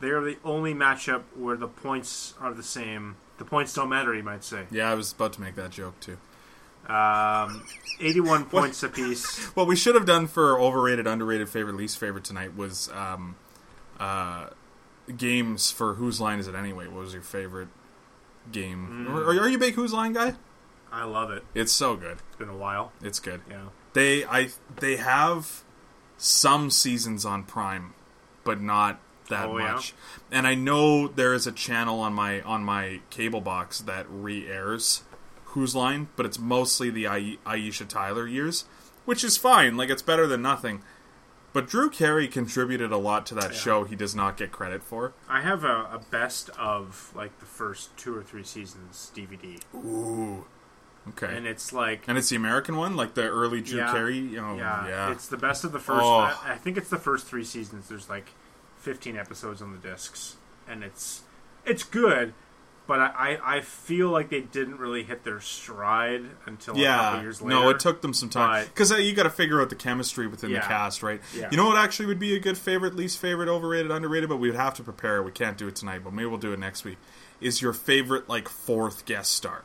They are the only matchup where the points are the same. The points don't matter, you might say. Yeah, I was about to make that joke too. Um, 81 [LAUGHS] points apiece. What we should have done for overrated, underrated, favorite, least favorite tonight was um, uh, games for whose line is it anyway? What was your favorite game? Are, are you a big whose line guy? I love it. It's so good. It's been a while. It's good. Yeah. They I they have some seasons on Prime, but not that Oh, yeah? much. And I know there is a channel on my on my cable box that re-airs Whose Line, but it's mostly the Ai- Aisha Tyler years, which is fine. Like it's better than nothing. But Drew Carey contributed a lot to that Yeah. show. He does not get credit for. I have a, a best of like the first two or three seasons DVD, Ooh, okay. and it's like And it's the American one, like the early Drew Yeah. Carey. Oh, yeah, yeah. it's the best of the first. Oh. I, I think it's the first three seasons. There's like 15 episodes on the discs, and it's it's good. But I, I, I feel like they didn't really hit their stride until a couple yeah, years later. no, it took them some time because uh, you got to figure out the chemistry within Yeah. the cast, right? Yeah. You know what actually would be a good favorite, least favorite, overrated, underrated, but we would have to prepare. We can't do it tonight, but maybe we'll do it next week. Is your favorite like fourth guest star?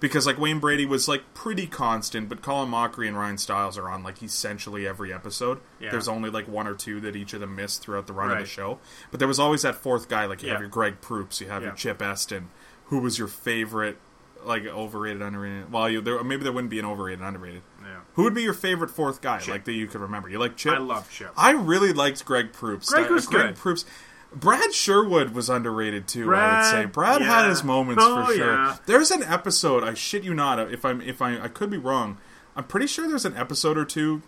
Because like Wayne Brady was like pretty constant, but Colin Mochrie and Ryan Stiles are on like essentially every episode. Yeah. There's only like one or two that each of them missed throughout the run of the show. But there was always that fourth guy, like you have your Greg Proops, you have your Yeah. Chip Esten. Who was your favorite, like overrated, underrated? Well, you there maybe there wouldn't be an overrated, underrated. Yeah. Who would be your favorite fourth guy, Chip. like that you could remember? You like Chip? I love Chip. I really liked Greg Proops. Greg Uh, was Greg good. Proops. Brad Sherwood was underrated too. I would say Brad had his moments Oh, for sure. yeah. There's an episode. I shit you not. If I'm if I I could be wrong. I'm pretty sure there's an episode or two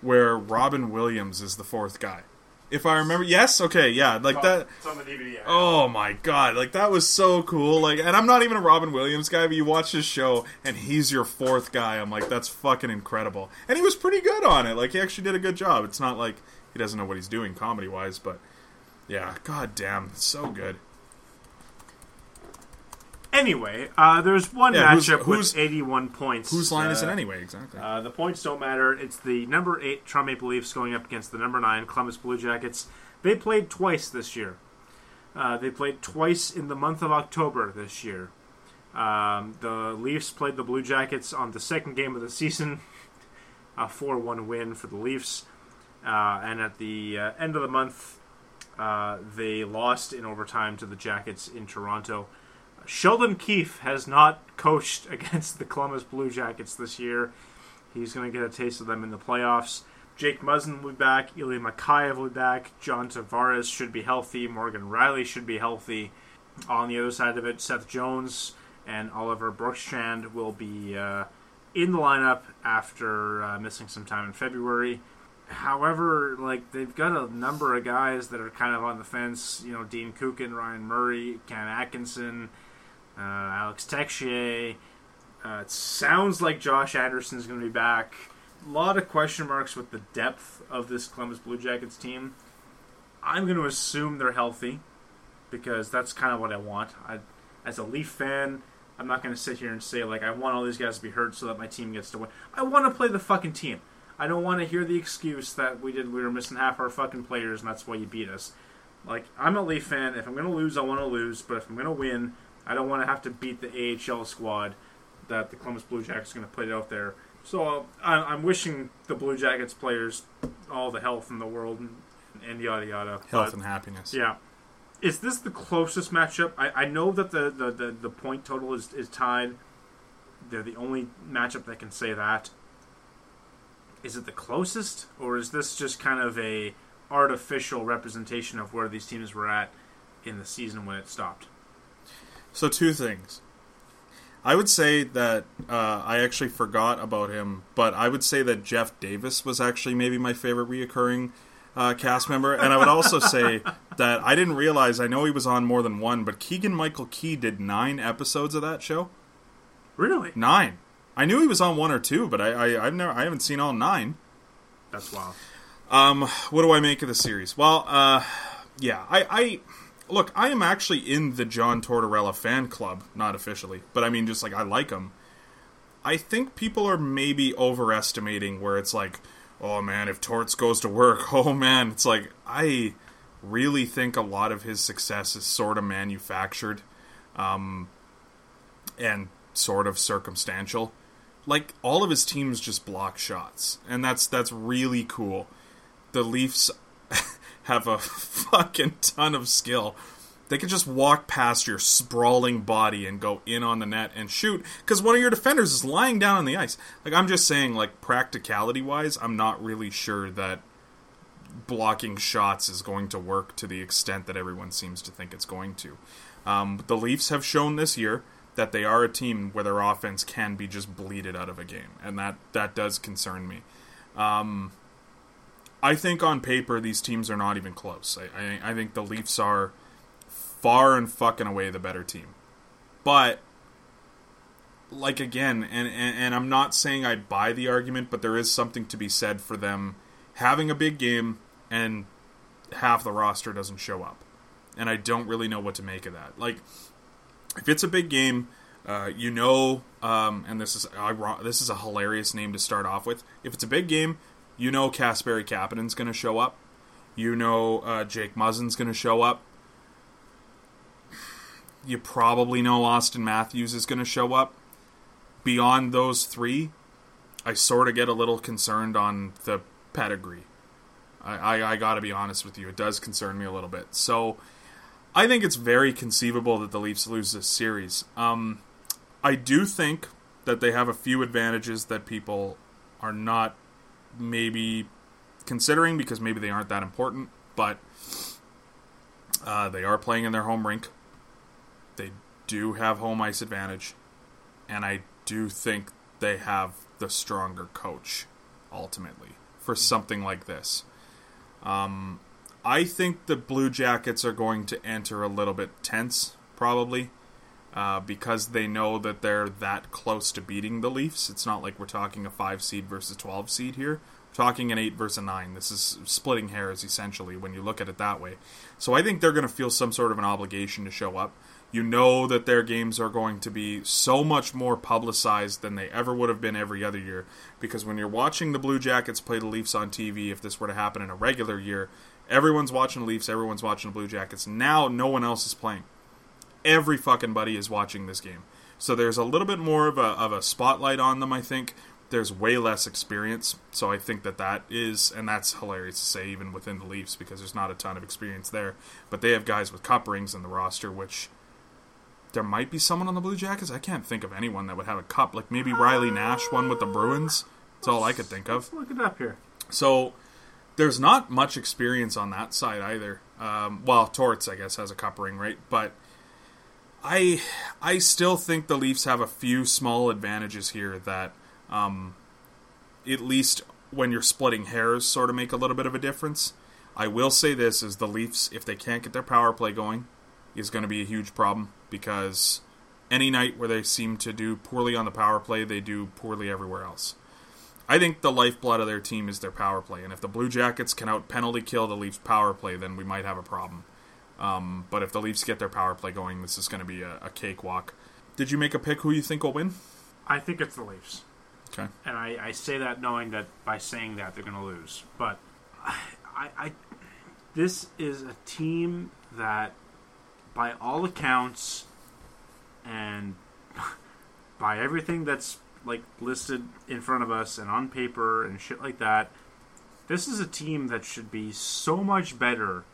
where Robin Williams is the fourth guy. If I remember, yes, okay, yeah, like that. It's on the DVD. Oh my god, like that was so cool. Like, and I'm not even a Robin Williams guy, but you watch his show and he's your fourth guy. I'm like, that's fucking incredible. And he was pretty good on it. Like, he actually did a good job. It's not like he doesn't know what he's doing comedy wise, but yeah, god damn, so good. Anyway, uh, there's one Yeah, who's- matchup who's- with 81 points. Whose line is it Uh, anyway? Exactly. Uh, the points don't matter. It's the number eight Toronto Maple Leafs going up against the number nine Columbus Blue Jackets. They played twice this year. Uh, they played twice in the month of October this year. Um, the Leafs played the Blue Jackets on the second game of the season, [LAUGHS] a four-one win for the Leafs. Uh, and at the uh, end of the month, uh, they lost in overtime to the Jackets in Toronto. Sheldon Keefe has not coached [LAUGHS] against the Columbus Blue Jackets this year. He's going to get a taste of them in the playoffs. Jake Muzzin will be back. Ilya Mikheyev will be back. John Tavares should be healthy. Morgan Rielly should be healthy. On the other side of it, Seth Jones and Oliver Bjorkstrand will be uh, in the lineup after uh, missing some time in February. However, like they've got a number of guys that are kind of on the fence. You know, Dean Kukan, Ryan Murray, Cam Atkinson, uh, Alex Texier, Uh, it sounds like Josh Anderson's going to be back. A lot of question marks with the depth of this Columbus Blue Jackets team. I'm going to assume they're healthy because that's kind of what I want. I, as a Leaf fan, I'm not going to sit here and say like I want all these guys to be hurt so that my team gets to win. I want to play the fucking team. I don't want to hear the excuse that we did we were missing half our fucking players and that's why you beat us. Like I'm a Leaf fan. If I'm going to lose, I want to lose. But if I'm going to win, I don't want to have to beat the AHL squad that the Columbus Blue Jackets are going to put out there. So I, I'm wishing the Blue Jackets players all the health in the world and, and yada yada. Health But- and happiness. yeah. Is this the closest matchup? I, I know that the, the, the, the point total is, is tied. They're the only matchup that can say that. Is it the closest, or is this just kind of a artificial representation of where these teams were at in the season when it stopped? So two things. I would say that uh, I actually forgot about him, but I would say that Jeff Davis was actually maybe my favorite reoccurring uh, cast member, and I would also [LAUGHS] say that I didn't realize. I know he was on more than one, but Keegan Michael Key did nine episodes of that show. Really? Nine. I knew he was on one or two, but I, I I've never I haven't seen all nine. That's wild. Um, what do I make of the series? Well, uh, yeah, I, I look. I am actually in the John Tortorella fan club, not officially, but I mean, just like I like him. I think people are maybe overestimating where it's like, oh man, if Torts goes to work, [LAUGHS] oh man, it's like I really think a lot of his success is sort of manufactured, um, and sort of circumstantial. Like all of his teams just block shots, and that's that's really cool the Leafs [LAUGHS] have a fucking ton of skill. They can just walk past your sprawling body and go in on the net and shoot because one of your defenders is lying down on the ice. Like I'm just saying, like practicality wise, I'm not really sure that blocking shots is going to work to the extent that everyone seems to think it's going to. Um, the Leafs have shown this year that they are a team where their offense can be just bleeded out of a game, and that that does concern me. Um, I think on paper these teams are not even close. I, I, I think the Leafs are far and fucking away the better team. But like again, and, and, and I'm not saying I buy the argument, but there is something to be said for them having a big game and half the roster doesn't show up. And I don't really know what to make of that. Like if it's a big game, uh, you know, um, and this is this is a hilarious name to start off with. If it's a big game, you know Kasperi Kapanen's going to show up. You know uh, Jake Muzzin's going to show up. You probably know Auston Matthews is going to show up. Beyond those three, I sort of get a little concerned on the pedigree. I, I, I got to be honest with you, it does concern me a little bit. So I think it's very conceivable that the Leafs lose this series. Um, I do think that they have a few advantages that people are not maybe considering because maybe they aren't that important, but uh, they are playing in their home rink. They do have home ice advantage, and I do think they have the stronger coach ultimately for something like this. Um, I think the Blue Jackets are going to enter a little bit tense, probably, uh, because they know that they're that close to beating the Leafs. It's not like we're talking a five seed versus twelve seed here. Talking an eight versus a nine. This is splitting hairs essentially when you look at it that way. So I think they're going to feel some sort of an obligation to show up. You know that their games are going to be so much more publicized than they ever would have been every other year. Because when you're watching the Blue Jackets play the Leafs on TV, if this were to happen in a regular year, everyone's watching the Leafs, everyone's watching the Blue Jackets. Now no one else is playing. Every fucking buddy is watching this game. So there's a little bit more of a, of a spotlight on them, I think. There's way less experience. So I think that that is, and that's hilarious to say even within the Leafs because there's not a ton of experience there. But they have guys with cup rings in the roster, which there might be someone on the Blue Jackets. I can't think of anyone that would have a cup. Like maybe Riley Nash won with the Bruins. That's all I could think of. Let's look it up here. So there's not much experience on that side either. Um, well, Torts, I guess, has a cup ring, right? But I I still think the Leafs have a few small advantages here that, um, at least when you're splitting hairs, sort of make a little bit of a difference. I will say this: is the Leafs, if they can't get their power play going, is going to be a huge problem because any night where they seem to do poorly on the power play, they do poorly everywhere else. I think the lifeblood of their team is their power play, and if the Blue Jackets can out penalty kill the Leafs' power play, then we might have a problem. Um, but if the Leafs get their power play going, this is going to be a, a cakewalk. Did you make a pick who you think will win? I think it's the Leafs. Okay. and I, I say that knowing that by saying that they're going to lose. But I, I, this is a team that, by all accounts, and [LAUGHS] by everything that's like listed in front of us and on paper and shit like that, this is a team that should be so much better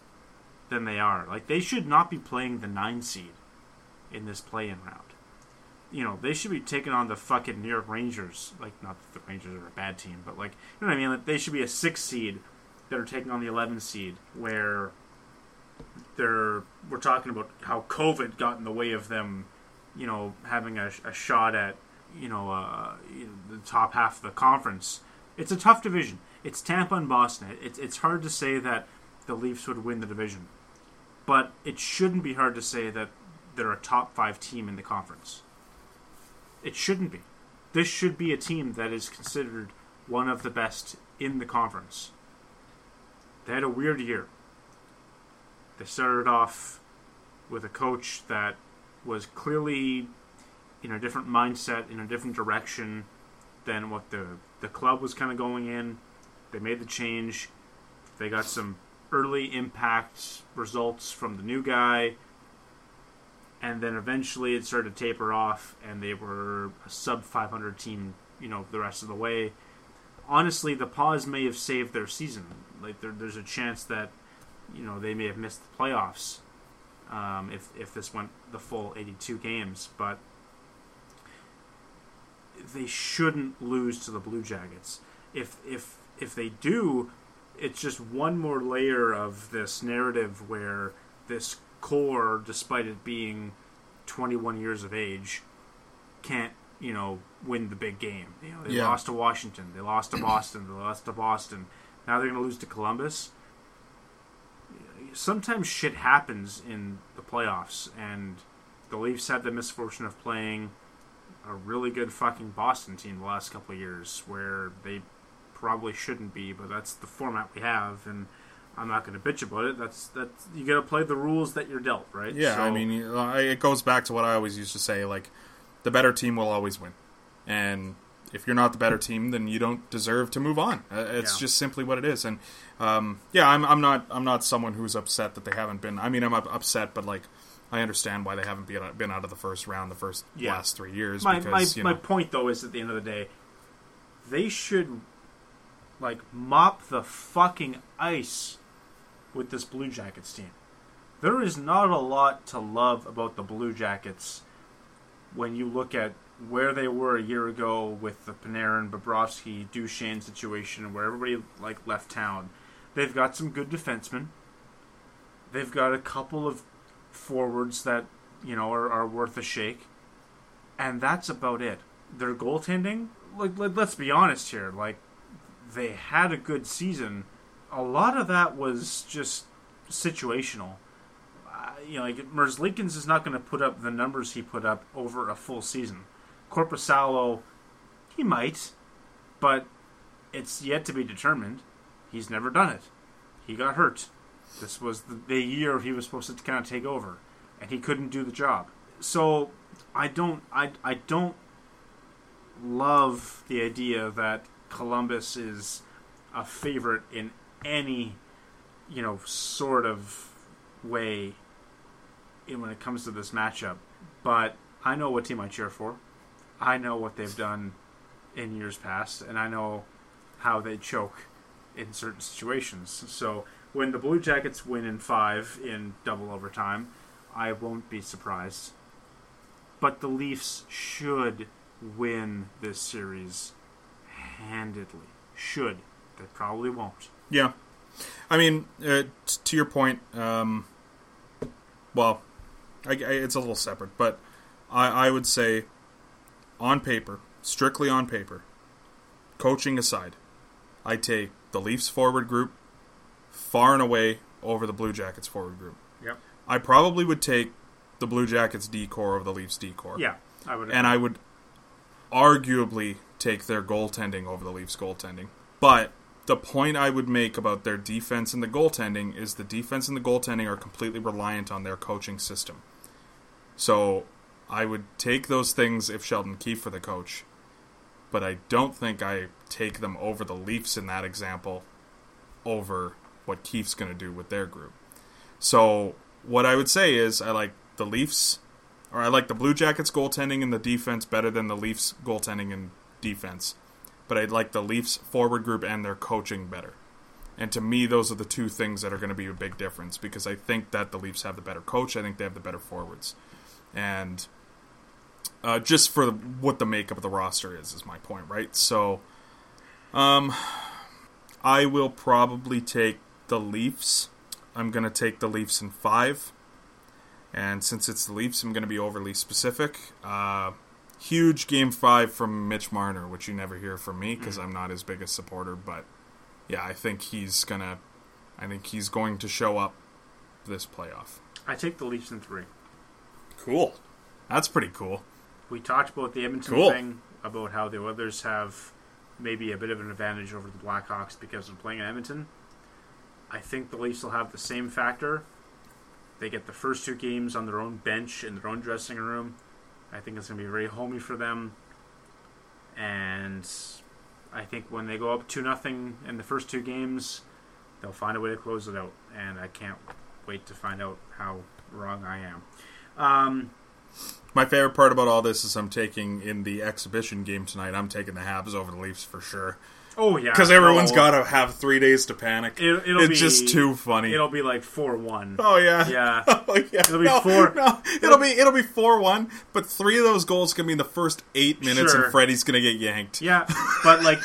than they are. Like they should not be playing the nine seed in this play-in round you know, they should be taking on the fucking New York Rangers. Like, not that the Rangers are a bad team, but like, you know what I mean? Like, they should be a six seed that are taking on the 11 seed, where they're we're talking about how COVID got in the way of them, you know, having a, a shot at you know, uh, the top half of the conference. It's a tough division. It's Tampa and Boston. It's it's hard to say that the Leafs would win the division, but it shouldn't be hard to say that they're a top five team in the conference. It shouldn't be. This should be a team that is considered one of the best in the conference. They had a weird year. They started off with a coach that was clearly in a different mindset, in a different direction than what the the club was kind of going in. They made the change. They got some early impact results from the new guy and then eventually it started to taper off, and they were a sub 500 team, you know, the rest of the way. Honestly, the pause may have saved their season. Like there, there's a chance that, you know, they may have missed the playoffs um, if if this went the full 82 games, but they shouldn't lose to the Blue Jackets. If if if they do, it's just one more layer of this narrative where this core, despite it being 21 years of age, can't you know win the big game. You know, they Yeah. lost to Washington, they lost to Boston, they lost to Boston. Now they're going to lose to Columbus. Sometimes shit happens in the playoffs, and the Leafs had the misfortune of playing a really good fucking Boston team the last couple of years, where they probably shouldn't be, but that's the format we have, and I'm not going to bitch about it. That's that's you got to play the rules that you're dealt, right? Yeah, I mean, it goes back to what I always used to say: like, the better team will always win, and if you're not the better team, then you don't deserve to move on. Uh, It's Yeah. just simply what it is. And um, yeah, I'm, I'm not I'm not someone who's upset that they haven't been. I mean, I'm upset, but like, I understand why they haven't been been out of the first round the first Yeah. last three years. my because my, you my point though is at the end of the day, they should like mop the fucking ice with this Blue Jackets team. There is not a lot to love about the Blue Jackets when you look at where they were a year ago with the Panarin, Bobrovsky, Duchene situation, where everybody like left town. They've got some good defensemen. They've got a couple of forwards that you know are, are worth a shake and that's about it. Their goaltending, like, let, let's be honest here, like they had a good season. A lot of that was just situational. Uh, you know, like Merzlikins is not going to put up the numbers he put up over a full season. Korpisalo, he might, but it's yet to be determined. He's never done it. He got hurt. This was the, the year he was supposed to kind of take over, and he couldn't do the job. So I don't I, I don't love the idea that Columbus is a favorite in any you know sort of way in when it comes to this matchup. But I know what team I cheer for. I know what they've done in years past, and I know how they choke in certain situations. So when the Blue Jackets win in five in double overtime, I won't be surprised. But the Leafs should win this series handedly. Should. They probably won't. Yeah, I mean, uh, t- to your point, um, well, I, I, it's a little separate, but I, I would say, on paper, strictly on paper, coaching aside, I take the Leafs forward group far and away over the Blue Jackets forward group. Yep. I probably would take the Blue Jackets D corps over the Leafs D corps. Yeah, I would. and I would arguably take their goaltending over the Leafs' goaltending. But the point I would make about their defense and the goaltending is the defense and the goaltending are completely reliant on their coaching system. So I would take those things if Sheldon Keefe were the coach, but I don't think I take them over the Leafs in that example over what Keefe's going to do with their group. So what I would say is I like the Leafs or I like the Blue Jackets goaltending and the defense better than the Leafs goaltending and defense. But I like the Leafs forward group and their coaching better. And to me, those are the two things that are going to be a big difference because I think that the Leafs have the better coach. I think they have the better forwards. And uh, just for what the makeup of the roster is, is my point, right? So, um, I will probably take the Leafs. I'm going to take the Leafs in five. And since it's the Leafs, I'm going to be overly specific. Uh, huge game five from Mitch Marner, which you never hear from me because I'm not his biggest supporter. But yeah, I think he's gonna. I think he's going to show up this playoff. I take the Leafs in three. Cool. That's pretty cool. We talked about the Edmonton Cool. thing about how the Oilers have maybe a bit of an advantage over the Blackhawks because of playing in Edmonton. I think the Leafs will have the same factor. They get the first two games on their own bench in their own dressing room. I think it's going to be very homey for them. And I think when they go up 2 nothing in the first two games, they'll find a way to close it out. And I can't wait to find out how wrong I am. Um, My favorite part about all this is I'm taking in the exhibition game tonight. I'm taking the Habs over the Leafs for sure oh, yeah. because everyone's got to have three days to panic. It, it'll it's be, just too funny. It'll be like four one. Oh yeah, Yeah. [LAUGHS] oh, yeah. It'll be no, four- No, it'll be it'll be four one. But three of those goals gonna be in the first eight minutes, Sure. and Freddie's gonna get yanked. Yeah, but like,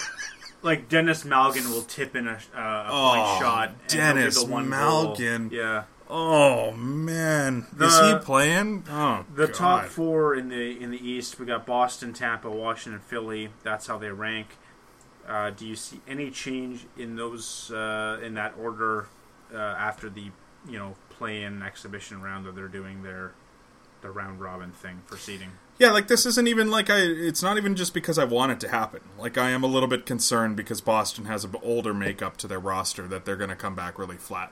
like Denis Malgin will tip in a, uh, a Oh, point shot. Dennis the Malgin. Goal. Yeah, Oh man, is he playing? Oh, the God. top four in the in the East, we got Boston, Tampa, Washington, Philly. That's how they rank. Uh, do you see any change in those uh, in that order uh, after the you know play-in exhibition round that they're doing their the round robin thing for seeding? Yeah, like this isn't even like I. It's not even just because I want it to happen. Like I am a little bit concerned because Boston has an older makeup to their roster that they're going to come back really flat.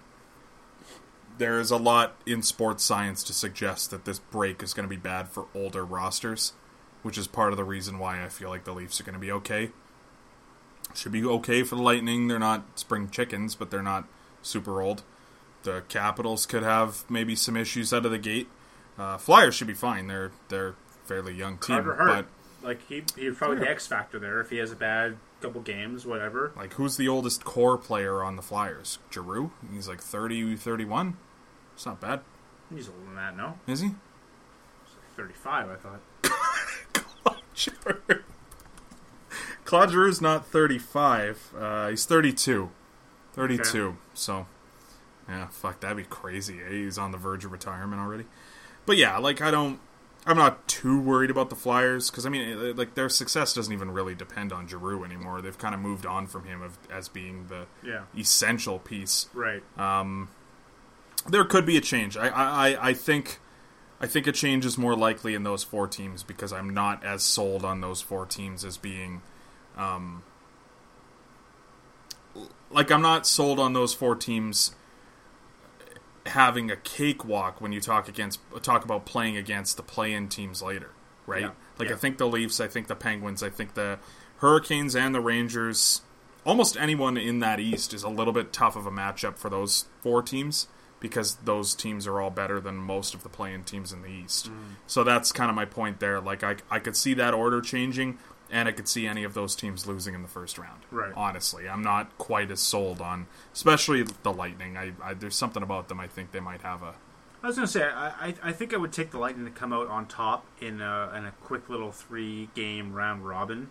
There is a lot in sports science to suggest that this break is going to be bad for older rosters, which is part of the reason why I feel like the Leafs are going to be okay. Should be okay for the Lightning. They're not spring chickens, but they're not super old. The Capitals could have maybe some issues out of the gate. Uh, Flyers should be fine. They're they're fairly young team, but like he he's probably the X factor there if he has a bad couple games, whatever. like who's the oldest core player on the Flyers? Giroux. He's like 30, 31. It's not bad, He's older than that, no? is he? He's like 35, I thought. [LAUGHS] Giroux. Claude Giroux's not thirty five. Uh, he's thirty two. Thirty two. So yeah, fuck, that'd be crazy. eh? He's on the verge of retirement already. But yeah, like I don't. I'm not too worried about the Flyers because I mean, like their success doesn't even really depend on Giroux anymore. They've kind of moved on from him of, as being the Yeah. essential piece. Right. Um, There could be a change. I, I- I think, I think a change is more likely in those four teams because I'm not as sold on those four teams as being, um, like I'm not sold on those four teams having a cakewalk when you talk against talk about playing against the play-in teams later, right? Yeah. Like Yeah. I think the Leafs, I think the Penguins, I think the Hurricanes and the Rangers, almost anyone in that East is a little bit tough of a matchup for those four teams because those teams are all better than most of the playing teams in the East. Mm. So that's kind of my point there. Like I, I could see that order changing, and I could see any of those teams losing in the first round. Right. Honestly, I'm not quite as sold on, especially the Lightning. I, I there's something about them. I think they might have a. I was gonna say I, I think I would take the Lightning to come out on top in a, in a quick little three game round robin.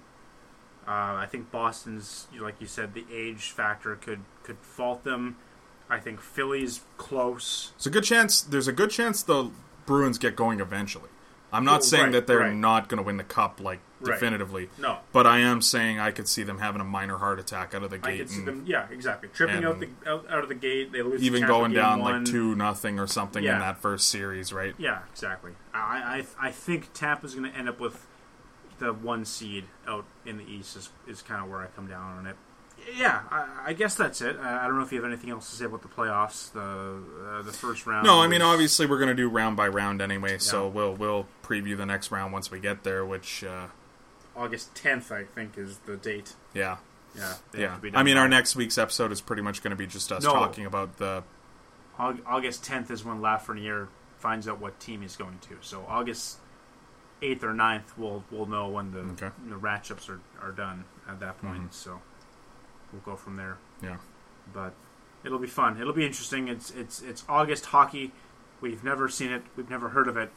Uh, I think Boston's like you said the age factor could could fault them. I think Philly's close. It's a good chance. There's a good chance the Bruins get going eventually. I'm not saying right, that they're right. not going to win the cup like Right. definitively. No. But I am saying I could see them having a minor heart attack out of the I gate. could see and them. Yeah, exactly. Tripping out the out, out of the gate. They lose. even going down one. like two nothing or something Yeah. in that first series, right? Yeah, exactly. I I, I think Tampa's going to end up with the one seed out in the East. Is, is kind of where I come down on it. Yeah, I, I guess that's it. I, I don't know if you have anything else to say about the playoffs, the uh, the first round. No, I mean obviously we're gonna do round by round anyway, so Yeah. we'll we'll preview the next round once we get there. Which, uh, August tenth, I think, is the date. yeah, Yeah, yeah. to I mean, our next week's episode is pretty much going to be just us No. talking about the. August 10th is when Lafreniere finds out what team he's going to. So August 8th or 9th, we'll we'll know when the Okay. the ratchups are, are done at that point. So we'll go from there. Yeah. But it'll be fun. It'll be interesting. It's it's it's August hockey. We've never seen it. We've never heard of it.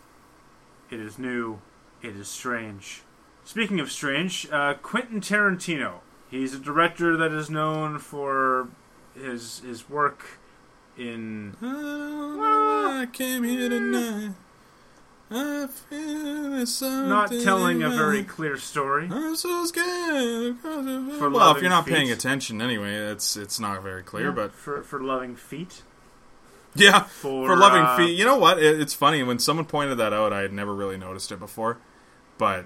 It is new. It is strange. Speaking of strange, uh, Quentin Tarantino. He's a director that is known for his his work in I came here tonight. I feel something not telling a very clear story. I'm so scared. For well, if you're not feet. paying attention anyway, it's it's not very clear. But for for loving feet. yeah, For, for loving uh, feet. You know what? It, it's funny when someone pointed that out. I had never really noticed it before, but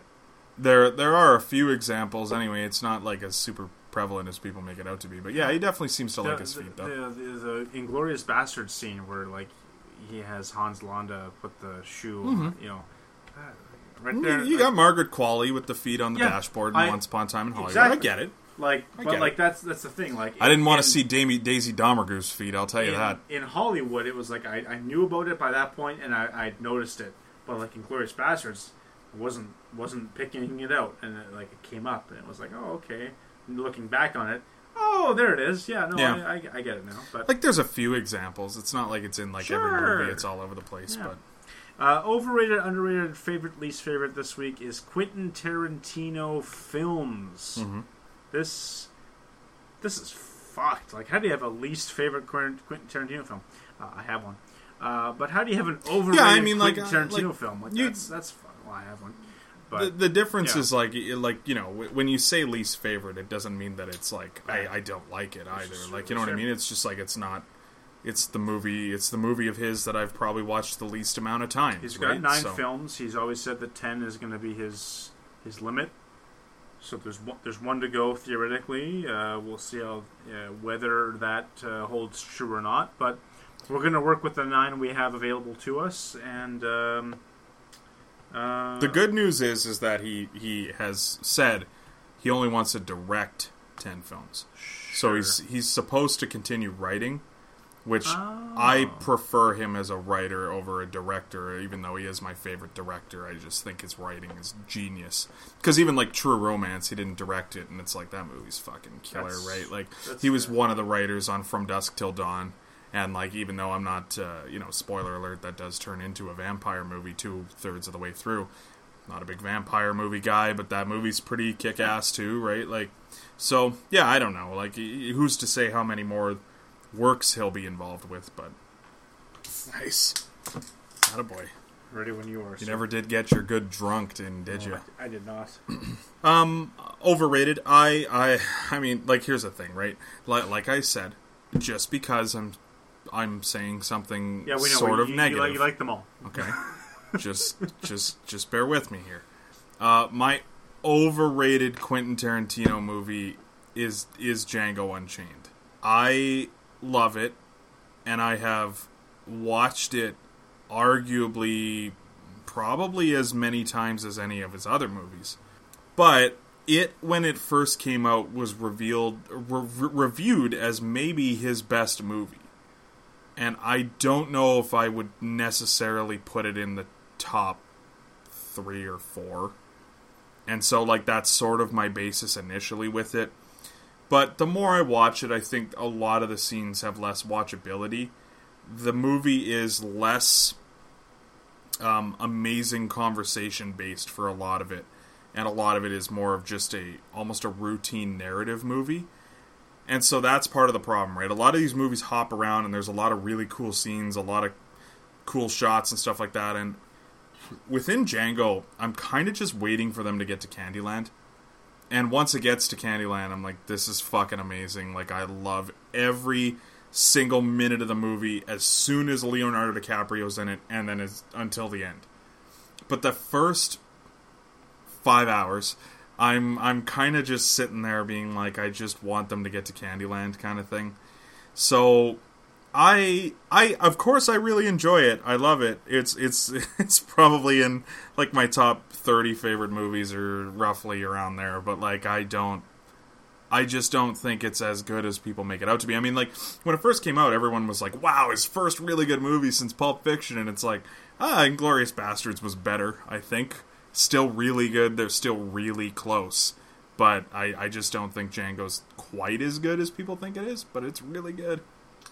there there are a few examples. Anyway, it's not like as super prevalent as people make it out to be. But yeah, he definitely seems to The, like his feet though. the, the, the Inglorious Bastard scene where like he has Hans Landa put the shoe, on, you know, uh, right there. Mm-hmm. you, got Margaret Qualley with the feet on the Yeah, dashboard I- in Once Upon a Time in Hollywood. Exactly. I get it. like, I but like it. that's that's the thing. Like I didn't want to see Damie, Daisy Domergue's feet. I'll tell you in, that. in Hollywood, it was like I, I knew about it by that point, and I I noticed it. But like in Glorious Bastards, I wasn't wasn't picking it out, and it, like it came up, and it was like, oh okay. And looking back on it, oh there it is. Yeah, no, Yeah. I, I, I get it now. But Like, there's a few examples. It's not like it's in like every Sure. movie. It's all over the place. Yeah. But Uh, overrated, underrated, favorite, least favorite this week is Quentin Tarantino films. Mhm. This, this is fucked. Like, how do you have a least favorite Quentin Quentin Tarantino film? Uh, I have one. Uh, but how do you have an overrated Yeah, I mean, like, Quentin uh, Tarantino like, film? Like, you- that's that's fun. Well, I have one. The, But the difference yeah. is like like you know when you say least favorite, it doesn't mean that it's like I, I don't like it either. just Like you know what I mean? It's just like it's not. It's the movie. It's the movie of his that I've probably watched the least amount of times. he's got nine So- films. He's always said that ten is going to be his his limit. So there's one, there's one to go theoretically. Uh, we'll see how uh, whether that uh, holds true or not. But we're going to work with the nine we have available to us. And um, uh, The good news is is that he he has said he only wants to direct ten films. So he's he's supposed to continue writing, which I Oh. prefer him as a writer over a director. Even though he is my favorite director, I just think his writing is genius. Because even like True Romance, he didn't direct it, and it's like that movie's fucking killer, That's- right? Like he was fair. one of the writers on From Dusk Till Dawn. And like, even though I'm not, uh, you know, spoiler alert, that does turn into a vampire movie two thirds of the way through. Not a big vampire movie guy, but that movie's pretty kick ass too, right? Like, so yeah, I don't know. Like, who's to say how many more works he'll be involved with? But nice, not a boy. ready when you are. You sir. never did get your good drunked in, did No, you? I, I did not. [CLEARS THROAT] Um, overrated. I, I, I mean, like, here's the thing, right? Like, like I said, just because I'm, I'm saying something Yeah, we know. sort you, of you, negative. You like, you like them all. Okay. [LAUGHS] just just just bear with me here. Uh, my overrated Quentin Tarantino movie is is Django Unchained. I love it and I have watched it arguably probably as many times as any of his other movies. But it when it first came out was revealed re- reviewed as maybe his best movie and I don't know if I would necessarily put it in the top three or four. And so, like, that's sort of my basis initially with it. But the more I watch it, I think a lot of the scenes have less watchability. The movie is less um, amazing conversation based for a lot of it, and a lot of it is more of just a almost a routine narrative movie. And so that's part of the problem, right? A lot of these movies hop around and there's a lot of really cool scenes, a lot of cool shots and stuff like that. And within Django, I'm kind of just waiting for them to get to Candyland. And once it gets to Candyland, I'm like, this is fucking amazing. Like, I love every single minute of the movie as soon as Leonardo DiCaprio's in it, and then as, until the end. But the first five hours, I'm I'm kind of just sitting there being like, I just want them to get to Candyland, kind of thing. So I I of course I really enjoy it. I love it. It's it's [LAUGHS] it's probably in like my top 30 favorite movies or roughly around there, but like I don't I just don't think it's as good as people make it out to be. I mean, like when it first came out, everyone was like, "Wow, his first really good movie since Pulp Fiction," and it's like, ah, Inglorious Bastards was better. I think still really good. They're still really close, but I I just don't think Django's quite as good as people think it is. But it's really good.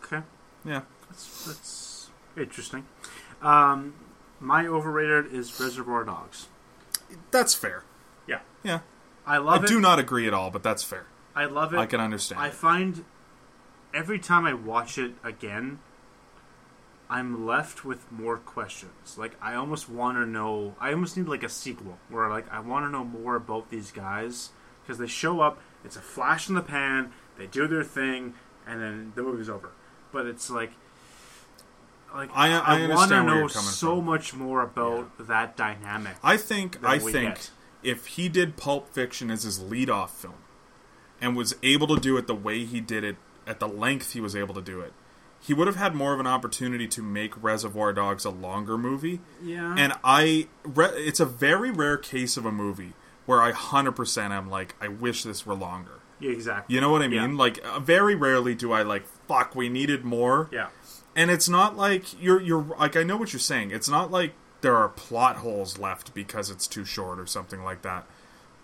Okay. Yeah. That's, that's interesting. Um, my overrated is Reservoir Dogs. That's fair. Yeah. Yeah. I love I it. do not agree at all, but that's fair. I love it. I can understand. I find every time I watch it again, I'm left with more questions. Like I almost want to know. I almost need like a sequel where like I want to know more about these guys because they show up. It's a flash in the pan. They do their thing, and then the movie's over. But it's like. Like I- I want to know so from. much more about that dynamic. I think I think get. if he did Pulp Fiction as his lead-off film and was able to do it the way he did it at the length he was able to do it, he would have had more of an opportunity to make Reservoir Dogs a longer movie. yeah, And I re, it's a very rare case of a movie where I 100% am like I wish this were longer. yeah, exactly. You know what I Yeah. mean? Like uh, very rarely do I like fuck we needed more. yeah, And it's not like you're you're like I know what you're saying. It's not like there are plot holes left because it's too short or something like that.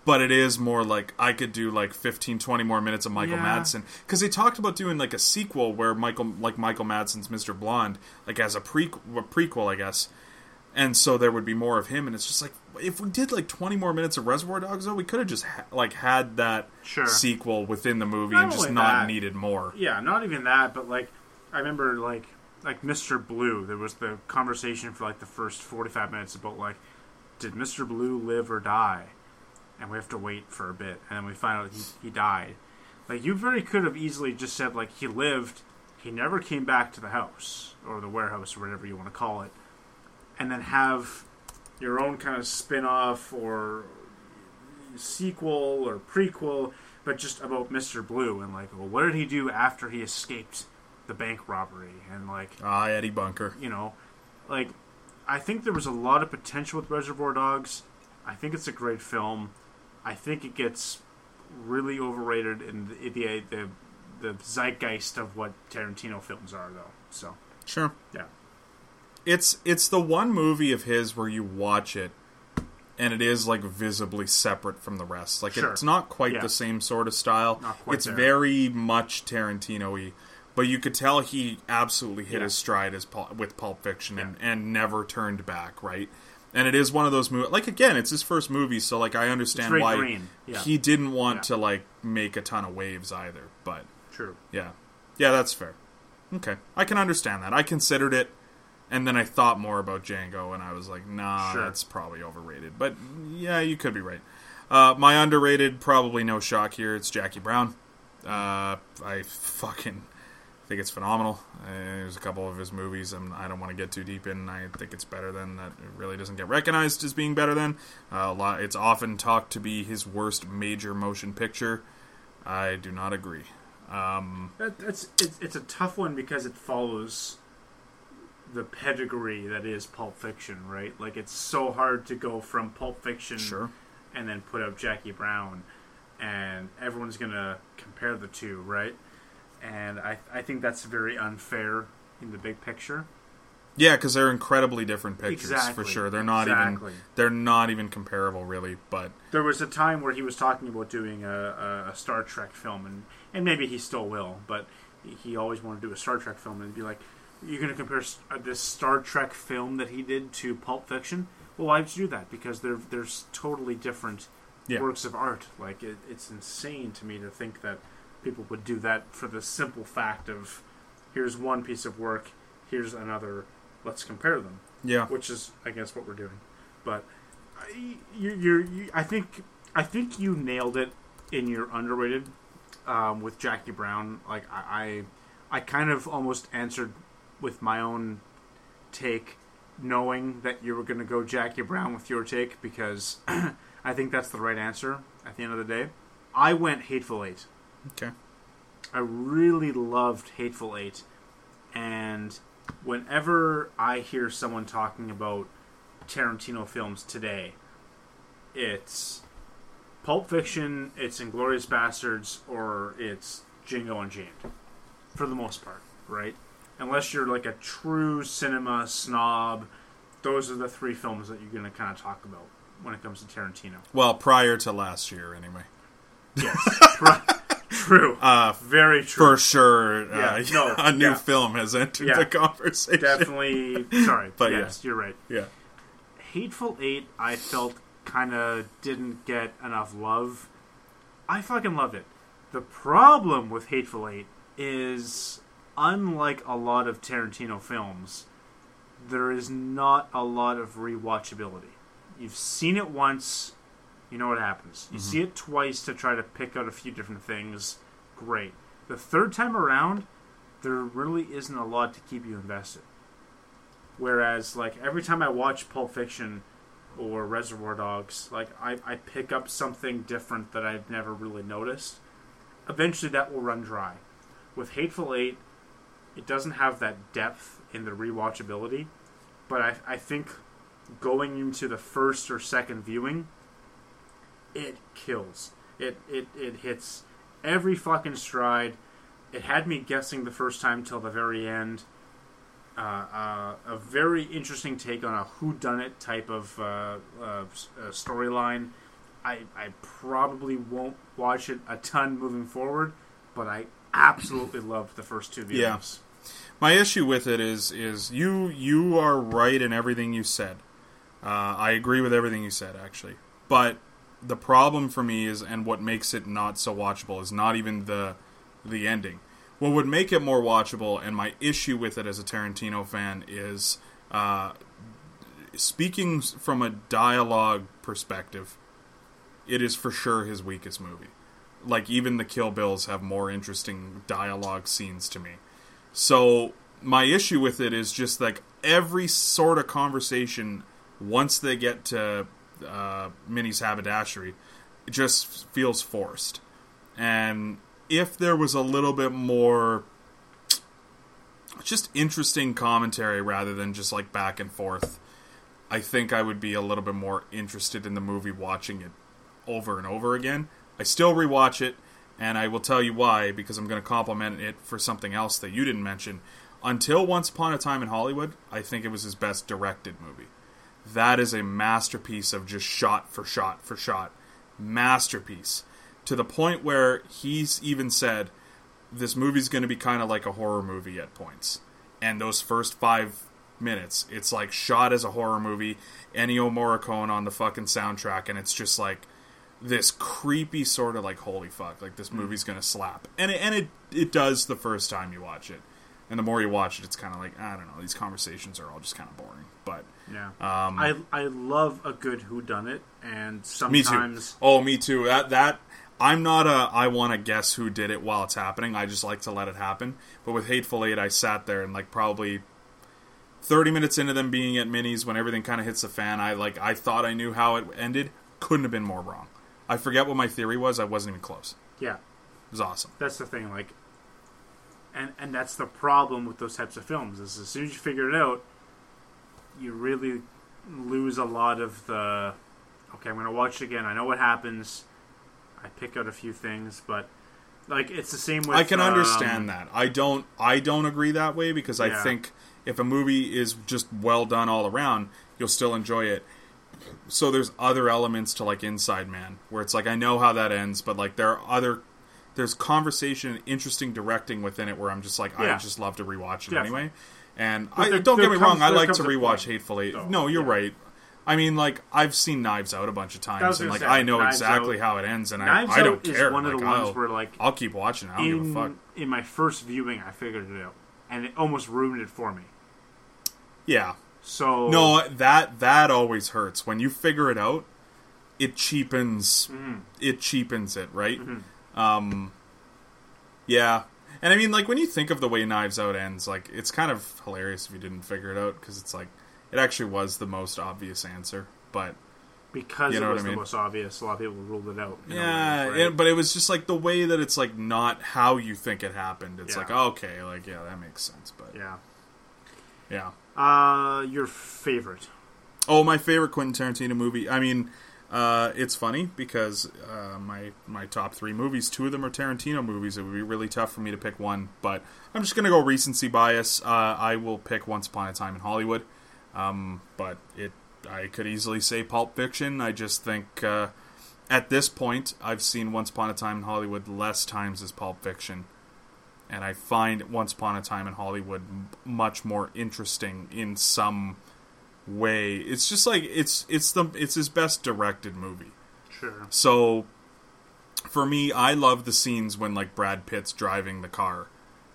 But it is more like I could do like 15 20 more minutes of Michael Yeah. Madsen cuz they talked about doing like a sequel where Michael like Michael Madsen's Mr. Blonde like as a pre a prequel I guess. And so there would be more of him and it's just like if we did like 20 more minutes of Reservoir Dogs though we could have just ha- like had that Sure. sequel within the movie Not and just not that- needed more. Yeah, not even that, but like I remember like like Mr. Blue, there was the conversation for like the first 45 minutes about like did Mr. Blue live or die? And we have to wait for a bit and then we find out he, he died. Like you very could have easily just said like he lived, he never came back to the house or the warehouse or whatever you want to call it. And then have your own kind of spin-off or sequel or prequel, but just about Mr. Blue and like, well, what did he do after he escaped the bank robbery? And like, Ah, Eddie Bunker. you know, like, I think there was a lot of potential with Reservoir Dogs. I think it's a great film. I think it gets really overrated in the the the, the zeitgeist of what Tarantino films are, though. So Sure. yeah, it's it's the one movie of his where you watch it and it is like visibly separate from the rest. Like Sure. it's not quite Yeah. the same sort of style. It's there. very much Tarantino-y, but you could tell he absolutely hit Yeah. his stride as with Pulp Fiction and, Yeah. and never turned back. Right. And it is one of those movies. Like again, it's his first movie, so like I understand why. Yeah. he didn't want Yeah. to like make a ton of waves either. But true. yeah. Yeah, that's fair. Okay. I can understand that. I considered it and then I thought more about Django and I was like, nah, Sure. that's probably overrated. But yeah, you could be right. Uh, my underrated, probably no shock here, it's Jackie Brown. Uh, I fucking think it's phenomenal. Uh, there's a couple of his movies I'm, I don't want to get too deep in. I think it's better than that. It really doesn't get recognized as being better than. Uh, a lot, it's often talked to be his worst major motion picture. I do not agree. Um, That, that's it's, it's a tough one because it follows the pedigree that is Pulp Fiction, right? Like it's so hard to go from Pulp Fiction Sure. and then put up Jackie Brown, and everyone's gonna compare the two, right? And I I think that's very unfair in the big picture. Yeah, because they're incredibly different pictures Exactly. for sure. They're not Exactly. even they're not even comparable really. But There was a time where he was talking about doing a, a, Star Trek film, and, and maybe he still will, but he always wanted to do a Star Trek film and be like, "You're going to compare uh, this Star Trek film that he did to Pulp Fiction?" Well, why would you do that? Because they're there's totally different Yeah. works of art. Like it, it's insane to me to think that people would do that for the simple fact of here's one piece of work, here's another, let's compare them yeah, which is I guess what we're doing. But I, you, you're, you, I think, I think you nailed it in your underrated um, with Jackie Brown. Like I, I, I kind of almost answered with my own take, knowing that you were going to go Jackie Brown with your take because [CLEARS THROAT] I think that's the right answer at the end of the day. I went Hateful Eight. Okay. I really loved Hateful Eight, and whenever I hear someone talking about Tarantino films today, it's Pulp Fiction, it's Inglorious Bastards, or it's Django Unchained, for the most part, right? Unless you're like a true cinema snob, those are the three films that you're going to kind of talk about when it comes to Tarantino. Well, prior to last year, anyway. Yes, [LAUGHS] right. True, Uh, very true. for sure, uh, Yeah, [LAUGHS] no, a new yeah. film has entered Yeah. the conversation. Definitely, [LAUGHS] sorry, But yes, you're right. Yeah. Hateful Eight, I felt kind of didn't get enough love. I fucking loved it. The problem with Hateful Eight is, unlike a lot of Tarantino films, there is not a lot of rewatchability. You've seen it once, you know what happens. You mm-hmm. see it twice to try to pick out a few different things, great. The third time around, there really isn't a lot to keep you invested. Whereas, like every time I watch Pulp Fiction or Reservoir Dogs, like I, I pick up something different that I've never really noticed. Eventually, that will run dry. With Hateful Eight, it doesn't have that depth in the rewatchability, but I, I think going into the first or second viewing, it kills. It it it hits every fucking stride. It had me guessing the first time till the very end uh, uh, a very interesting take on a who done it type of uh, uh, uh, storyline. I, I probably won't watch it a ton moving forward, but I absolutely [CLEARS THROAT] loved the first two Yeah. My issue with it is is you you are right in everything you said. Uh, I agree with everything you said actually, but the problem for me is and what makes it not so watchable is not even the the ending. What would make it more watchable and my issue with it as a Tarantino fan is uh, speaking from a dialogue perspective. It is for sure his weakest movie. Like even the Kill Bills have more interesting dialogue scenes to me. So my issue with it is just like every sort of conversation once they get to uh, Minnie's haberdashery, it just feels forced. And if there was a little bit more just interesting commentary rather than just like back and forth, I think I would be a little bit more interested in the movie watching it over and over again. I still rewatch it, and I will tell you why because I'm going to compliment it for something else that you didn't mention. Until Once Upon a Time in Hollywood, I think it was his best directed movie. That is a masterpiece of just shot for shot for shot. Masterpiece. To the point where he's even said this movie's going to be kind of like a horror movie at points. And those first five minutes, it's like shot as a horror movie. Ennio Morricone on the fucking soundtrack, and it's just like this creepy sort of like holy fuck, like this hmm. movie's gonna slap, and it, and it it does the first time you watch it, and the more you watch it, it's kind of like I don't know, these conversations are all just kind of boring, but Yeah, um, I I love a good who done it, and me too. sometimes Oh, me too. That that I'm not a I want to guess who did it while it's happening. I just like to let it happen. But with Hateful Eight, I sat there and like probably. 30 minutes into them being at Minnie's when everything kind of hits the fan i like i thought i knew how it ended couldn't have been more wrong i forget what my theory was i wasn't even close yeah, it was awesome that's the thing. Like, and and that's the problem with those types of films is as soon as you figure it out, you really lose a lot of the. Okay, I'm gonna watch it again. I know what happens. I pick out a few things, but like it's the same with. I can um, understand that. I don't. I don't agree that way because I Yeah. think if a movie is just well done all around, you'll still enjoy it. So there's other elements to like Inside Man where it's like I know how that ends, but like there are other. There's conversation, and interesting directing within it where I'm just like I just love to rewatch it Definitely. anyway. And I, there- don't there get me comes- wrong, I like to rewatch Hateful Eight. though. No, you're Yeah. right. I mean, like I've seen Knives Out a bunch of times, and like say, I know Knives exactly Out- how it ends, and I, Knives I don't Out is care. one of the ones I'll, where like I'll keep watching. I don't give a fuck. in in my first viewing, I figured it out, and it almost ruined it for me. Yeah, So No, that that always hurts when you figure it out. It cheapens. Mm-hmm. It cheapens it, right? Um, yeah, and I mean, like when you think of the way Knives Out ends, like it's kind of hilarious if you didn't figure it out because it's like it actually was the most obvious answer, but because You know it was I the mean? most obvious, a lot of people ruled it out. yeah, way, right? it- but it was just like the way that it's like not how you think it happened. It's Yeah. like okay, like yeah, that makes sense, but yeah. yeah. Uh, your favorite? Oh, my favorite Quentin Tarantino movie. I mean, uh, it's funny because uh, my my top three movies, two of them are Tarantino movies. It would be really tough for me to pick one, but I'm just gonna go recency bias. Uh, I will pick Once Upon a Time in Hollywood, um, but it I could easily say Pulp Fiction. I just think uh, at this point I've seen Once Upon a Time in Hollywood less times as Pulp Fiction. And I find Once Upon a Time in Hollywood much more interesting in some way. It's just like it's it's the it's his best directed movie. Sure. So for me, I love the scenes when like Brad Pitt's driving the car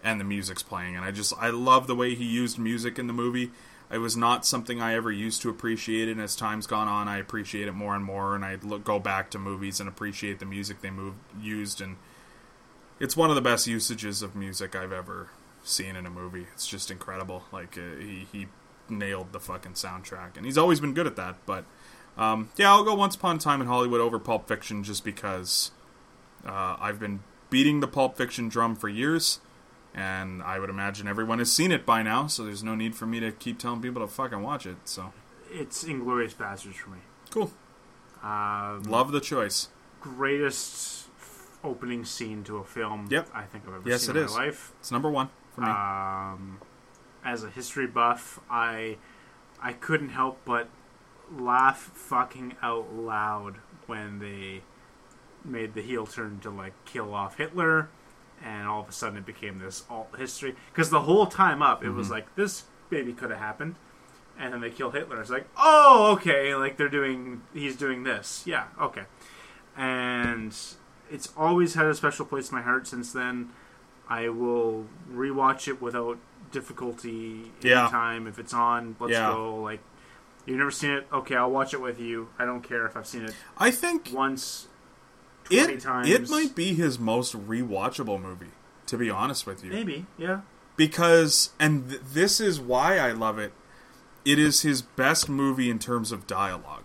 and the music's playing, and I just I love the way he used music in the movie. It was not something I ever used to appreciate, and as time's gone on, I appreciate it more and more. And I look go back to movies and appreciate the music they moved used, and it's one of the best usages of music I've ever seen in a movie. It's just incredible. Like uh, he he nailed the fucking soundtrack, and he's always been good at that. But um, yeah, I'll go Once Upon a Time in Hollywood over Pulp Fiction just because uh, I've been beating the Pulp Fiction drum for years, and I would imagine everyone has seen it by now. So there's no need for me to keep telling people to fucking watch it. So It's Inglorious Bastards for me. cool, Um, love the choice. greatest opening scene to a film. Yep. I think I've ever Yes, seen in is. my life. It's number one for me. Um, as a history buff, I I couldn't help but laugh fucking out loud when they made the heel turn to like kill off Hitler, and all of a sudden it became this alt history. Because the whole time up, it was Mm-hmm. like this maybe could have happened, and then they kill Hitler. It's like, oh, okay, like they're doing, he's doing this, yeah, okay, and it's always had a special place in my heart since then. I will rewatch it without difficulty Yeah. anytime if it's on. Let's Yeah. go. Like you've never seen it, okay, I'll watch it with you. I don't care if I've seen it I think once, twenty it times. it might be his most rewatchable movie. To be honest with you, maybe, yeah, because and th- this is why I love it. It is his best movie in terms of dialogue.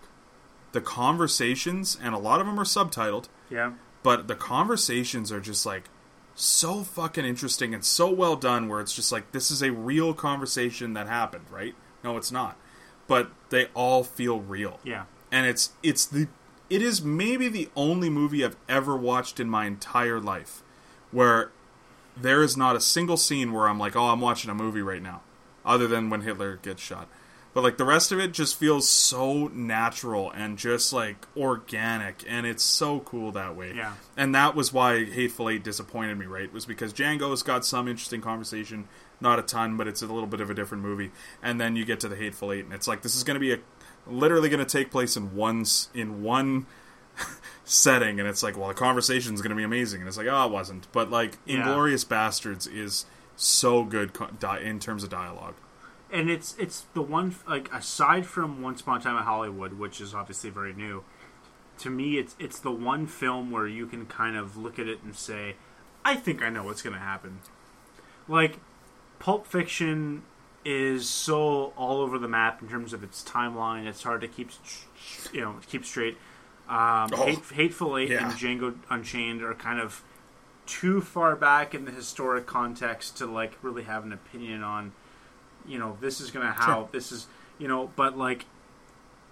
The conversations and a lot of them are subtitled, yeah, but the conversations are just like so fucking interesting and so well done where it's just like this is a real conversation that happened, right? No, it's not. But they all feel real yeah. and it's it's the it is maybe the only movie I've ever watched in my entire life where there is not a single scene where I'm like, oh, I'm watching a movie right now, other than when Hitler gets shot. But like the rest of it just feels so natural and just like organic, and it's so cool that way. Yeah. And that was why Hateful Eight disappointed me. Right, was because Django's got some interesting conversation, not a ton, but it's a little bit of a different movie. And then you get to the Hateful Eight, and it's like this is going to be a literally going to take place in one in one [LAUGHS] setting, and it's like, well, the conversation is going to be amazing, and it's like, oh, it wasn't. But like, Yeah. Inglorious Bastards is so good co- di- in terms of dialogue. And it's it's the one like aside from Once Upon a Time in Hollywood, which is obviously very new. To me, it's it's the one film where you can kind of look at it and say, "I think I know what's going to happen." Like Pulp Fiction is so all over the map in terms of its timeline. It's hard to keep you know keep straight. Um, Oh, Hate, Hateful Eight yeah. and Django Unchained are kind of too far back in the historic context to like really have an opinion on you know this is gonna how Sure. this is you know but like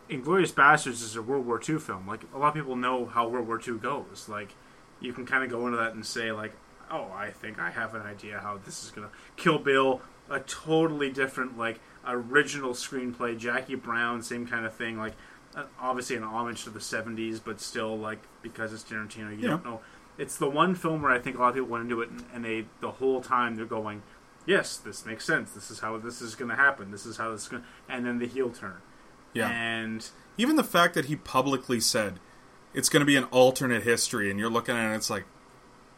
inglorious bastards is a world war ii film like a lot of people know how world war ii goes like you can kind of go into that and say like oh i think i have an idea how this is gonna kill bill a totally different like original screenplay jackie brown same kind of thing like uh, obviously an homage to the 70s but still like because it's tarantino you Yeah. don't know it's the one film where i think a lot of people went into it and, and they the whole time they're going yes, this makes sense. This is how this is going to happen. This is how this is going, and then the heel turn. Yeah. And Even the fact that he publicly said it's going to be an alternate history, and you're looking at it, and it's like,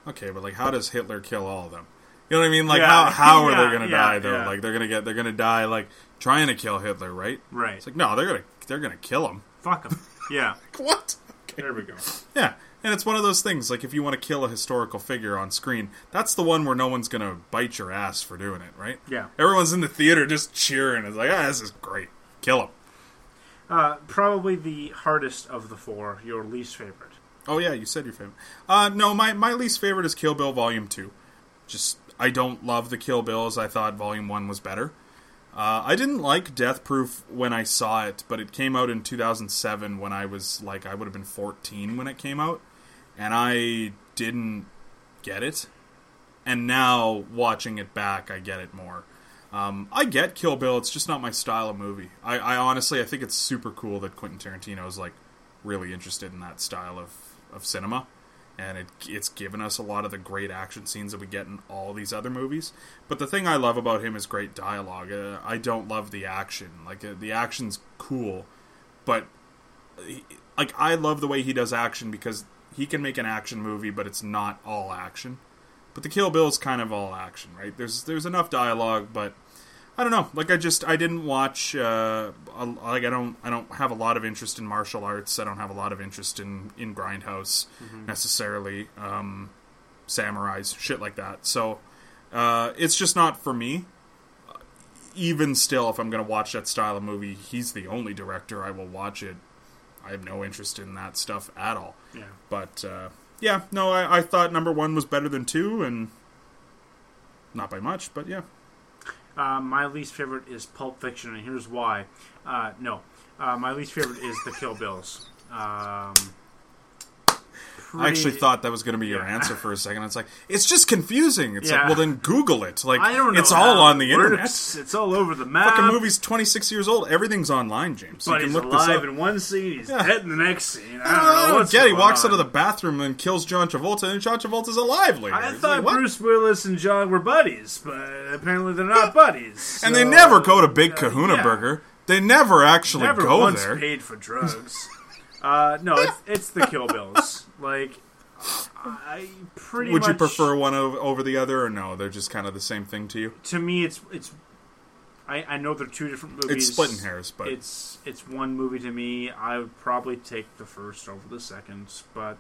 okay, but like, how does Hitler kill all of them? You know what I mean? Like Yeah. how how are [LAUGHS] Yeah, they gonna yeah, die though? Like they're gonna get they're gonna die like trying to kill Hitler, right? Right. It's like no, they're gonna they're gonna kill him. Fuck him. Yeah. [LAUGHS] What? There we go. Yeah, and it's one of those things. Like if you want to kill a historical figure on screen, that's the one where no one's gonna bite your ass for doing it, right? Yeah. Everyone's in the theater just cheering. It's like, ah, this is great. Kill him. Uh, probably the hardest of the four. Your least favorite. Oh yeah, you said your favorite. Uh, no, my my least favorite is Kill Bill Volume Two. Just I don't love the Kill Bills. I thought Volume One was better. Uh, I didn't like Death Proof when I saw it, but it came out in 2007 when I was like I would have been 14 when it came out, and I didn't get it. And now watching it back, I get it more. Um, I get Kill Bill; it's just not my style of movie. I, I honestly, I think it's super cool that Quentin Tarantino is like really interested in that style of, of cinema, and it, it's given us a lot of the great action scenes that we get in all these other movies. But the thing I love about him is great dialogue. Uh, I don't love the action; like uh, the action's cool, but he- like I love the way he does action because he can make an action movie, but it's not all action. But the Kill Bill is kind of all action, right? There's there's enough dialogue, but I don't know. Like I just I didn't watch. Uh, like I don't I don't have a lot of interest in martial arts. I don't have a lot of interest in in grindhouse necessarily. Um, samurais, shit like that. So uh, it's just not for me. Even still, if I'm going to watch that style of movie, he's the only director I will watch it. I have no interest in that stuff at all. Yeah. But uh, yeah, no, I, I thought number one was better than two, and not by much, but yeah. Uh, my least favorite is Pulp Fiction, and here's why. Uh, no, uh, my least favorite is The Kill Bills. Um, I actually thought that was going to be your Yeah. answer for a second. It's like it's just confusing. It's like, Yeah. well, then Google it. Like I don't know. it's all how on it the internet. It's all over the map. Fucking movie's 26 years old. Everything's online, James. But you can he's look this alive up. in one scene. He's Yeah. dead in the next scene. I don't, know what's get. He going walks on. out of the bathroom and kills John Travolta, and John Travolta's alive later. I It's thought like, what? Bruce Willis and John were buddies, but apparently they're not buddies. and they So, never go to Big uh, Kahuna yeah. Burger. They never actually Never go once there. paid for drugs. [LAUGHS] uh, no, it's, it's the Kill Bills. Like, I pretty Would you prefer one over, over the other, or no? They're just kind of the same thing to you. To me, it's it's. I, I know they're two different movies. It's splitting hairs, but It's it's one movie to me. I would probably take the first over the second, but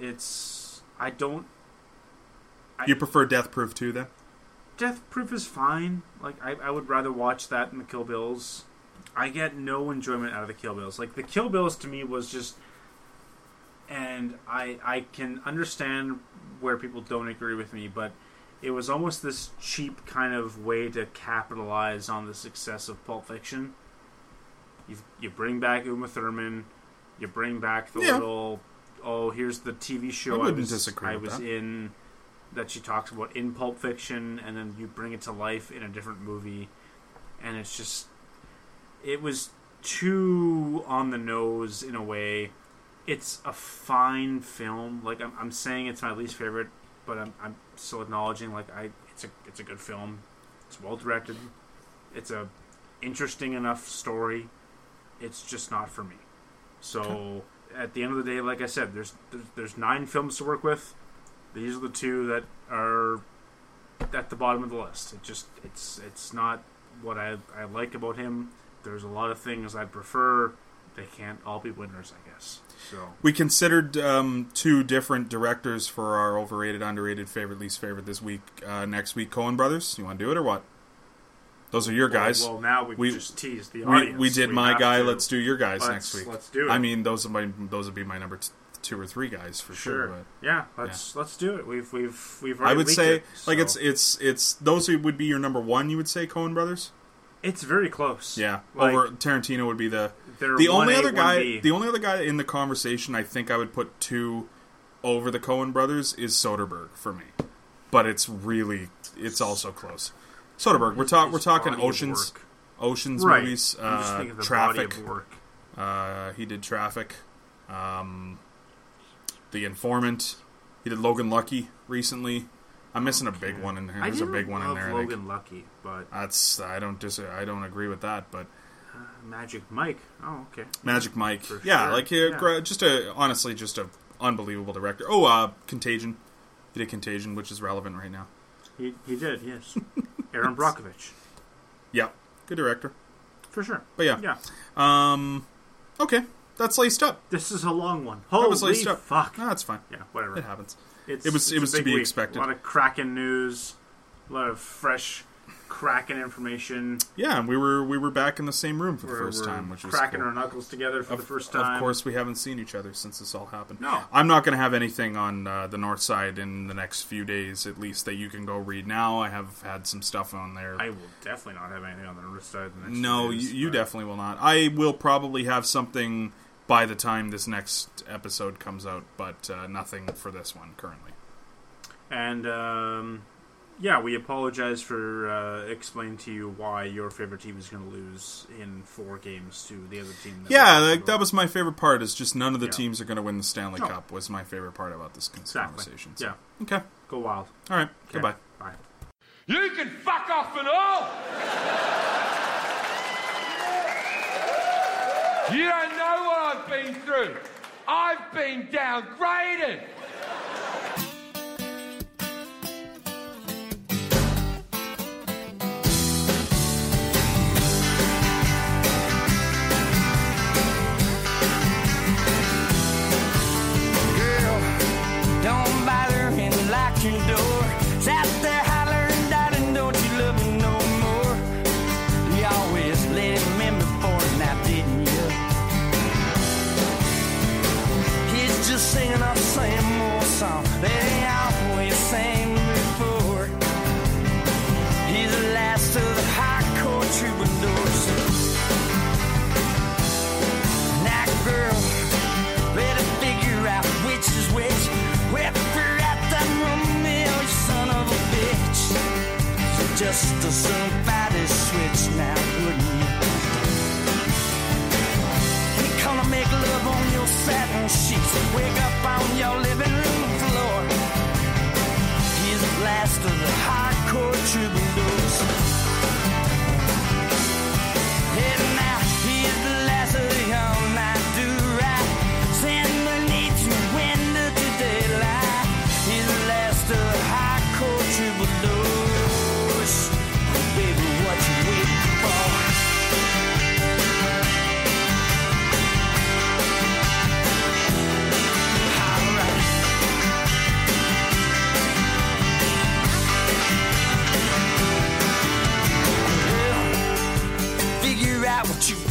it's I don't. you prefer Death Proof too, then? Death Proof is fine. Like I, I would rather watch that than the Kill Bills. I get no enjoyment out of the Kill Bills. Like the Kill Bills to me was just, and I I can understand where people don't agree with me, but it was almost this cheap kind of way to capitalize on the success of Pulp Fiction. You you bring back Uma Thurman, you bring back the Yeah. little oh here's the TV show I I, was I was that. in that she talks about in Pulp Fiction, and then you bring it to life in a different movie, and it's just it was too on the nose in a way. It's a fine film. Like I'm, I'm saying, it's my least favorite, but I'm, I'm still acknowledging like I it's a it's a good film. It's well directed. It's a interesting enough story. It's just not for me. So at the end of the day, like I said, there's there's, there's nine films to work with. These are the two that are at the bottom of the list. It just it's it's not what I I like about him. There's a lot of things I prefer. They can't all be winners, I guess. So We considered um, two different directors for our overrated, underrated, favorite, least favorite this week. Uh, next week, Coen Brothers. You want to do it or what? Those are your guys. Well, well now we, We- just teased the we, audience. we did my guy. to. Let's do your guys Let's- next week. let's do it. I mean, those are my those would be my number t- two or three guys for sure. Sure. but- Yeah, let's let's do it. We've we've we've. I would say it, like it's it's it's those would be your number one. You would say Coen Brothers. It's very close. Yeah, Like, over Tarantino would be the the only other guy. 1B. The only other guy in the conversation I think I would put two over the Coen Brothers is Soderbergh for me, but it's really it's also close. Soderbergh, we're talking we're talking Oceans. Oceans right. movies, uh, thinking of the Traffic. work. Uh, he did Traffic, um, The Informant. He did Logan Lucky recently. I'm missing a big one in there. I There's a big one in love there. I think. Logan Lucky, but That's I don't dis- I don't agree with that, but uh, Magic Mike. Oh, okay. Magic Mike, For yeah, sure. like Yeah. gra- just a honestly just a unbelievable director. Oh, uh, Contagion, he did Contagion, which is relevant right now. He, he did, yes. [LAUGHS] Erin Brockovich. Yeah, good director. For sure. But yeah. Yeah. Um, okay, that's laced up. This is a long one. That Holy was laced up. fuck. No, that's fine. Yeah, whatever. It happens. It's, It was- it was to be week. expected. A lot of Kraken news, a lot of fresh Kraken information. Yeah, we were we were back in the same room for the We're, 1st we're time, which was cracking cool. our knuckles together for Of, the first time. of course, we haven't seen each other since this all happened. No. I'm not going to have anything on uh, the north side in the next few days, at least that you can go read now. I have had some stuff on there. I will definitely not have anything on the north side. The next no, few you, days, you but- definitely will not. I will probably have something by the time this next episode comes out, but uh, nothing for this one currently. And um, yeah, we apologize for uh, explaining to you why your favorite team is going to lose in four games to the other team. That Yeah, we- like, that was my favorite part. Is just none of the Yeah. teams are going to win the Stanley No. Cup. Was my favorite part about this con- exactly. conversation. So- Yeah, Okay. go wild. All right. Okay. Goodbye. Bye. You can fuck off and all. You don't know what I've been through. I've been downgraded. Just fight his switch now, wouldn't you? He gonna make love on your satin sheets. Wake up on your living room floor. He's the last of the hardcore troubadours. What you